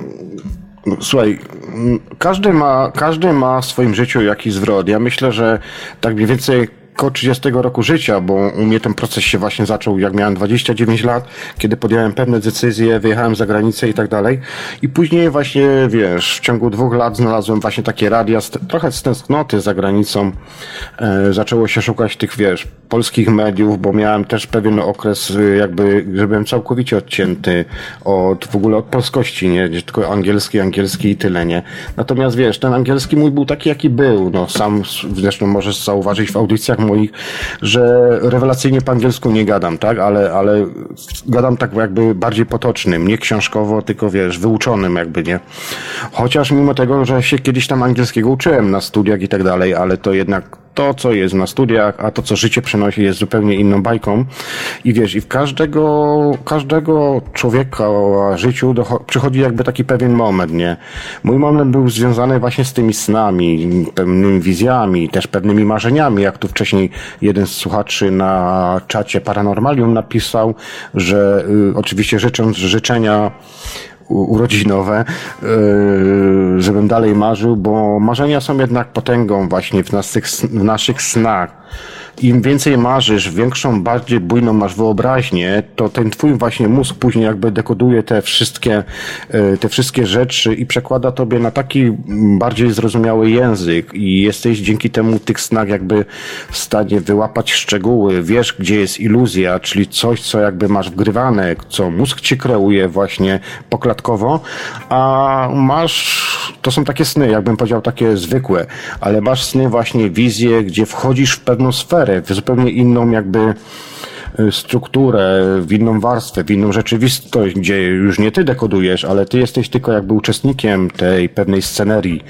Słuchaj, każdy ma, każdy ma w swoim życiu jakiś zwrot. Ja myślę, że tak mniej więcej koło 30 roku życia, bo u mnie ten proces się właśnie zaczął, jak miałem 29 lat, kiedy podjąłem pewne decyzje, wyjechałem za granicę i tak dalej. I później właśnie, wiesz, w ciągu dwóch lat znalazłem właśnie takie radia, trochę z tęsknoty za granicą. E, zaczęło się szukać tych, wiesz, polskich mediów, bo miałem też pewien okres, y, jakby, że byłem całkowicie odcięty od, w ogóle od polskości, nie? Tylko angielski, angielski i tyle, nie? Natomiast wiesz, ten angielski mój był taki, jaki był, no, sam zresztą możesz zauważyć w audycjach moich, że rewelacyjnie po angielsku nie gadam, tak? Ale, ale gadam tak jakby bardziej potocznym, nie książkowo, tylko wiesz, wyuczonym jakby, nie? Chociaż mimo tego, że się kiedyś tam angielskiego uczyłem na studiach i tak dalej, ale to jednak to, co jest na studiach, a to, co życie przynosi, jest zupełnie inną bajką. I wiesz, i w każdego, każdego człowieka o życiu przychodzi jakby taki pewien moment, nie? Mój moment był związany właśnie z tymi snami, pewnymi wizjami, też pewnymi marzeniami, jak tu wcześniej jeden z słuchaczy na czacie Paranormalium napisał, że y, oczywiście życząc życzenia urodzinowe, yy, żebym dalej marzył, bo marzenia są jednak potęgą właśnie w naszych, w naszych snach im więcej marzysz, większą, bardziej bujną masz wyobraźnię, to ten twój właśnie mózg później jakby dekoduje te wszystkie, e, te wszystkie rzeczy i przekłada tobie na taki bardziej zrozumiały język i jesteś dzięki temu tych snach jakby w stanie wyłapać szczegóły, wiesz gdzie jest iluzja, czyli coś, co jakby masz wgrywane, co mózg ci kreuje właśnie poklatkowo, a masz, to są takie sny, jakbym powiedział takie zwykłe, ale masz sny właśnie, wizje, gdzie wchodzisz w pewną sferę, w zupełnie inną jakby e, strukturę, w inną warstwę, w inną rzeczywistość, gdzie już nie ty dekodujesz, ale ty jesteś tylko jakby uczestnikiem tej pewnej scenerii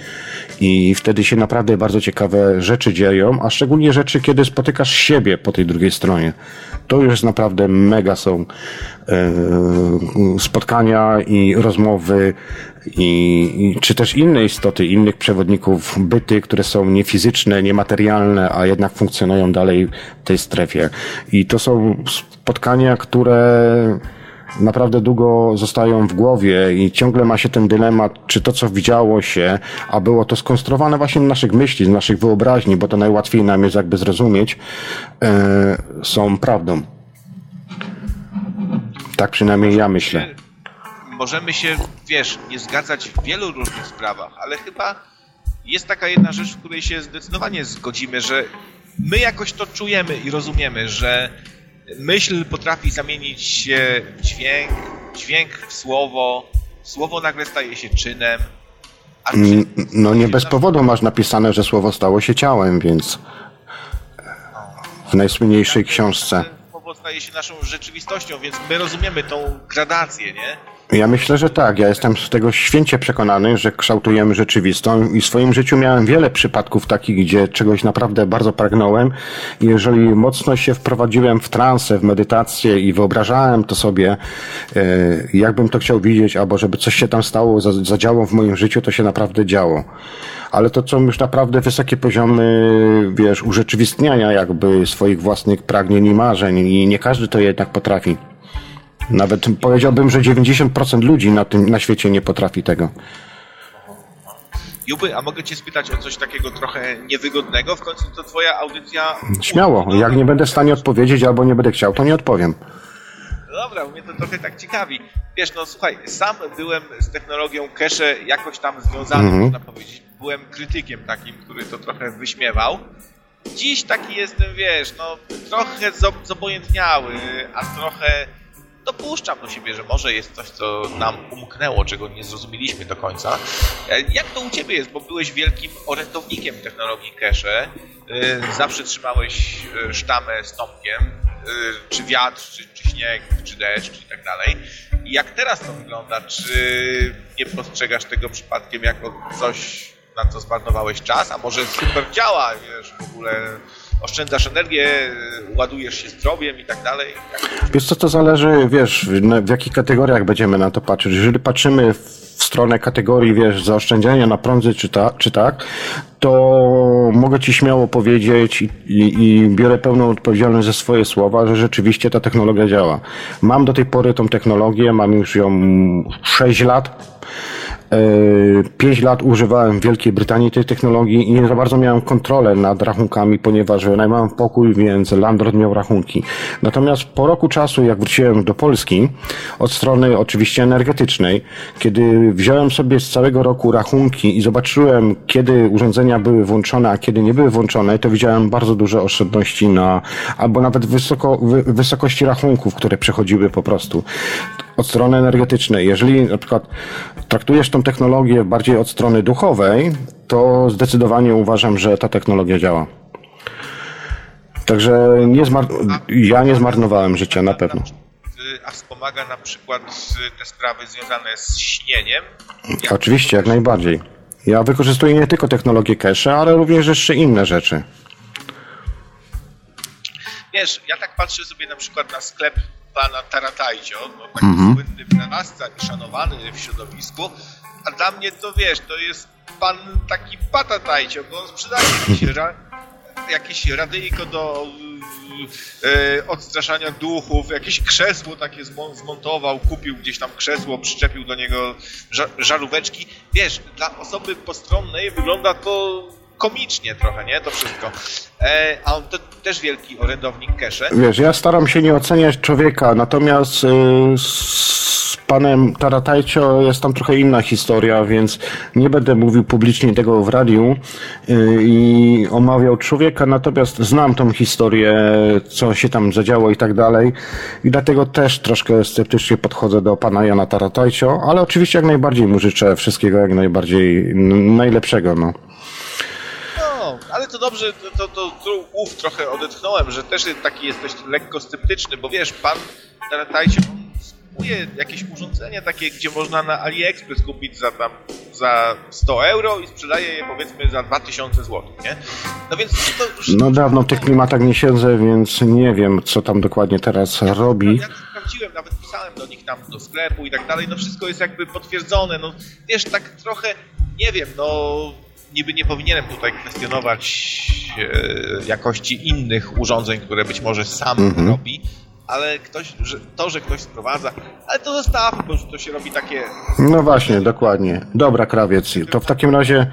i wtedy się naprawdę bardzo ciekawe rzeczy dzieją, a szczególnie rzeczy, kiedy spotykasz siebie po tej drugiej stronie. To już naprawdę mega są e, spotkania i rozmowy i, i, czy też inne istoty, innych przewodników byty, które są niefizyczne, niematerialne, a jednak funkcjonują dalej w tej strefie. I to są spotkania, które naprawdę długo zostają w głowie i ciągle ma się ten dylemat, czy to, co widziało się, a było to skonstruowane właśnie z naszych myśli, z naszych wyobraźni, bo to najłatwiej nam jest jakby zrozumieć, e, są prawdą. Tak przynajmniej ja myślę możemy się, wiesz, nie zgadzać w wielu różnych sprawach, ale chyba jest taka jedna rzecz, w której się zdecydowanie zgodzimy, że my jakoś to czujemy i rozumiemy, że myśl potrafi zamienić się w dźwięk, dźwięk w słowo, słowo nagle staje się czynem. Czyn no nie bez powodu masz napisane, że słowo stało się ciałem, więc w najsłynniejszej książce. Słowo staje się naszą rzeczywistością, więc my rozumiemy tą gradację, nie? Ja myślę, że tak. Ja jestem z tego święcie przekonany, że kształtujemy rzeczywistą i w swoim życiu miałem wiele przypadków takich, gdzie czegoś naprawdę bardzo pragnąłem i jeżeli mocno się wprowadziłem w transę, w medytację i wyobrażałem to sobie, e, jakbym to chciał widzieć, albo żeby coś się tam stało, zadziało w moim życiu, to się naprawdę działo. Ale to są już naprawdę wysokie poziomy, wiesz, urzeczywistniania jakby swoich własnych pragnień i marzeń i nie każdy to jednak potrafi. Nawet powiedziałbym, że 90% ludzi na tym na świecie nie potrafi tego. Juby, a mogę cię spytać o coś takiego trochę niewygodnego? W końcu to twoja audycja... Śmiało. Jak nie będę w stanie odpowiedzieć albo nie będę chciał, to nie odpowiem. Dobra, mnie to trochę tak ciekawi. Wiesz, no słuchaj, sam byłem z technologią cache jakoś tam związany, mm -hmm. można powiedzieć. Byłem krytykiem takim, który to trochę wyśmiewał. Dziś taki jestem, wiesz, no trochę zobojętniały, a trochę dopuszczam do siebie, że może jest coś, co nam umknęło, czego nie zrozumieliśmy do końca. E, jak to u Ciebie jest? Bo byłeś wielkim orędownikiem technologii cache. E, zawsze trzymałeś e, sztamę z Tomkiem, czy wiatr, czy, czy śnieg, czy deszcz i tak dalej. Jak teraz to wygląda? Czy nie postrzegasz tego przypadkiem jako coś, na co zmarnowałeś czas? A może super działa, wiesz, w ogóle oszczędzasz energię, ładujesz się zdrowiem i tak dalej. Wiesz co, to zależy, wiesz, w jakich kategoriach będziemy na to patrzeć. Jeżeli patrzymy w stronę kategorii, wiesz, zaoszczędzania na prądzy czy, ta, czy tak, to mogę Ci śmiało powiedzieć i, i, biorę pełną odpowiedzialność za swoje słowa, że rzeczywiście ta technologia działa. Mam do tej pory tą technologię, mam już ją 6 lat, 5 e, lat używałem w Wielkiej Brytanii tej technologii i nie za bardzo miałem kontrolę nad rachunkami, ponieważ najmałem pokój, więc landlord miał rachunki. Natomiast po roku czasu, jak wróciłem do Polski, od strony oczywiście energetycznej, kiedy wziąłem sobie z całego roku rachunki i zobaczyłem, kiedy urządzenia były włączone, a kiedy nie były włączone, to widziałem bardzo duże oszczędności na, albo nawet wysoko, wysokości rachunków, które przechodziły po prostu od strony energetycznej. Jeżeli na przykład traktujesz tą technologię bardziej od strony duchowej, to zdecydowanie uważam, że ta technologia działa. Także nie zmar- ja nie zmarnowałem życia, na pewno. A wspomaga na przykład te sprawy związane z śnieniem? Jak Oczywiście, jak najbardziej. Ja wykorzystuję nie tylko technologię cache, ale również jeszcze inne rzeczy. Wiesz, ja tak patrzę sobie na przykład na sklep pana Taratajcio, no, taki mm -hmm. słynny wynalazca i szanowany w środowisku, a dla mnie to wiesz, to jest pan taki patatajcio, bo sprzedaje jakieś, ra, jakieś radyjko do e, odstraszania duchów, jakieś krzesło takie zmontował, kupił gdzieś tam krzesło, przyczepił do niego żaróweczki. Wiesz, dla osoby postronnej wygląda to komicznie trochę, nie? To wszystko. E, a on to też wielki orędownik cache. Wiesz, ja staram się nie oceniać człowieka, natomiast y, z panem Taratajcio jest tam trochę inna historia, więc nie będę mówił publicznie tego w radiu y, i omawiał człowieka, natomiast znam tą historię, co się tam zadziało i tak dalej i dlatego też troszkę sceptycznie podchodzę do pana Jana Taratajcio, ale oczywiście jak najbardziej mu życzę wszystkiego jak najbardziej najlepszego, no ale to dobrze, to, to, to ów trochę odetchnąłem, że też taki jesteś lekko sceptyczny, bo wiesz, pan Taratajcie kupuje jakieś urządzenie takie, gdzie można na AliExpress kupić za tam za 100 euro i sprzedaje je powiedzmy za 2000 zł, nie? No więc to już... No dawno w tych klimatach nie siedzę, więc nie wiem, co tam dokładnie teraz robi. Ja sprawdziłem, nawet pisałem do nich tam do sklepu i tak dalej, no wszystko jest jakby potwierdzone, no wiesz, tak trochę, nie wiem, no niby nie powinienem tutaj kwestionować e, jakości innych urządzeń, które być może sam -hmm. robi, ale ktoś, że, to, że ktoś sprowadza, ale to zostawmy, bo to się robi takie... No właśnie, dokładnie. Dobra, krawiec. To w takim razie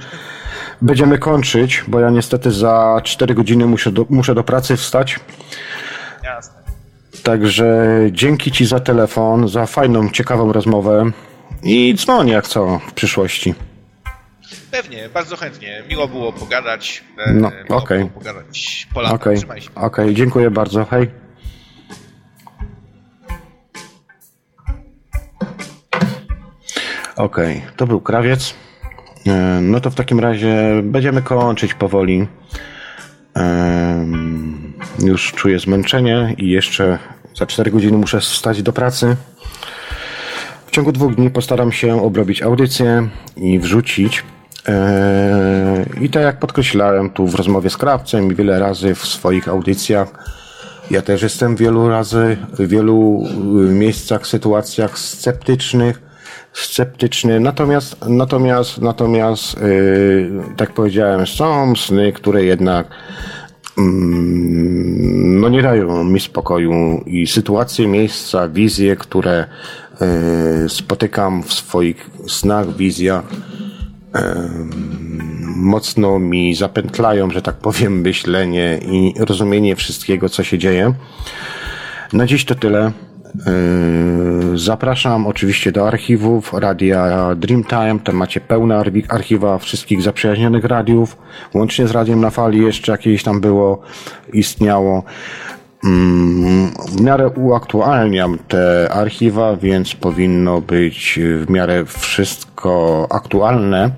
będziemy kończyć, bo ja niestety za 4 godziny muszę do, muszę do pracy wstać. Jasne. Także dzięki Ci za telefon, za fajną, ciekawą rozmowę i dzwonię jak co w przyszłości. Pewnie, bardzo chętnie. Miło było pogadać. E, no, okej. Okay. pogadać po latach. Okej, okay. okay. dziękuję bardzo. Hej. Okej, okay. to był krawiec. E, no to w takim razie będziemy kończyć powoli. Już czuję zmęczenie i jeszcze za 4 godziny muszę wstać do pracy. W ciągu dwóch dni postaram się obrobić audycję i wrzucić I tak jak podkreślałem tu w rozmowie z Krawcem i wiele razy w swoich audycjach, ja też jestem wielu razy, w wielu y, miejscach, sytuacjach sceptycznych, sceptyczny. Natomiast, natomiast, natomiast, yy, tak powiedziałem, są sny, które jednak yy, no nie dają mi spokoju i sytuacje, miejsca, wizje, które yy, spotykam w swoich snach, wizjach, mocno mi zapętlają, że tak powiem, myślenie i rozumienie wszystkiego, co się dzieje. Na dziś to tyle. Zapraszam oczywiście do archiwów Radia Dreamtime. Tam macie pełne archiwa wszystkich zaprzyjaźnionych radiów, łącznie z Radiem na Fali jeszcze jakieś tam było, istniało. W miarę uaktualniam te archiwa, więc powinno być w miarę wszystko aktualne.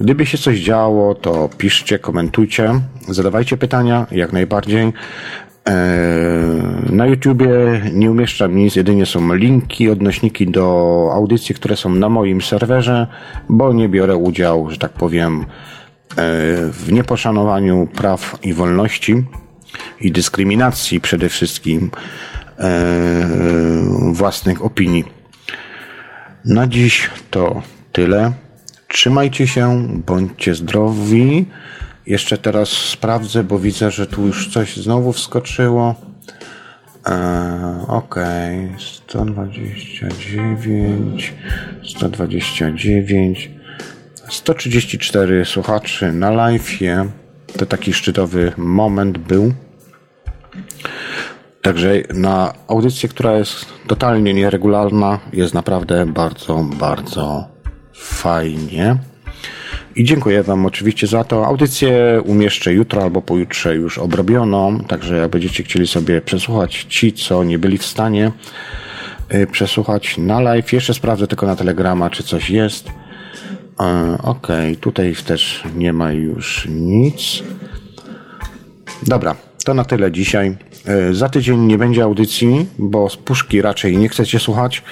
Gdyby się coś działo, to piszcie, komentujcie, zadawajcie pytania, jak najbardziej. E, na YouTubie nie umieszczam nic, jedynie są linki, odnośniki do audycji, które są na moim serwerze, bo nie biorę udziału, że tak powiem, e, w nieposzanowaniu praw i wolności i dyskryminacji przede wszystkim e, własnych opinii. Na dziś to tyle. Trzymajcie się, bądźcie zdrowi. Jeszcze teraz sprawdzę, bo widzę, że tu już coś znowu wskoczyło. E, ok, 129, 129, 134 słuchaczy na live. To taki szczytowy moment był. Także na audycję, która jest totalnie nieregularna, jest naprawdę bardzo, bardzo fajnie. I dziękuję Wam oczywiście za to. Audycję umieszczę jutro albo pojutrze już obrobioną, także jak będziecie chcieli sobie przesłuchać ci, co nie byli w stanie y, przesłuchać na live. Jeszcze sprawdzę tylko na Telegrama, czy coś jest. E, ok, tutaj też nie ma już nic. Dobra, to na tyle dzisiaj. E, za tydzień nie będzie audycji, bo z puszki raczej nie chcecie słuchać.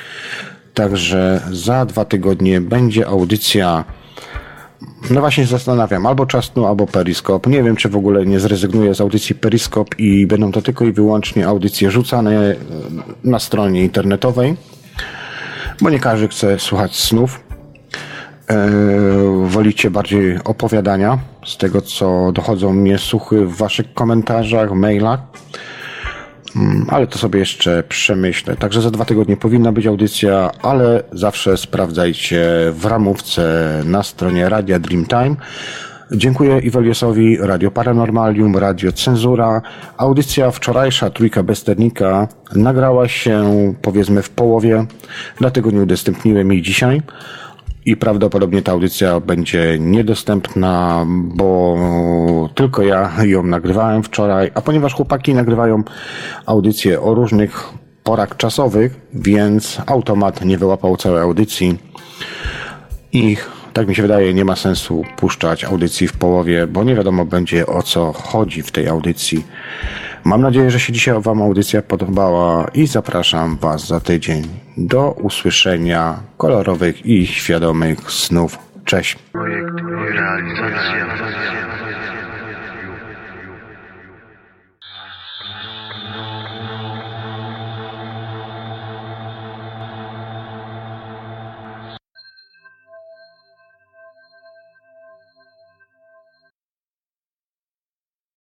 Także za dwa tygodnie będzie audycja. No właśnie zastanawiam, albo Czasnu, albo Periskop. Nie wiem, czy w ogóle nie zrezygnuję z audycji Periskop i będą to tylko i wyłącznie audycje rzucane e, na stronie internetowej, bo nie każdy chce słuchać snów. E, wolicie bardziej opowiadania z tego, co dochodzą mnie słuchy w waszych komentarzach, mailach. Mm, ale to sobie jeszcze przemyślę. Także za dwa tygodnie powinna być audycja, ale zawsze sprawdzajcie w ramówce na stronie Radia Dreamtime. Dziękuję Iweliosowi, Radio Paranormalium, Radio Cenzura. Audycja wczorajsza, Trójka Besternika, nagrała się powiedzmy w połowie, dlatego nie udostępniłem jej dzisiaj i prawdopodobnie ta audycja będzie niedostępna, bo tylko ja ją nagrywałem wczoraj, a ponieważ chłopaki nagrywają audycje o różnych porach czasowych, więc automat nie wyłapał całej audycji i tak mi się wydaje, nie ma sensu puszczać audycji w połowie, bo nie wiadomo będzie o co chodzi w tej audycji. Mam nadzieję, że się dzisiaj Wam audycja podobała i zapraszam Was za tydzień do usłyszenia kolorowych i świadomych snów. Cześć. Projekt realizacja.